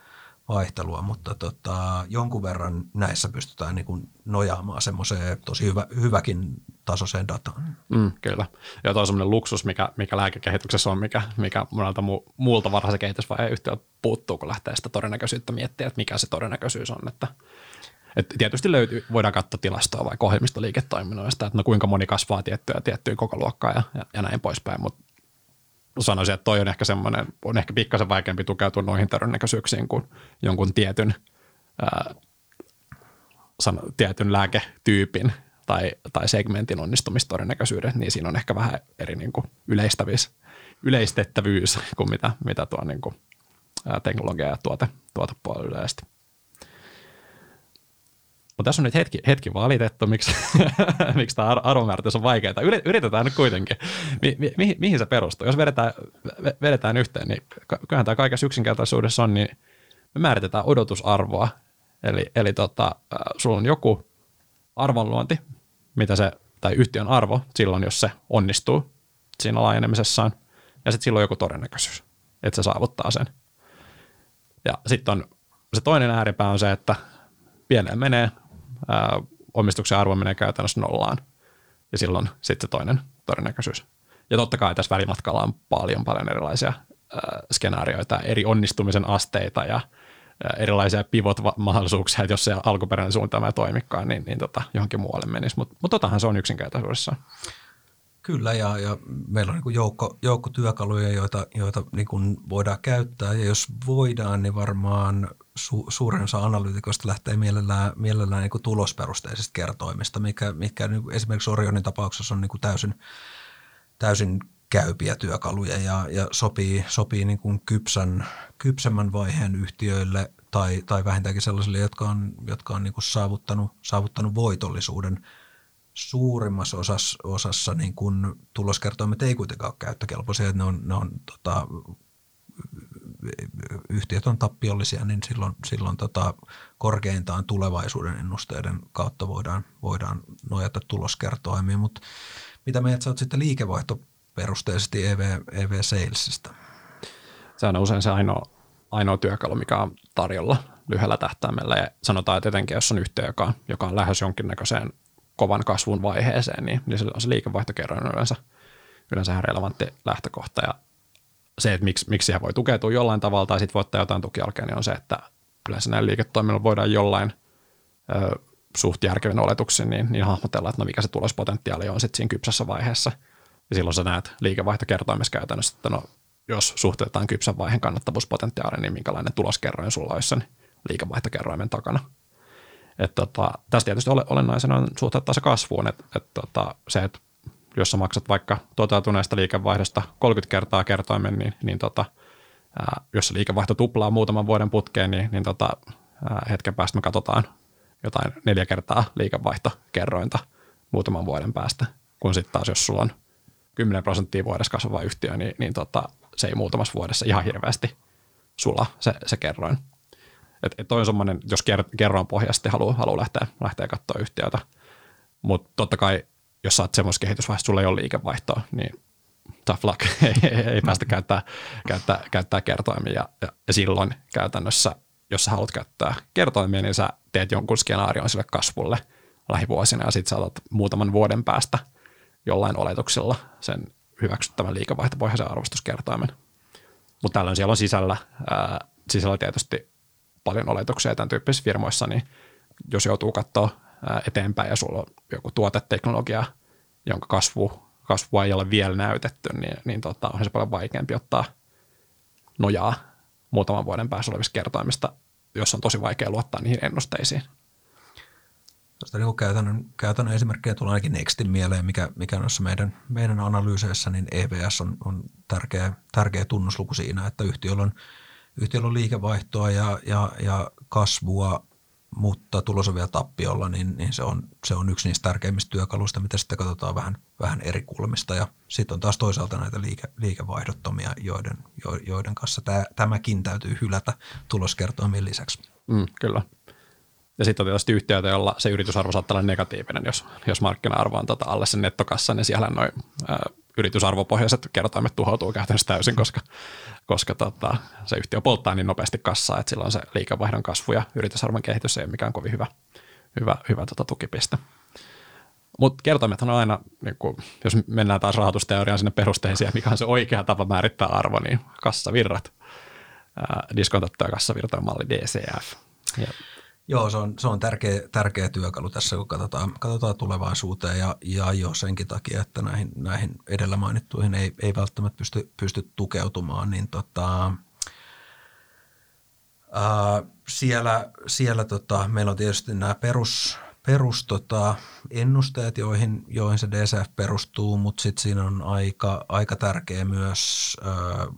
vaihtelua, mutta tota, jonkun verran näissä pystytään niin kuin nojaamaan semmoiseen tosi hyvä, hyväkin tasoiseen dataan. Mm, kyllä. Ja tuo on semmoinen luksus, mikä, mikä lääkekehityksessä on, mikä, mikä monelta mu, muulta varhaisen kehitysvaiheen yhtiöltä puuttuu, kun lähtee sitä todennäköisyyttä miettiä, että mikä se todennäköisyys on. Että, et tietysti löytyy, voidaan katsoa tilastoa vai ohjelmistoliiketoiminnoista, että no kuinka moni kasvaa tiettyä tiettyä koko luokkaa ja, ja, ja näin poispäin, mutta sanoisin, että toi on ehkä semmoinen, on ehkä pikkasen vaikeampi tukeutua noihin todennäköisyyksiin kuin jonkun tietyn, ää, san, tietyn lääketyypin tai, tai segmentin onnistumistodennäköisyydet, niin siinä on ehkä vähän eri niin kuin yleistävyys, yleistettävyys kuin mitä, mitä tuo niin kuin, ää, teknologia ja tuote, tuotepuolella yleisesti. Mutta tässä on nyt hetki, hetki valitettu, miksi, miksi tämä arvomääritys on vaikeaa. Yritetään nyt kuitenkin. Mi, mi, mihin, mihin se perustuu? Jos vedetään, vedetään yhteen, niin kyllähän tämä kaikessa yksinkertaisuudessa on, niin me määritetään odotusarvoa. Eli, eli tota, sulla on joku arvonluonti, mitä se, tai yhtiön arvo silloin, jos se onnistuu siinä laajenemisessaan, ja sitten silloin joku todennäköisyys, että se saavuttaa sen. Ja sitten on se toinen ääripää on se, että pieleen menee, ää, omistuksen arvo menee käytännössä nollaan, ja silloin sitten toinen todennäköisyys. Ja totta kai tässä välimatkalla on paljon paljon erilaisia ää, skenaarioita, eri onnistumisen asteita ja ää, erilaisia pivot-mahdollisuuksia, että jos se alkuperäinen suunnitelma ei toimikaan, niin, niin tota, johonkin muualle menisi. Mutta mut totahan se on yksinkertaisuudessaan. Kyllä, ja, ja meillä on niin joukko, joukko työkaluja, joita, joita niin voidaan käyttää, ja jos voidaan, niin varmaan su, suurin osa analyytikoista lähtee mielellään, mielellään niin kuin tulosperusteisesta kertoimista, mikä, mikä niin esimerkiksi Orionin tapauksessa on niin kuin täysin, täysin käypiä työkaluja ja, ja sopii, sopii niin kuin kypsän, kypsemmän vaiheen yhtiöille tai, tai vähintäänkin sellaisille, jotka on, jotka on niin kuin saavuttanut, saavuttanut voitollisuuden – suurimmassa osassa, osassa niin kun tuloskertoimet ei kuitenkaan ole käyttökelpoisia, ne on, ne on tota, yhtiöt on tappiollisia, niin silloin, silloin tota, korkeintaan tulevaisuuden ennusteiden kautta voidaan, voidaan nojata tuloskertoimiin. Mutta mitä mieltä sä oot sitten liikevaihtoperusteisesti EV, EV Salesista? Se on usein se ainoa, ainoa työkalu, mikä on tarjolla lyhyellä tähtäimellä. Ja sanotaan, että etenkin jos on yhtiö, joka, joka on lähes jonkinnäköiseen kovan kasvun vaiheeseen, niin, niin silloin se liikevaihtokerroin yleensä, yleensä ihan relevantti lähtökohta. Ja se, että miksi, miksi siihen voi tukeutua jollain tavalla tai sitten voi ottaa jotain tukialkea, niin on se, että yleensä näillä liiketoiminnalla voidaan jollain ö, suht järkevin oletuksin niin, niin hahmotella, että no mikä se tulospotentiaali on sitten siinä kypsässä vaiheessa. Ja silloin sä näet liikevaihtokertoimessa käytännössä, että no jos suhteutetaan kypsän vaiheen kannattavuuspotentiaali, niin minkälainen tuloskerroin sulla olisi sen liikevaihtokerroimen takana. Et tota, tässä tietysti olennaisena on suhteuttaa se kasvuun, että et tota, se, että jos maksat vaikka toteutuneesta liikevaihdosta 30 kertaa kertoimen, niin, niin tota, ää, jos liikevaihto tuplaa muutaman vuoden putkeen, niin, niin tota, ää, hetken päästä me katsotaan jotain neljä kertaa liikevaihtokerrointa muutaman vuoden päästä, kun sitten taas jos sulla on 10 prosenttia vuodessa kasvava yhtiö, niin, niin tota, se ei muutamassa vuodessa ihan hirveästi sula se, se kerroin. Et, et toi on semmoinen, jos kerran pohjasti haluaa, haluaa lähteä, lähteä katsoa yhtiötä. Mutta totta kai, jos saat semmoisessa kehitysvaiheessa, sulla ei ole liikevaihtoa, niin tough luck, ei, ei päästä käyttää, käyttää, käyttää kertoimia. Ja, ja, ja silloin käytännössä, jos sä haluat käyttää kertoimia, niin sä teet jonkun skenaarion sille kasvulle lähivuosina ja sitten saatat muutaman vuoden päästä jollain oletuksella sen hyväksyttävän liikevaihtopohjaisen arvostuskertoimen. Mutta tällöin siellä on sisällä, ää, sisällä tietysti paljon oletuksia tämän tyyppisissä firmoissa, niin jos joutuu katsoa eteenpäin ja sulla on joku tuoteteknologia, jonka kasvu, kasvua ei ole vielä näytetty, niin, niin tota, on se paljon vaikeampi ottaa nojaa muutaman vuoden päässä olevista kertoimista, jos on tosi vaikea luottaa niihin ennusteisiin. Tuosta niin käytännön, käytännön esimerkkejä tulee ainakin Nextin mieleen, mikä, mikä noissa meidän, meidän analyyseissä, niin EVS on, on tärkeä, tärkeä tunnusluku siinä, että yhtiöllä on – yhtiöllä on liikevaihtoa ja, ja, ja kasvua, mutta tulos on vielä tappiolla, niin, niin se, on, se on yksi niistä tärkeimmistä työkaluista, mitä sitten katsotaan vähän, vähän eri kulmista. Ja sitten on taas toisaalta näitä liike, liikevaihdottomia, joiden, joiden kanssa tämä, tämäkin täytyy hylätä tuloskertoimien lisäksi. Mm, kyllä. Ja sitten on tietysti yhtiöitä, jolla se yritysarvo saattaa olla negatiivinen, jos, jos markkina-arvo on tota alle sen nettokassa, niin siellä noin yritysarvopohjaiset kertoimet tuhoutuu käytännössä täysin, koska, koska tota, se yhtiö polttaa niin nopeasti kassaa, että silloin se liikevaihdon kasvu ja yritysarvon kehitys ei ole mikään kovin hyvä, hyvä, hyvä tota, tukipiste. Mutta kertoimethan on aina, niin kun, jos mennään taas rahoitusteoriaan sinne perusteisiin, mikä on se oikea tapa määrittää arvo, niin kassavirrat, diskontattu ja kassavirtojen malli DCF. Ja Joo, se on, se on tärkeä, tärkeä työkalu tässä, kun katsotaan, katsotaan tulevaisuuteen ja, ja jo senkin takia, että näihin, näihin edellä mainittuihin ei, ei välttämättä pysty, pysty tukeutumaan, niin tota, ää, siellä, siellä tota, meillä on tietysti nämä perus, perus tota, ennusteet, joihin, joihin se DCF perustuu, mutta sitten siinä on aika, aika tärkeä myös ää,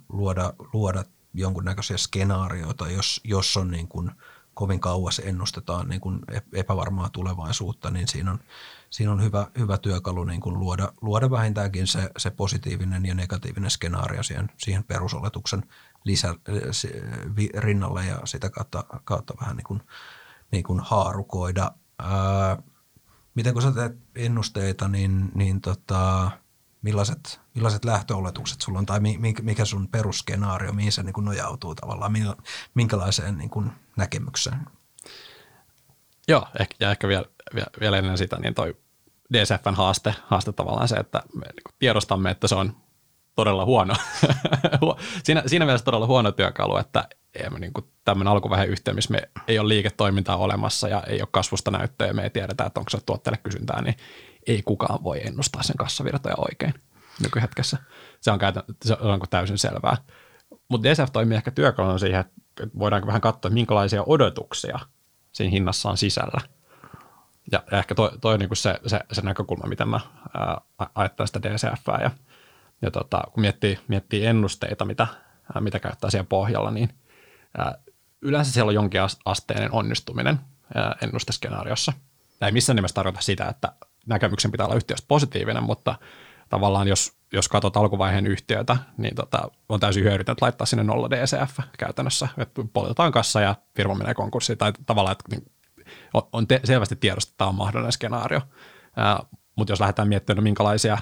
luoda, luoda jonkunnäköisiä skenaarioita, jos, jos on niin kuin – kovin kauas ennustetaan niin kuin epävarmaa tulevaisuutta, niin siinä on, siinä on hyvä, hyvä työkalu niin kuin luoda, luoda vähintäänkin se, se positiivinen ja negatiivinen skenaario siihen, siihen perusoletuksen lisä, rinnalle ja sitä kautta, kautta vähän niin kuin, niin kuin haarukoida. Ää, miten kun sä teet ennusteita, niin, niin tota, millaiset, millaiset lähtöoletukset sulla on tai mikä sun perusskenaario, mihin se niin nojautuu tavallaan, minkälaiseen niin kuin näkemykseen? Joo, ehkä, ja ehkä vielä, vielä, vielä ennen sitä, niin toi DCFn haaste, haaste tavallaan se, että me niin tiedostamme, että se on todella huono. siinä, siinä mielessä todella huono työkalu, että niin tämmöinen alkuvaiheen yhteen, missä me ei ole liiketoimintaa olemassa ja ei ole kasvusta näyttöä ja me ei tiedetä, että onko se tuotteelle kysyntää, niin ei kukaan voi ennustaa sen kassavirtoja oikein nykyhetkessä. Se on, käytän, se on täysin selvää. Mutta DSF toimii ehkä työkaluna siihen, että voidaanko vähän katsoa, minkälaisia odotuksia siinä hinnassa on sisällä. Ja, ehkä toi, toi on niin se, se, se, näkökulma, miten mä ajattelen sitä DCF. Ja, ja tota, kun miettii, miettii ennusteita, mitä, ää, mitä käyttää siellä pohjalla, niin ää, yleensä siellä on jonkin asteinen onnistuminen ää, ennusteskenaariossa. Tämä ei missään nimessä tarkoita sitä, että näkemyksen pitää olla yhtiöstä positiivinen, mutta tavallaan jos, jos katsot alkuvaiheen yhtiötä, niin tota, on täysin hyödytöntä laittaa sinne nolla DCF käytännössä, että poltetaan kassa ja firma menee konkurssiin, tai tavallaan, että niin, on te, selvästi tiedosta, että tämä on mahdollinen skenaario. mutta jos lähdetään miettimään, no minkälaisia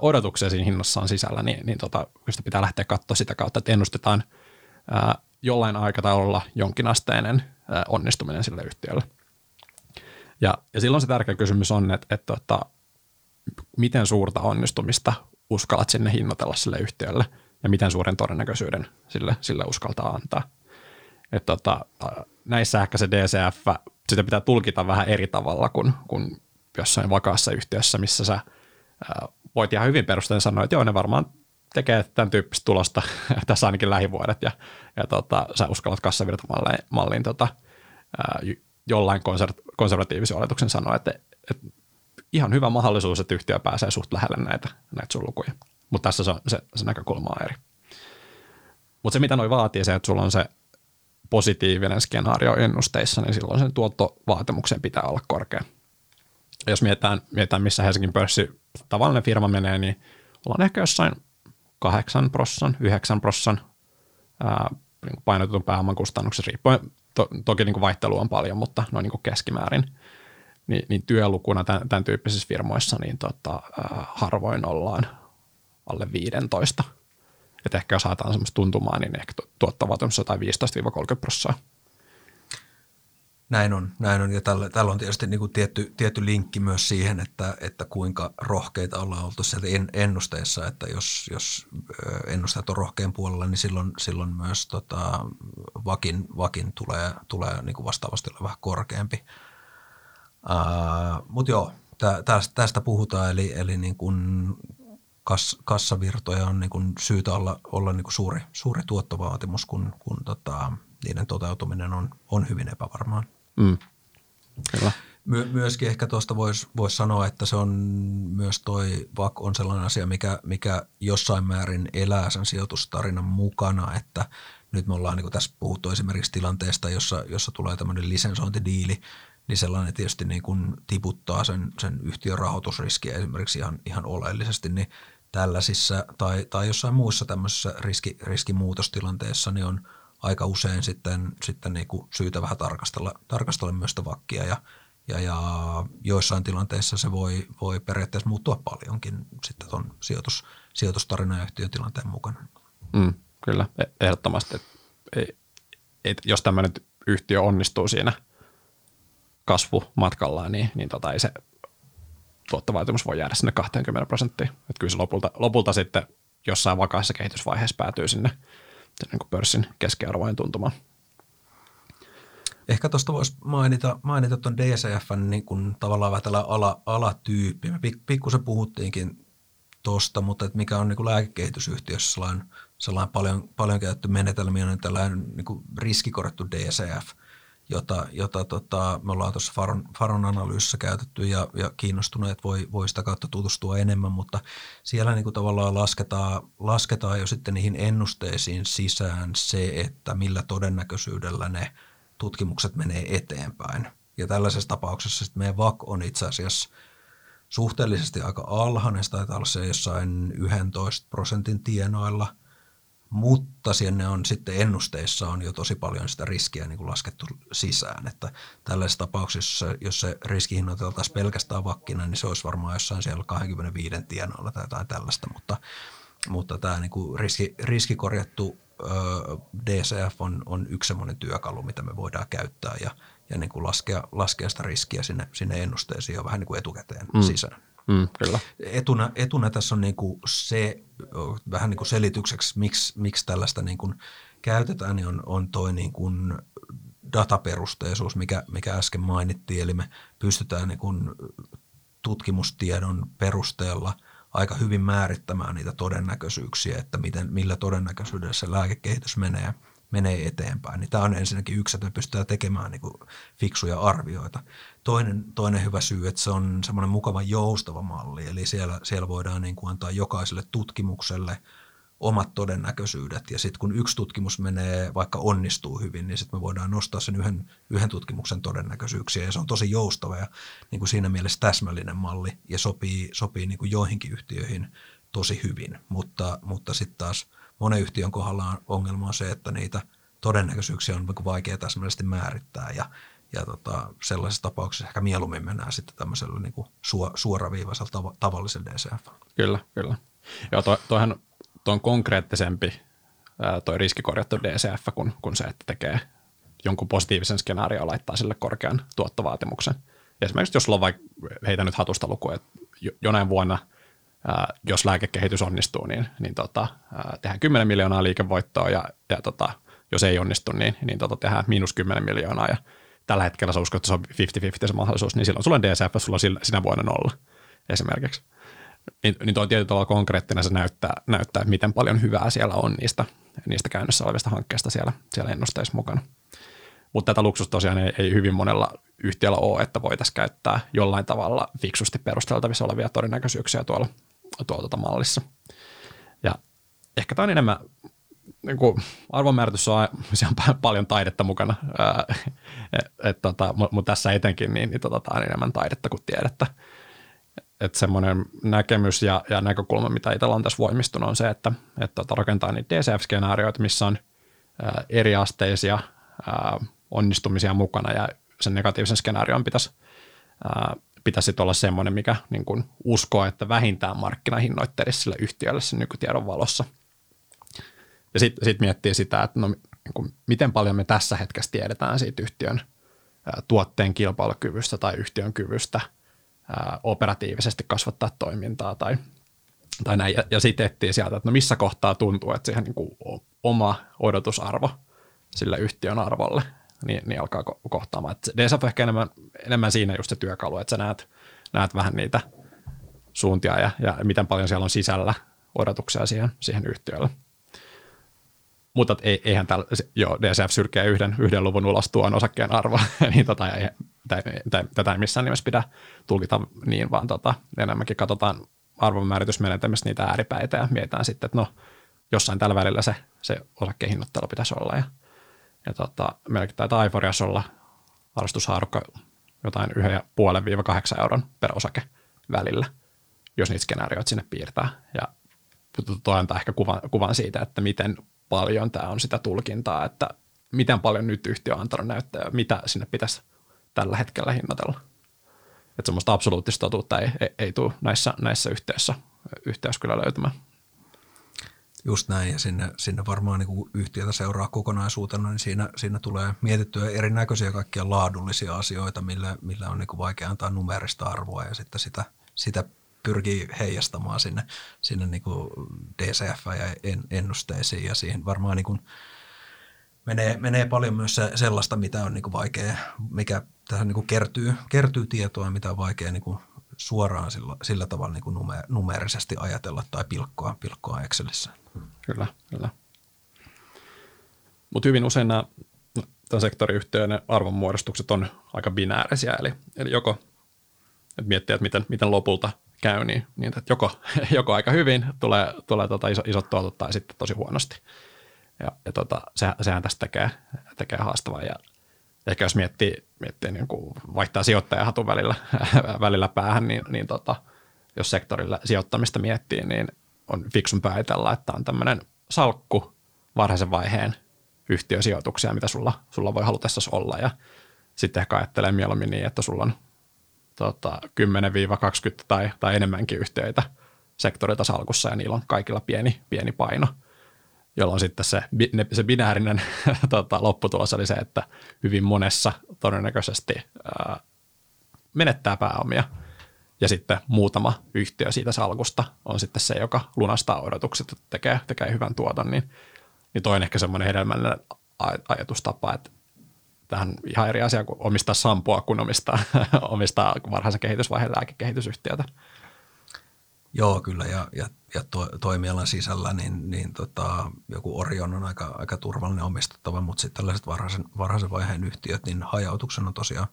odotuksia siinä hinnassa on sisällä, niin, niin tota, sitä pitää lähteä katsoa sitä kautta, että ennustetaan jollain aikataululla jonkinasteinen onnistuminen sille yhtiölle. Ja, ja silloin se tärkeä kysymys on, että, että, että miten suurta onnistumista uskallat sinne hinnoitella sille yhtiölle ja miten suuren todennäköisyyden sille, sille uskaltaa antaa. Että tota, näissä ehkä se DCF, sitä pitää tulkita vähän eri tavalla kuin, kuin jossain vakaassa yhtiössä, missä sä voit ihan hyvin perustein sanoa, että joo, ne varmaan tekee tämän tyyppistä tulosta tässä ainakin lähivuodet, ja, ja tota, sä uskallat kassavirtamalliin tota, jollain konservatiivisen oletuksen sanoa, että, että ihan hyvä mahdollisuus, että yhtiö pääsee suht lähelle näitä, näitä sun lukuja. Mutta tässä se, on, se, se näkökulma on eri. Mutta se, mitä noi vaatii, se, että sulla on se positiivinen skenaario ennusteissa, niin silloin sen tuottovaatimuksen pitää olla korkea. Ja jos mietitään, mietitään, missä Helsingin pörssi tavallinen firma menee, niin ollaan ehkä jossain 8 prossan, 9 prossan niin painotetun pääoman kustannuksessa, riippuen, to, toki niin kuin vaihtelu on paljon, mutta noin niin kuin keskimäärin, niin, niin työlukuna tämän, tämän tyyppisissä firmoissa niin tota, äh, harvoin ollaan alle 15. Et ehkä jos haetaan semmoista tuntumaa, niin ehkä tuottavat on jotain 15-30 prosenttia. Näin on, näin on. ja tällä, tällä on tietysti niin kuin tietty, tietty linkki myös siihen, että, että kuinka rohkeita ollaan oltu sieltä ennusteessa, että jos, jos ennusteet on rohkean puolella, niin silloin, silloin myös tota, vakin, vakin tulee, tulee niin kuin vastaavasti olla vähän korkeampi. Uh, Mutta joo, tä, tästä, tästä puhutaan, eli, eli niin kuin kas, kassavirtoja on niin kuin syytä olla, olla niin kuin suuri, suuri tuottovaatimus, kun, kun tota, niiden toteutuminen on, on hyvin epävarmaa. Mm. Kyllä. My, myöskin ehkä tuosta voisi vois sanoa, että se on myös toi VAK on sellainen asia, mikä, mikä jossain määrin elää sen sijoitustarinan mukana, että nyt me ollaan niin tässä puhuttu esimerkiksi tilanteesta, jossa, jossa tulee tämmöinen lisensointidiili, niin sellainen tietysti niin kuin tiputtaa sen, sen yhtiön rahoitusriskiä esimerkiksi ihan, ihan oleellisesti, niin tällaisissa tai, tai jossain muissa tämmöisessä riski, riskimuutostilanteessa niin on aika usein sitten, sitten niin kuin syytä vähän tarkastella, tarkastella myös sitä vakkia ja, ja, ja joissain tilanteissa se voi, voi periaatteessa muuttua paljonkin sitten tuon sijoitus, sijoitustarinan ja yhtiön tilanteen mukana. Mm, kyllä, e-, ehdottomasti. Et, et, jos tämmöinen yhtiö onnistuu siinä – kasvumatkallaan, niin, niin tota, ei se tuottovaatimus voi jäädä sinne 20 prosenttiin. Että kyllä se lopulta, lopulta sitten jossain vakaassa kehitysvaiheessa päätyy sinne niin pörssin keskiarvojen tuntumaan. Ehkä tuosta voisi mainita, mainita tuon DCFn niin kuin tavallaan vähän tällä ala, alatyyppi. Me pik, pikkusen puhuttiinkin tuosta, mutta että mikä on niin kuin lääkekehitysyhtiössä sellainen, sellainen paljon, paljon käytetty menetelmä, on tällainen niin kuin DCF – jota, jota tota, me ollaan tuossa Faron, Faron analyysissä käytetty ja, ja kiinnostuneet voi, voi sitä kautta tutustua enemmän, mutta siellä niin kuin tavallaan lasketaan, lasketaan jo sitten niihin ennusteisiin sisään se, että millä todennäköisyydellä ne tutkimukset menee eteenpäin. Ja tällaisessa tapauksessa sitten meidän VAK on itse asiassa suhteellisesti aika alhainen, se taitaa olla se jossain 11 prosentin tienoilla, mutta sinne on sitten ennusteissa on jo tosi paljon sitä riskiä niin kuin laskettu sisään, että tällaisessa tapauksessa, jos se riski hinnoiteltaisiin pelkästään vakkina, niin se olisi varmaan jossain siellä 25 tienoilla tai jotain tällaista, mutta, mutta tämä niin kuin riski, riskikorjattu DCF on, on yksi sellainen työkalu, mitä me voidaan käyttää ja, ja niin kuin laskea, laskea sitä riskiä sinne, sinne ennusteisiin jo vähän niin kuin etukäteen mm. sisään. Mm, kyllä. Etuna, etuna tässä on niin kuin se vähän niin kuin selitykseksi, miksi, miksi tällaista niin kuin käytetään, niin on, on toi niin kuin dataperusteisuus, mikä, mikä äsken mainittiin, eli me pystytään niin kuin tutkimustiedon perusteella – aika hyvin määrittämään niitä todennäköisyyksiä, että miten, millä todennäköisyydellä se lääkekehitys menee, menee eteenpäin. Niin tämä on ensinnäkin yksi, että me pystytään tekemään niin kuin fiksuja arvioita. Toinen, toinen hyvä syy, että se on semmoinen mukava joustava malli, eli siellä, siellä voidaan niin kuin antaa jokaiselle tutkimukselle – omat todennäköisyydet ja sitten kun yksi tutkimus menee, vaikka onnistuu hyvin, niin sitten me voidaan nostaa sen yhden, yhden tutkimuksen todennäköisyyksiä ja se on tosi joustava ja niin kuin siinä mielessä täsmällinen malli ja sopii, sopii niin kuin joihinkin yhtiöihin tosi hyvin, mutta, mutta sitten taas monen yhtiön kohdalla ongelma on se, että niitä todennäköisyyksiä on niin vaikea täsmällisesti määrittää ja, ja tota, sellaisessa tapauksessa ehkä mieluummin mennään sitten tämmöisellä niin kuin suoraviivaisella tav- tavallisella DCF. Kyllä, kyllä. Joo, to, toihan tuo on konkreettisempi tuo riskikorjattu DCF kuin, kuin se, että tekee jonkun positiivisen skenaario ja laittaa sille korkean tuottovaatimuksen. Esimerkiksi jos on vaikka, heitä nyt hatusta luku, että jonain vuonna, ää, jos lääkekehitys onnistuu, niin, niin tota, ää, tehdään 10 miljoonaa liikevoittoa ja, ja tota, jos ei onnistu, niin, niin tota, tehdään miinus 10 miljoonaa ja tällä hetkellä sä uskot, että se on 50-50 se mahdollisuus, niin silloin sulla on DCF, sulla on sinä vuonna nolla esimerkiksi niin, niin tuo tietyllä tavalla konkreettinen se näyttää, näyttää, että miten paljon hyvää siellä on niistä, niistä käynnissä olevista hankkeista siellä, siellä ennusteissa mukana. Mutta tätä luksusta tosiaan ei, ei hyvin monella yhtiöllä ole, että voitaisiin käyttää jollain tavalla fiksusti perusteltavissa olevia todennäköisyyksiä tuolla, tuolla tuota mallissa. Ja ehkä tämä on enemmän, niin kuin arvonmääritys on, on paljon taidetta mukana, tota, mutta tässä etenkin niin, niin tota, tämä on enemmän taidetta kuin tiedettä että semmoinen näkemys ja, ja näkökulma, mitä itsellä on tässä voimistunut, on se, että, että tota, rakentaa niitä DCF-skenaarioita, missä on ää, eriasteisia ää, onnistumisia mukana ja sen negatiivisen skenaarion pitäisi, ää, pitäisi olla semmoinen, mikä niin kuin uskoo, että vähintään markkinahinnoittelisi sille yhtiölle sen nykytiedon valossa. Ja sitten sit miettii sitä, että no, niin kuin, miten paljon me tässä hetkessä tiedetään siitä yhtiön ää, tuotteen kilpailukyvystä tai yhtiön kyvystä – ää, operatiivisesti kasvattaa toimintaa tai, tai näin. Ja, ja sitten etsii sieltä, että no missä kohtaa tuntuu, että siihen niin kuin oma odotusarvo sille yhtiön arvolle niin, niin alkaa ko- kohtaamaan. Et DSF ehkä enemmän, enemmän siinä just se työkalu, että sä näet, näet vähän niitä suuntia ja, ja miten paljon siellä on sisällä odotuksia siihen, siihen yhtiölle. Mutta eihän tällä, joo, DCF syrkee yhden, yhden luvun ulos tuon osakkeen arvo, niin tota, ei, tätä ei missään nimessä pidä tulkita niin, vaan tota, enemmänkin katsotaan arvonmääritysmenetelmistä niitä ääripäitä ja mietitään sitten, että no jossain tällä välillä se, se osakkeen hinnoittelu pitäisi olla. Ja, ja tota, meilläkin taitaa Aiforias olla arvostushaarukka jotain 1,5-8 euron per osake välillä, jos niitä skenaarioita sinne piirtää. Ja tuo antaa ehkä kuvan, kuvan siitä, että miten paljon tämä on sitä tulkintaa, että miten paljon nyt yhtiö on antanut näyttää, mitä sinne pitäisi tällä hetkellä hinnoitella. Että semmoista absoluuttista totuutta ei, ei, ei tule näissä, näissä yhteydessä, yhteydessä kyllä löytymään. Just näin, ja sinne, sinne varmaan niin kun yhtiötä seuraa kokonaisuutena, niin siinä, siinä tulee mietittyä erinäköisiä kaikkia laadullisia asioita, millä, millä on niin vaikea antaa numerista arvoa, ja sitten sitä, sitä pyrkii heijastamaan sinne, sinne niin DCF ja ennusteisiin, ja siihen varmaan niin menee, menee paljon myös se, sellaista, mitä on niin kuin vaikea, mikä tähän niin kuin kertyy, kertyy tietoa, mitä on vaikea niin kuin suoraan sillä, sillä tavalla niin kuin numer, numerisesti ajatella tai pilkkoa, pilkkoa Excelissä. Kyllä, kyllä. Mutta hyvin usein nämä tämän sektoriyhtiöiden arvonmuodostukset on aika binäärisiä, eli, eli joko että miettiä, että miten, miten lopulta käy, niin, niin että joko, joko aika hyvin tulee, tulee tota iso, isot tuotot tai sitten tosi huonosti. Ja, ja tota, se, sehän tästä tekee, tekee haastavaa. Ja ehkä jos miettii, miettii niin kuin vaihtaa sijoittajahatun välillä, välillä päähän, niin, niin tota, jos sektorilla sijoittamista miettii, niin on fiksun päätellä, että on tämmöinen salkku varhaisen vaiheen yhtiösijoituksia, mitä sulla, sulla voi halutessasi olla. Ja sitten ehkä ajattelee mieluummin niin, että sulla on tota, 10-20 tai, tai enemmänkin yhtiöitä sektorilta salkussa ja niillä on kaikilla pieni, pieni paino, jolloin sitten se, se binäärinen tota, lopputulos oli se, että hyvin monessa todennäköisesti ää, menettää pääomia ja sitten muutama yhtiö siitä salkusta on sitten se, joka lunastaa odotukset, että tekee, tekee hyvän tuoton, niin, niin toi on ehkä semmoinen hedelmällinen ajatustapa, että tähän ihan eri asia kuin omistaa sampoa, kun omistaa, omistaa varhaisen kehitysvaiheen lääkekehitysyhtiötä. Joo, kyllä, ja, ja, ja to, toimialan sisällä niin, niin tota, joku Orion on aika, aika turvallinen omistettava, mutta sitten tällaiset varhaisen, varhaisen vaiheen yhtiöt, niin hajautuksen on tosiaan,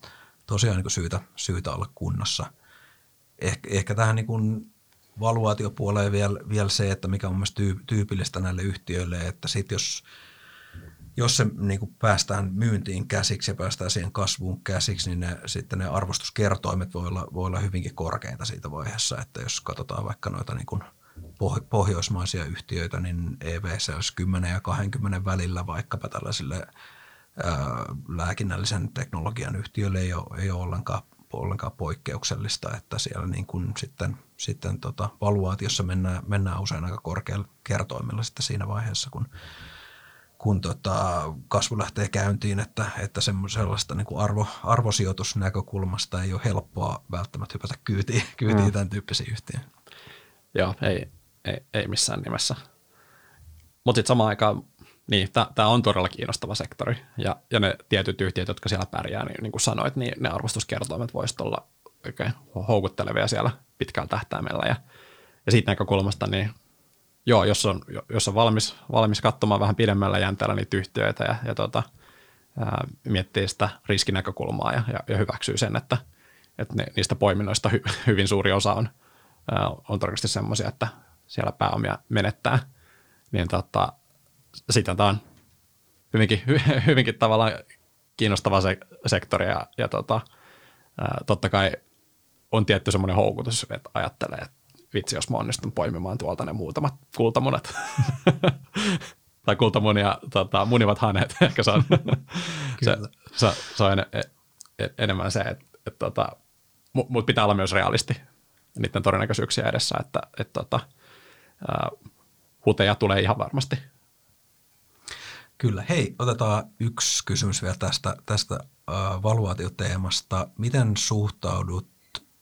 tosiaan niin syytä, syytä olla kunnossa. Eh, ehkä tähän niin kuin valuaatiopuoleen vielä, vielä se, että mikä on mielestäni tyypillistä näille yhtiöille, että sitten jos – jos se niin kuin päästään myyntiin käsiksi ja päästään siihen kasvuun käsiksi, niin ne, sitten ne arvostuskertoimet voi olla, voi olla hyvinkin korkeita siitä vaiheessa, että jos katsotaan vaikka noita niin kuin pohjoismaisia yhtiöitä, niin EVC olisi 10 ja 20 välillä vaikkapa tällaisille ää, lääkinnällisen teknologian yhtiöille ei ole, ei ole ollenkaan, ollenkaan poikkeuksellista, että siellä niin kuin sitten, sitten tota valuaatiossa mennään, mennään usein aika korkealla kertoimella sitten siinä vaiheessa, kun kun tota, kasvu lähtee käyntiin, että, että sellaista niin kuin arvo, arvosijoitusnäkökulmasta ei ole helppoa välttämättä hypätä kyytiin, kyytiin mm. tämän tyyppisiin yhtiöihin. Joo, ei, ei, ei missään nimessä. Mutta sitten samaan aikaan, niin tämä on todella kiinnostava sektori, ja, ja ne tietyt yhtiöt, jotka siellä pärjää, niin, niin kuin sanoit, niin ne arvostuskertoimet voisivat olla oikein houkuttelevia siellä pitkällä tähtäimellä, ja, ja siitä näkökulmasta niin joo, jos on, jos on valmis, valmis katsomaan vähän pidemmällä jänteellä niitä yhtiöitä ja, ja tota, ää, miettii sitä riskinäkökulmaa ja, ja, ja hyväksyy sen, että, että ne, niistä poiminnoista hy, hyvin suuri osa on, ää, on todennäköisesti semmoisia, että siellä pääomia menettää, niin tota, sitten tämä on hyvinkin, hyvinkin tavallaan kiinnostava se, sektori ja, ja tota, ää, totta kai on tietty semmoinen houkutus, että ajattelee, että vitsi, jos mä onnistun poimimaan tuolta ne muutamat kultamunat. tai kultamunia, tota, munivat haneet, ehkä se on, se, se, se on en, en, enemmän se, että et, tota, mutta pitää olla myös realisti niiden todennäköisyyksiä edessä, että et, tota, uh, huteja tulee ihan varmasti. Kyllä. Hei, otetaan yksi kysymys vielä tästä, tästä uh, valuaatioteemasta. Miten suhtaudut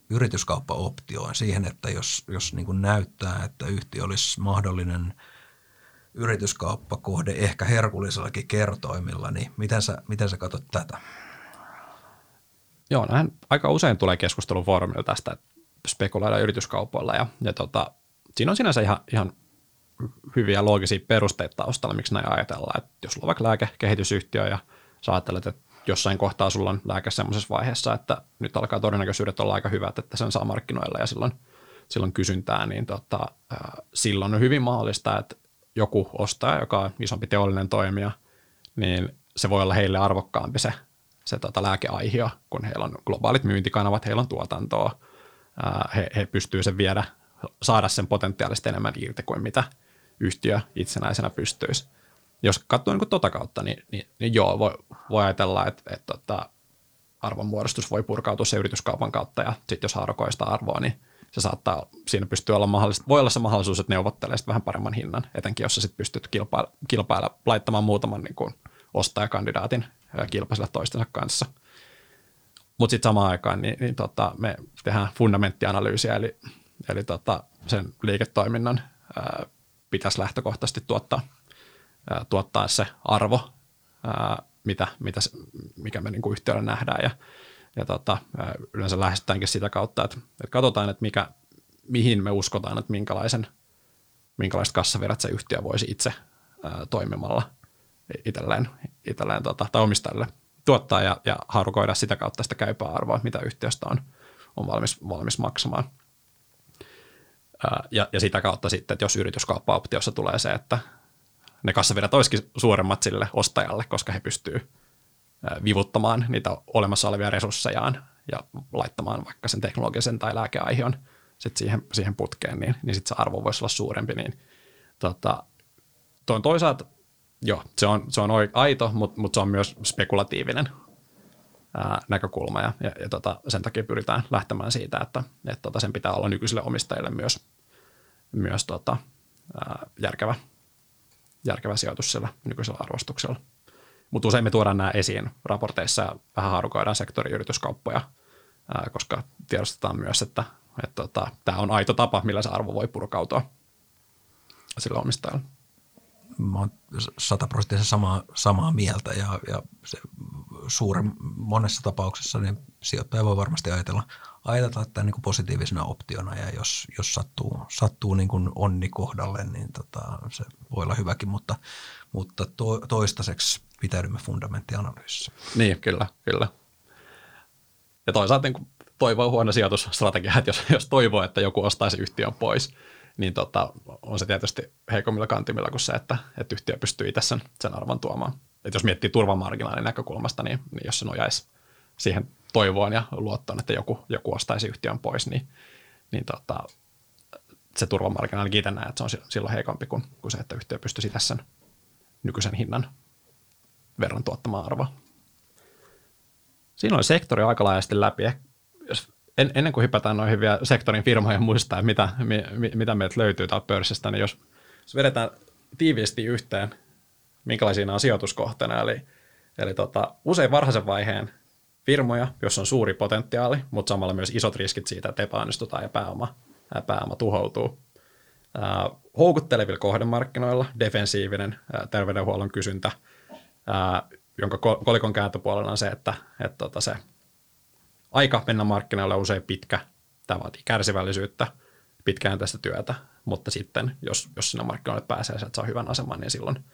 yrityskauppaoptioon siihen, että jos, jos niin kuin näyttää, että yhtiö olisi mahdollinen yrityskauppakohde ehkä herkullisellakin kertoimilla, niin miten sä, miten sä katsot tätä? Joo, näin aika usein tulee keskustelun foorumilla tästä, että spekuloidaan yrityskaupoilla ja, ja tota, siinä on sinänsä ihan, ihan hyviä loogisia perusteita taustalla, miksi näin ajatellaan. Että jos sulla on vaikka lääkekehitysyhtiö ja sä ajattelet, että jossain kohtaa sulla on lääke semmoisessa vaiheessa, että nyt alkaa todennäköisyydet olla aika hyvät, että sen saa markkinoilla ja silloin, silloin kysyntää, niin tota, silloin on hyvin mahdollista, että joku ostaja, joka on isompi teollinen toimija, niin se voi olla heille arvokkaampi se, se tota lääkeaihio, kun heillä on globaalit myyntikanavat, heillä on tuotantoa, he, he pystyvät sen viedä, saada sen potentiaalisesti enemmän irti kuin mitä yhtiö itsenäisenä pystyisi jos katsoo niin tuota kautta, niin, niin, niin joo, voi, voi ajatella, että, että, että tota, arvonmuodostus voi purkautua se yrityskaupan kautta, ja sitten jos harkoista arvoa, niin se saattaa, siinä pystyy olla mahdollista, voi olla se mahdollisuus, että neuvottelee vähän paremman hinnan, etenkin jos sä sitten pystyt kilpailla, kilpailla, laittamaan muutaman niin kuin ostajakandidaatin kilpaisella toistensa kanssa. Mutta sitten samaan aikaan niin, niin tota, me tehdään fundamenttianalyysiä, eli, eli tota, sen liiketoiminnan ää, pitäisi lähtökohtaisesti tuottaa tuottaa se arvo, mitä, mitä, mikä me niin kuin yhtiöllä nähdään. Ja, ja tota, yleensä lähestytäänkin sitä kautta, että, että katsotaan, että mikä, mihin me uskotaan, että minkälaisen, minkälaiset kassavirrat se yhtiö voisi itse ää, toimimalla itselleen, itselleen tota, tai omistajalle tuottaa ja, ja harukoida sitä kautta sitä käypää arvoa, mitä yhtiöstä on, on valmis, valmis maksamaan. Ää, ja, ja sitä kautta sitten, että jos yrityskauppa-optiossa tulee se, että ne kassavirrat olisikin suuremmat sille ostajalle, koska he pystyvät vivuttamaan niitä olemassa olevia resurssejaan ja laittamaan vaikka sen teknologisen tai lääkeaihion sit siihen, siihen putkeen, niin, niin sitten se arvo voisi olla suurempi. Niin, tota, on toisaalta, joo, se on, se on aito, mutta mut se on myös spekulatiivinen ää, näkökulma ja, ja, ja tota, sen takia pyritään lähtemään siitä, että et, tota, sen pitää olla nykyisille omistajille myös, myös tota, ää, järkevä, järkevä sijoitus sillä nykyisellä arvostuksella. Mutta usein me tuodaan nämä esiin raporteissa ja vähän haarukoidaan sektoriyrityskauppoja, koska tiedostetaan myös, että et, tota, tämä on aito tapa, millä se arvo voi purkautua sillä omistajalle mä oon sataprosenttisen samaa, samaa mieltä ja, ja se suuren, monessa tapauksessa niin sijoittaja voi varmasti ajatella, ajatella tämän niin kuin positiivisena optiona ja jos, jos sattuu, sattuu niin kuin onni kohdalle, niin tota, se voi olla hyväkin, mutta, mutta to, toistaiseksi pitäydymme fundamenttianalyysissä. Niin, kyllä, kyllä. Ja toisaalta niin toivoo huono sijoitusstrategia, että jos, jos toivoo, että joku ostaisi yhtiön pois – niin tota, on se tietysti heikommilla kantimilla kuin se, että, että yhtiö pystyy itse sen, sen arvon tuomaan. Et jos miettii turvamarginaalin näkökulmasta, niin, niin jos se nojaisi siihen toivoon ja luottoon, että joku, joku ostaisi yhtiön pois, niin, niin tota, se turvamarginaali kiitän näin, että se on silloin heikompi kuin, kuin se, että yhtiö pystyisi itse sen nykyisen hinnan verran tuottamaan arvoa. Siinä oli sektori aika laajasti läpi. Jos en, ennen kuin hypätään noihin vielä sektorin firmojen muistaa, mitä, mi, mitä meiltä löytyy täältä pörssistä, niin jos, jos vedetään tiiviisti yhteen, minkälaisia on sijoituskohteena, eli, eli tota, usein varhaisen vaiheen firmoja, joissa on suuri potentiaali, mutta samalla myös isot riskit siitä, että epäonnistutaan ja pääoma, pääoma tuhoutuu. Houkuttelevilla kohdemarkkinoilla defensiivinen terveydenhuollon kysyntä, jonka kolikon kääntöpuolella on se, että, että tota se aika mennä markkinoille on usein pitkä. Tämä vaatii kärsivällisyyttä, tästä työtä, mutta sitten jos, jos sinne markkinoille pääsee ja saa hyvän aseman, niin silloin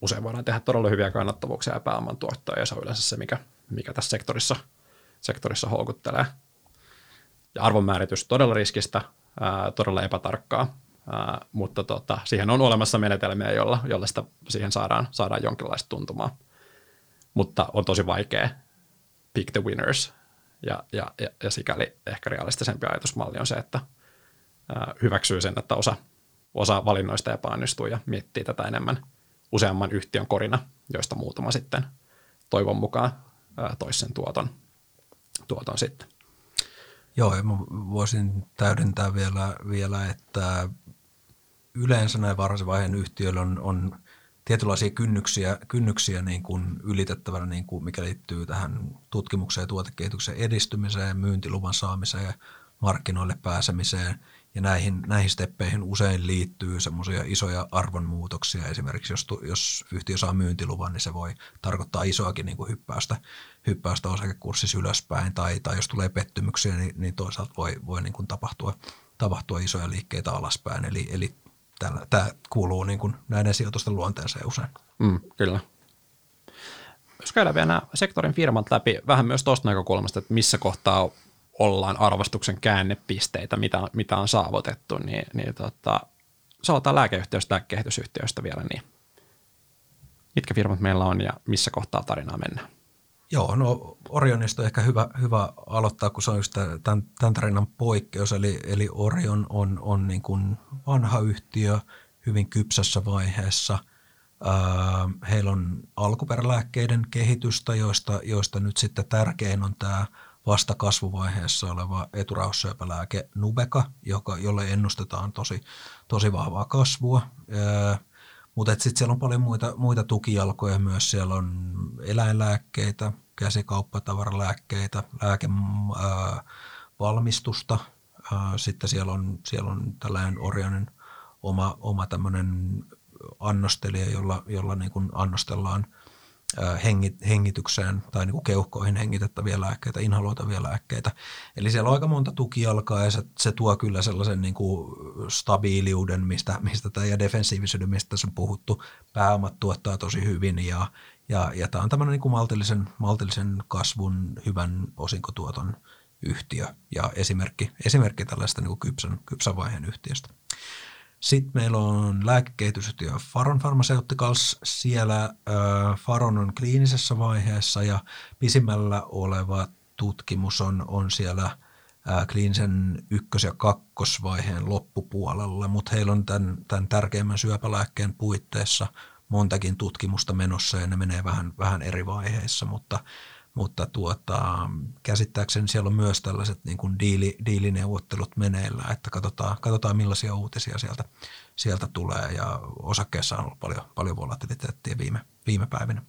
usein voidaan tehdä todella hyviä kannattavuuksia ja pääoman tuottoja, ja se on yleensä se, mikä, mikä tässä sektorissa, sektorissa houkuttelee. Ja arvonmääritys todella riskistä, todella epätarkkaa, mutta tota, siihen on olemassa menetelmiä, jolla, jolla sitä, siihen saadaan, saadaan jonkinlaista tuntumaa. Mutta on tosi vaikea pick the winners. Ja, ja, ja, ja sikäli ehkä realistisempi ajatusmalli on se, että hyväksyy sen, että osa, osa valinnoista epäonnistuu ja miettii tätä enemmän useamman yhtiön korina, joista muutama sitten toivon mukaan ää, toisen tuoton, tuoton sitten. Joo, ja voisin täydentää vielä, vielä että yleensä näin varhaisen vaiheen yhtiöillä on, on tietynlaisia kynnyksiä, kynnyksiä niin kuin ylitettävänä, niin kuin mikä liittyy tähän tutkimukseen tuotekehityksen edistymiseen, myyntiluvan saamiseen ja markkinoille pääsemiseen. Ja näihin, näihin steppeihin usein liittyy semmoisia isoja arvonmuutoksia. Esimerkiksi jos, jos yhtiö saa myyntiluvan, niin se voi tarkoittaa isoakin niin kuin hyppäystä, hyppäystä osakekurssissa ylöspäin. Tai, tai jos tulee pettymyksiä, niin, niin toisaalta voi, voi niin kuin tapahtua, tapahtua isoja liikkeitä alaspäin. Eli, eli tämä kuuluu niin kuin näiden sijoitusten luonteeseen usein. Mm, kyllä. Jos käydään vielä nämä sektorin firmat läpi vähän myös tuosta näkökulmasta, että missä kohtaa ollaan arvostuksen käännepisteitä, mitä, mitä on saavutettu, niin, niin tota, sanotaan lääkeyhtiöistä ja kehitysyhtiöistä vielä, niin mitkä firmat meillä on ja missä kohtaa tarinaa mennään? Joo, no Orionista on ehkä hyvä, hyvä aloittaa, kun se on just tämän, tämän tarinan poikkeus. Eli, eli Orion on, on niin kuin vanha yhtiö hyvin kypsässä vaiheessa. Ää, heillä on alkuperälääkkeiden kehitystä, joista, joista nyt sitten tärkein on tämä vasta kasvuvaiheessa oleva eturauhassyöpälääke Nubeka, joka, jolle ennustetaan tosi, tosi vahvaa kasvua. Ää, mutta sitten siellä on paljon muita, muita tukijalkoja myös. Siellä on eläinlääkkeitä, käsikauppatavaralääkkeitä, lääkevalmistusta. Sitten siellä on, siellä on tällainen Orionin oma, oma tämmöinen annostelija, jolla, jolla niin kuin annostellaan – hengitykseen tai niin kuin keuhkoihin hengitettäviä lääkkeitä, inhaloitavia lääkkeitä. Eli siellä on aika monta tukijalkaa ja se, se tuo kyllä sellaisen niin kuin stabiiliuden, mistä, mistä tämä ja defensiivisyyden, mistä tässä on puhuttu. Pääomat tuottaa tosi hyvin ja, ja, ja tämä on tämmöinen niin kuin maltillisen, maltillisen kasvun hyvän osinkotuoton yhtiö ja esimerkki, esimerkki tällaista niin kuin kypsän, kypsän vaiheen yhtiöstä. Sitten meillä on lääkekehitysyhtiö Faron Pharmaceuticals. Siellä Faron on kliinisessä vaiheessa ja pisimmällä oleva tutkimus on, on siellä kliinisen ykkös- ja kakkosvaiheen loppupuolella, mutta heillä on tämän, tämän tärkeimmän syöpälääkkeen puitteissa montakin tutkimusta menossa ja ne menee vähän, vähän eri vaiheissa, mutta mutta tuota, käsittääkseni siellä on myös tällaiset niin kuin diili, diilineuvottelut meneillä, että katsotaan, katsotaan millaisia uutisia sieltä, sieltä tulee ja osakkeessa on ollut paljon, paljon volatiliteettia viime, viime päivinä.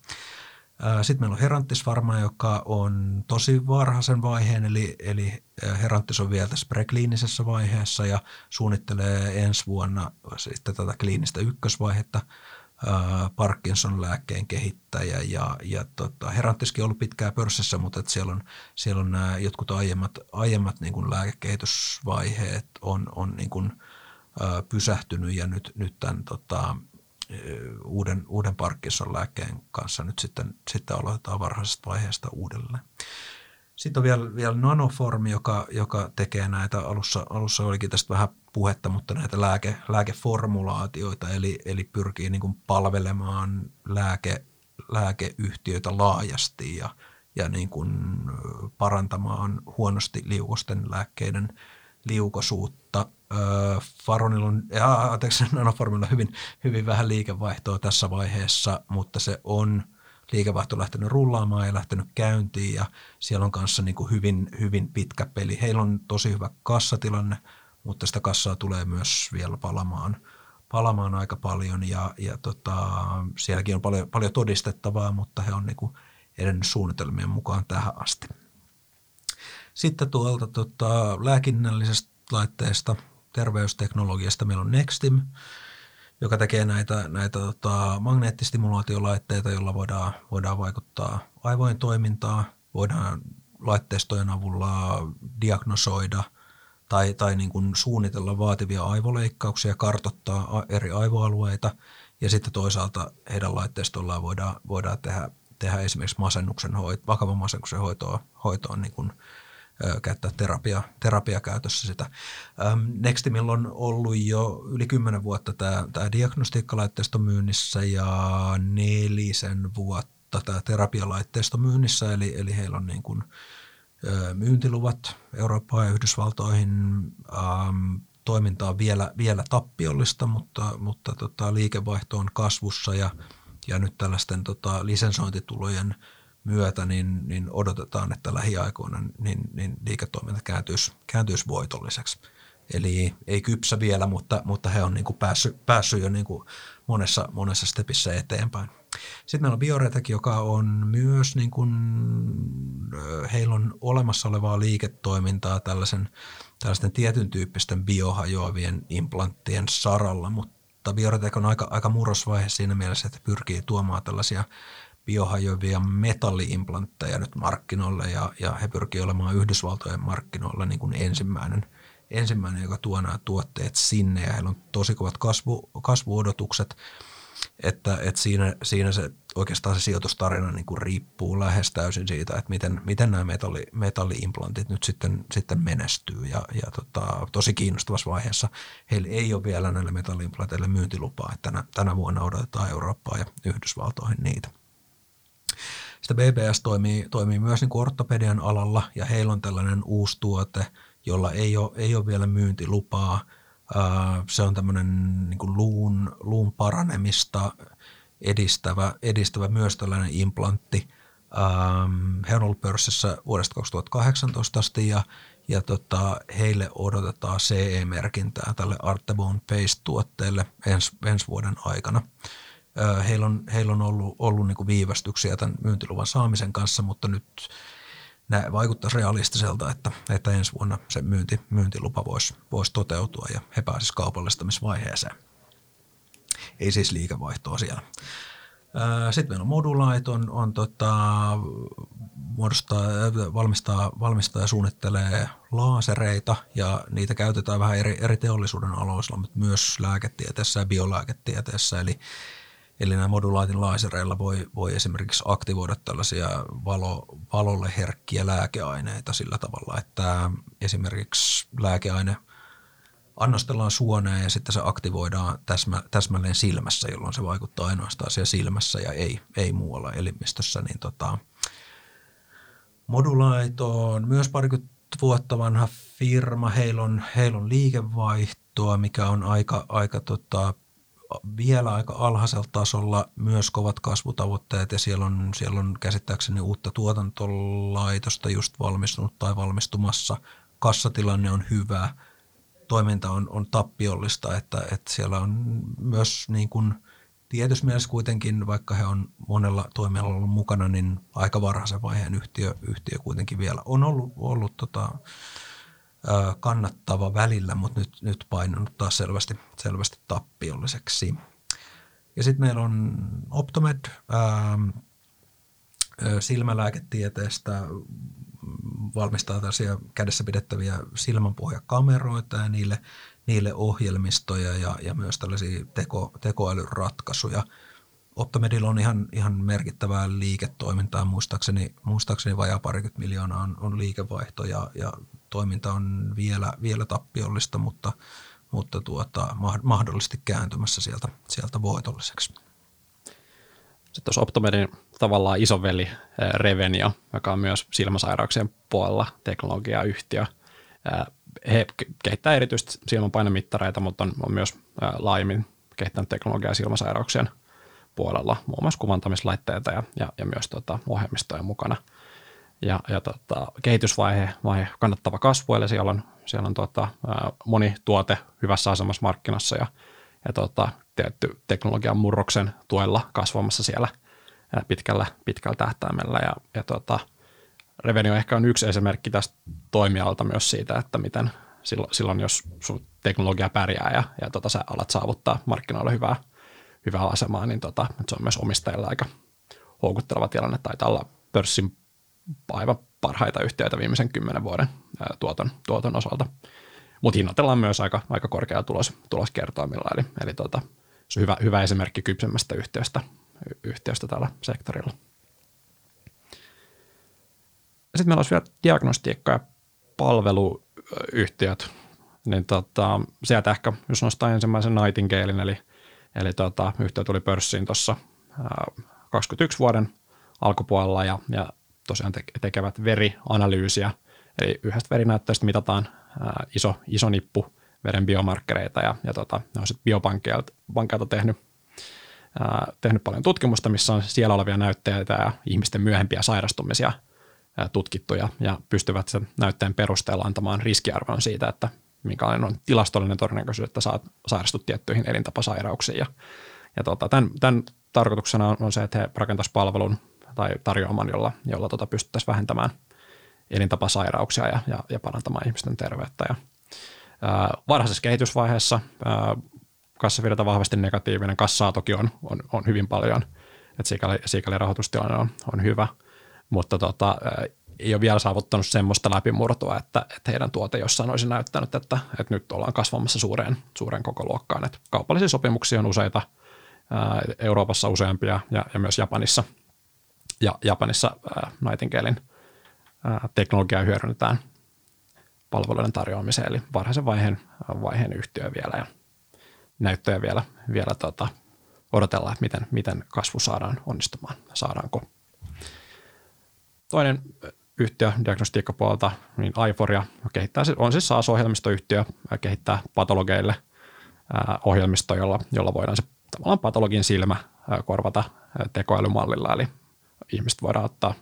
Sitten meillä on Herantis Pharma, joka on tosi varhaisen vaiheen, eli, eli Herantis on vielä tässä prekliinisessä vaiheessa ja suunnittelee ensi vuonna sitten tätä kliinistä ykkösvaihetta – Parkinson-lääkkeen kehittäjä ja, ja tota, Herantiskin on ollut pitkään pörssissä, mutta että siellä on, siellä on nämä jotkut aiemmat, aiemmat niin kuin lääkekehitysvaiheet on, on niin kuin, ä, pysähtynyt ja nyt, nyt tämän tota, uuden, uuden Parkinson-lääkkeen kanssa nyt sitten, sitten aloitetaan varhaisesta vaiheesta uudelleen. Sitten on vielä, vielä nanoformi, joka, joka tekee näitä, alussa, alussa olikin tästä vähän puhetta, mutta näitä lääke, lääkeformulaatioita, eli, eli pyrkii niin kuin palvelemaan lääke, lääkeyhtiöitä laajasti ja, ja niin kuin parantamaan huonosti liukosten lääkkeiden liukosuutta. Faronilla on, ja, anteeksi, nanoformilla hyvin, hyvin vähän liikevaihtoa tässä vaiheessa, mutta se on – liikevaihto lähtenyt rullaamaan ja lähtenyt käyntiin ja siellä on kanssa niin kuin hyvin, hyvin pitkä peli. Heillä on tosi hyvä kassatilanne, mutta sitä kassaa tulee myös vielä palamaan, palamaan aika paljon. Ja, ja tota, sielläkin on paljon, paljon todistettavaa, mutta he on niin kuin edennyt suunnitelmien mukaan tähän asti. Sitten tuolta tota, lääkinnällisestä laitteesta, terveysteknologiasta. Meillä on Nextim, joka tekee näitä, näitä tota, magneettistimulaatiolaitteita, joilla voidaan, voidaan vaikuttaa aivojen toimintaan, voidaan laitteistojen avulla diagnosoida tai, tai niin kuin suunnitella vaativia aivoleikkauksia, kartottaa eri aivoalueita ja sitten toisaalta heidän laitteistoillaan voidaan, voidaan tehdä, tehdä esimerkiksi masennuksen hoito, vakavan masennuksen hoitoa, hoitoon niin kuin käyttää terapia, terapiakäytössä sitä. Nextimilla on ollut jo yli kymmenen vuotta tämä, tämä diagnostiikkalaitteisto myynnissä ja nelisen vuotta tämä terapialaitteisto myynnissä, eli, eli heillä on niin kuin, myyntiluvat Eurooppaan ja Yhdysvaltoihin. Ähm, toiminta on vielä, vielä tappiollista, mutta, mutta tota, liikevaihto on kasvussa ja, ja nyt tällaisten tota, lisensointitulojen – myötä, niin, niin odotetaan, että lähiaikoina niin, niin liiketoiminta kääntyisi, kääntyisi voitolliseksi. Eli ei kypsä vielä, mutta, mutta he on niin kuin päässyt, päässyt jo niin kuin monessa, monessa stepissä eteenpäin. Sitten meillä on Bioretek, joka on myös, niin kuin, heillä on olemassa olevaa liiketoimintaa tällaisen, tällaisten tietyn tyyppisten biohajoavien implanttien saralla, mutta Bioretek on aika, aika murrosvaihe siinä mielessä, että pyrkii tuomaan tällaisia biohajoavia metalliimplantteja nyt markkinoille ja, ja he pyrkivät olemaan Yhdysvaltojen markkinoilla niin kuin ensimmäinen, ensimmäinen, joka tuo nämä tuotteet sinne ja heillä on tosi kovat kasvu, kasvuodotukset, että, että siinä, siinä se oikeastaan se sijoitustarina niin kuin riippuu lähes täysin siitä, että miten, miten nämä metalli, metalliimplantit nyt sitten, sitten menestyy ja, ja tota, tosi kiinnostavassa vaiheessa heillä ei ole vielä näille metalliimplanteille myyntilupaa, että tänä, tänä vuonna odotetaan Eurooppaa ja Yhdysvaltoihin niitä. Sitten BBS toimii, toimii myös niin kuin ortopedian alalla ja heillä on tällainen uusi tuote, jolla ei ole, ei ole vielä myyntilupaa. Se on tämmöinen niin kuin luun, luun paranemista edistävä, edistävä myös tällainen implantti. He on ollut pörssissä vuodesta 2018 asti ja, ja tota, heille odotetaan CE-merkintää tälle Artebone Paste-tuotteelle ens, ensi vuoden aikana heillä on, heillä on ollut, ollut niin kuin viivästyksiä tämän myyntiluvan saamisen kanssa, mutta nyt nämä vaikuttaisi realistiselta, että, että ensi vuonna se myynti, myyntilupa voisi, voisi toteutua ja he pääsisivät kaupallistamisvaiheeseen. Ei siis liikevaihtoa siellä. Sitten meillä on Modulait, on, on tota, valmistaa, valmistaa ja suunnittelee laasereita ja niitä käytetään vähän eri, eri teollisuuden aloilla, mutta myös lääketieteessä ja biolääketieteessä. Eli Eli nämä modulaatin lasereilla voi, voi esimerkiksi aktivoida tällaisia valo, valolle herkkiä lääkeaineita sillä tavalla, että esimerkiksi lääkeaine annostellaan suoneen ja sitten se aktivoidaan täsmä, täsmälleen silmässä, jolloin se vaikuttaa ainoastaan siellä silmässä ja ei, ei muualla elimistössä. Niin tota, Modulaito on myös parikymmentä vuotta vanha firma, heillä on, heillä on liikevaihtoa, mikä on aika, aika tota, vielä aika alhaisella tasolla, myös kovat kasvutavoitteet ja siellä on, siellä on käsittääkseni uutta tuotantolaitosta just valmistunut tai valmistumassa. Kassatilanne on hyvä, toiminta on, on tappiollista, että, että siellä on myös niin kuin tietyssä mielessä kuitenkin, vaikka he on monella toimialalla ollut mukana, niin aika varhaisen vaiheen yhtiö, yhtiö kuitenkin vielä on ollut, ollut tota, kannattava välillä, mutta nyt, nyt painunut taas selvästi, selvästi tappiolliseksi. Ja sitten meillä on Optomed ää, silmälääketieteestä valmistaa tällaisia kädessä pidettäviä silmänpohjakameroita ja niille, niille ohjelmistoja ja, ja myös tällaisia teko, tekoälyratkaisuja. Optomedilla on ihan, ihan merkittävää liiketoimintaa, muistaakseni, muistaakseni vajaa parikymmentä miljoonaa on, on liikevaihto ja, ja toiminta on vielä, vielä tappiollista, mutta, mutta tuota, mahdollisesti kääntymässä sieltä, sieltä voitolliseksi. Sitten tuossa Optomedin tavallaan isoveli Revenio, joka on myös silmäsairauksien puolella teknologiayhtiö. He kehittävät erityisesti silmänpainemittareita, mutta on, on myös laajemmin kehittänyt teknologiaa silmäsairauksien puolella, muun muassa kuvantamislaitteita ja, ja, ja myös tota, ohjelmistoja mukana – ja, ja tota, kehitysvaihe vaihe, kannattava kasvu, eli siellä on, siellä on tota, moni tuote hyvässä asemassa markkinassa ja, ja tota, tietty teknologian murroksen tuella kasvamassa siellä pitkällä, pitkällä tähtäimellä. Ja, ja tota, Revenio ehkä on yksi esimerkki tästä toimialalta myös siitä, että miten silloin, silloin jos sun teknologia pärjää ja, ja tota, sä alat saavuttaa markkinoilla hyvää, hyvää asemaa, niin tota, se on myös omistajilla aika houkutteleva tilanne. Taitaa olla pörssin aivan parhaita yhtiöitä viimeisen kymmenen vuoden tuoton, tuoton osalta. Mutta hinnoitellaan myös aika, aika korkea tulos, tuloskertoimilla, eli, eli tota, se on hyvä, hyvä esimerkki kypsemmästä yhtiöstä, yhtiöstä tällä sektorilla. Sitten meillä olisi vielä diagnostiikka- ja palveluyhtiöt. Niin tota, sieltä ehkä, jos nostaa ensimmäisen Nightingalein, eli, eli tota, yhtiö tuli pörssiin tuossa 21 vuoden alkupuolella ja, ja tosiaan tekevät verianalyysiä, eli yhdestä verinäytteestä mitataan iso, iso nippu veren biomarkkereita ja, ja tota, ne on sitten biopankkeilta tehnyt, tehnyt paljon tutkimusta, missä on siellä olevia näytteitä ja ihmisten myöhempiä sairastumisia tutkittuja ja pystyvät sen näytteen perusteella antamaan riskiarvon siitä, että minkälainen on tilastollinen todennäköisyys, että saat sairastut tiettyihin elintapasairauksiin. Ja, ja tota, tämän, tämän tarkoituksena on, on se, että he rakentaisivat palvelun tai tarjoaman, jolla, jolla tota pystyttäisiin vähentämään elintapasairauksia ja, ja, ja parantamaan ihmisten terveyttä. Ja, ää, varhaisessa kehitysvaiheessa ää, kassavirta vahvasti negatiivinen, kassaa toki on, on, on hyvin paljon, että sikäli, sikäli rahoitustilanne on, on hyvä, mutta tota, ää, ei ole vielä saavuttanut semmoista läpimurtoa, että, että heidän tuote jossain olisi näyttänyt, että, että nyt ollaan kasvamassa suureen, suureen koko luokkaan. Että kaupallisia sopimuksia on useita, ää, Euroopassa useampia ja, ja myös Japanissa – ja Japanissa ää, Nightingalein ää, teknologiaa hyödynnetään palveluiden tarjoamiseen, eli varhaisen vaiheen, vaiheen yhtiö vielä ja näyttöjä vielä, vielä tota, odotellaan, että miten, miten kasvu saadaan onnistumaan, saadaanko. Toinen yhtiö diagnostiikkapuolelta, niin Aiforia kehittää, on siis SaaS-ohjelmistoyhtiö, kehittää patologeille ohjelmisto, jolla, jolla voidaan se tavallaan patologin silmä korvata tekoälymallilla, eli ihmiset voidaan ottaa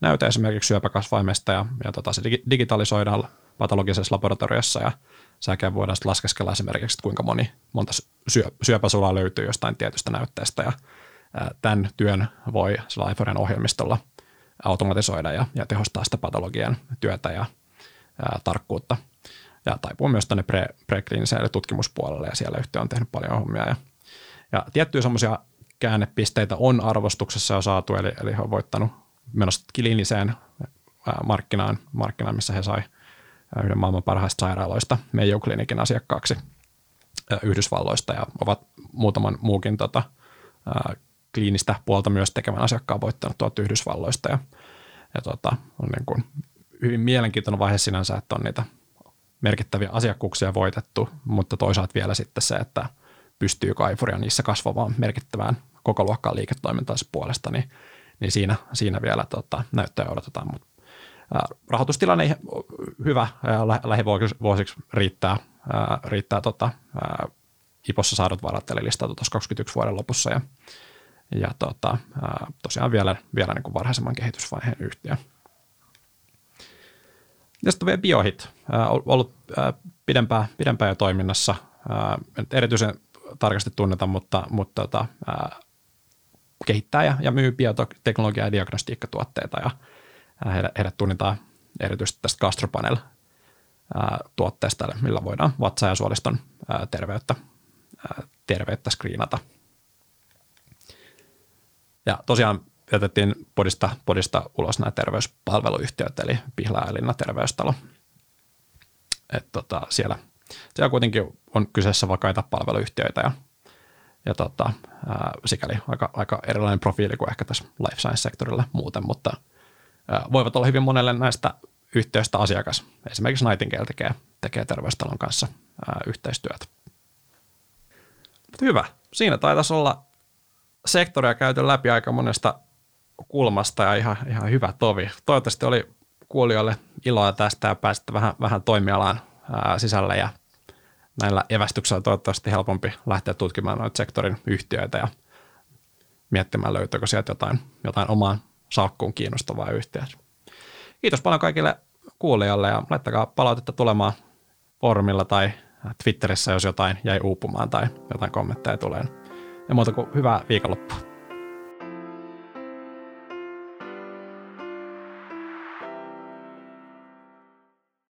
näyte esimerkiksi syöpäkasvaimesta ja, ja tota, se digitalisoidaan patologisessa laboratoriossa ja säkään voidaan laskeskella esimerkiksi, että kuinka moni, monta syö, syöpäsulaa löytyy jostain tietystä näytteestä ja ää, tämän työn voi Sliforen ohjelmistolla automatisoida ja, ja tehostaa sitä patologian työtä ja ää, tarkkuutta. Ja taipuu myös tänne pre, prekliiniselle tutkimuspuolelle ja siellä yhtiö on tehnyt paljon hommia ja, ja tiettyjä semmoisia käännepisteitä on arvostuksessa jo saatu, eli, eli he on voittanut menossa kliiniseen markkinaan, markkinaan, missä he sai yhden maailman parhaista sairaaloista Mayo Clinicin asiakkaaksi Yhdysvalloista ja ovat muutaman muukin tota, kliinistä puolta myös tekevän asiakkaan voittanut tuolta Yhdysvalloista ja, ja tota, on niin kuin hyvin mielenkiintoinen vaihe sinänsä, että on niitä merkittäviä asiakkuuksia voitettu, mutta toisaalta vielä sitten se, että pystyy Kaifuria niissä kasvamaan merkittävään koko luokkaan liiketoimintaansa puolesta, niin, niin siinä, siinä vielä tota, näyttöä odotetaan. Mut, ää, rahoitustilanne hyvä ja lä- lähivuosiksi riittää, ää, riittää tota, ää, IPOssa saadut varat, eli listautu tuossa 21 vuoden lopussa ja, ja tota, ää, tosiaan vielä, vielä niin kuin varhaisemman kehitysvaiheen yhtiö. Ja sitten vielä Biohit, ää, ollut ää, pidempään, pidempään jo toiminnassa. Ää, erityisen tarkasti tunneta, mutta, mutta tota, ää, kehittää ja, ja myy bioteknologiaa ja diagnostiikkatuotteita ja heidät, heidät tunnetaan erityisesti tästä Gastropanel tuotteesta, millä voidaan vatsa- ja suoliston ää, terveyttä, ää, terveyttä screenata. Ja tosiaan jätettiin podista, podista ulos nämä terveyspalveluyhtiöt, eli Pihla ja Linna terveystalo. Et tota, siellä, siellä kuitenkin on kyseessä vakaita palveluyhtiöitä ja, ja tota, ää, sikäli aika, aika erilainen profiili kuin ehkä tässä life science-sektorilla muuten, mutta ää, voivat olla hyvin monelle näistä yhtiöistä asiakas. Esimerkiksi Nightingale tekee, tekee terveystalon kanssa ää, yhteistyötä. Hyvä. Siinä taitaisi olla sektoria käyty läpi aika monesta kulmasta ja ihan, ihan hyvä tovi. Toivottavasti oli kuulijoille iloa tästä ja pääsitte vähän, vähän toimialaan ää, sisälle ja näillä evästyksillä toivottavasti helpompi lähteä tutkimaan noita sektorin yhtiöitä ja miettimään löytyykö sieltä jotain, jotain omaan salkkuun kiinnostavaa yhtiöä. Kiitos paljon kaikille kuulijoille ja laittakaa palautetta tulemaan foorumilla tai Twitterissä, jos jotain jäi uupumaan tai jotain kommentteja tulee. Ja muuta kuin hyvää viikonloppua.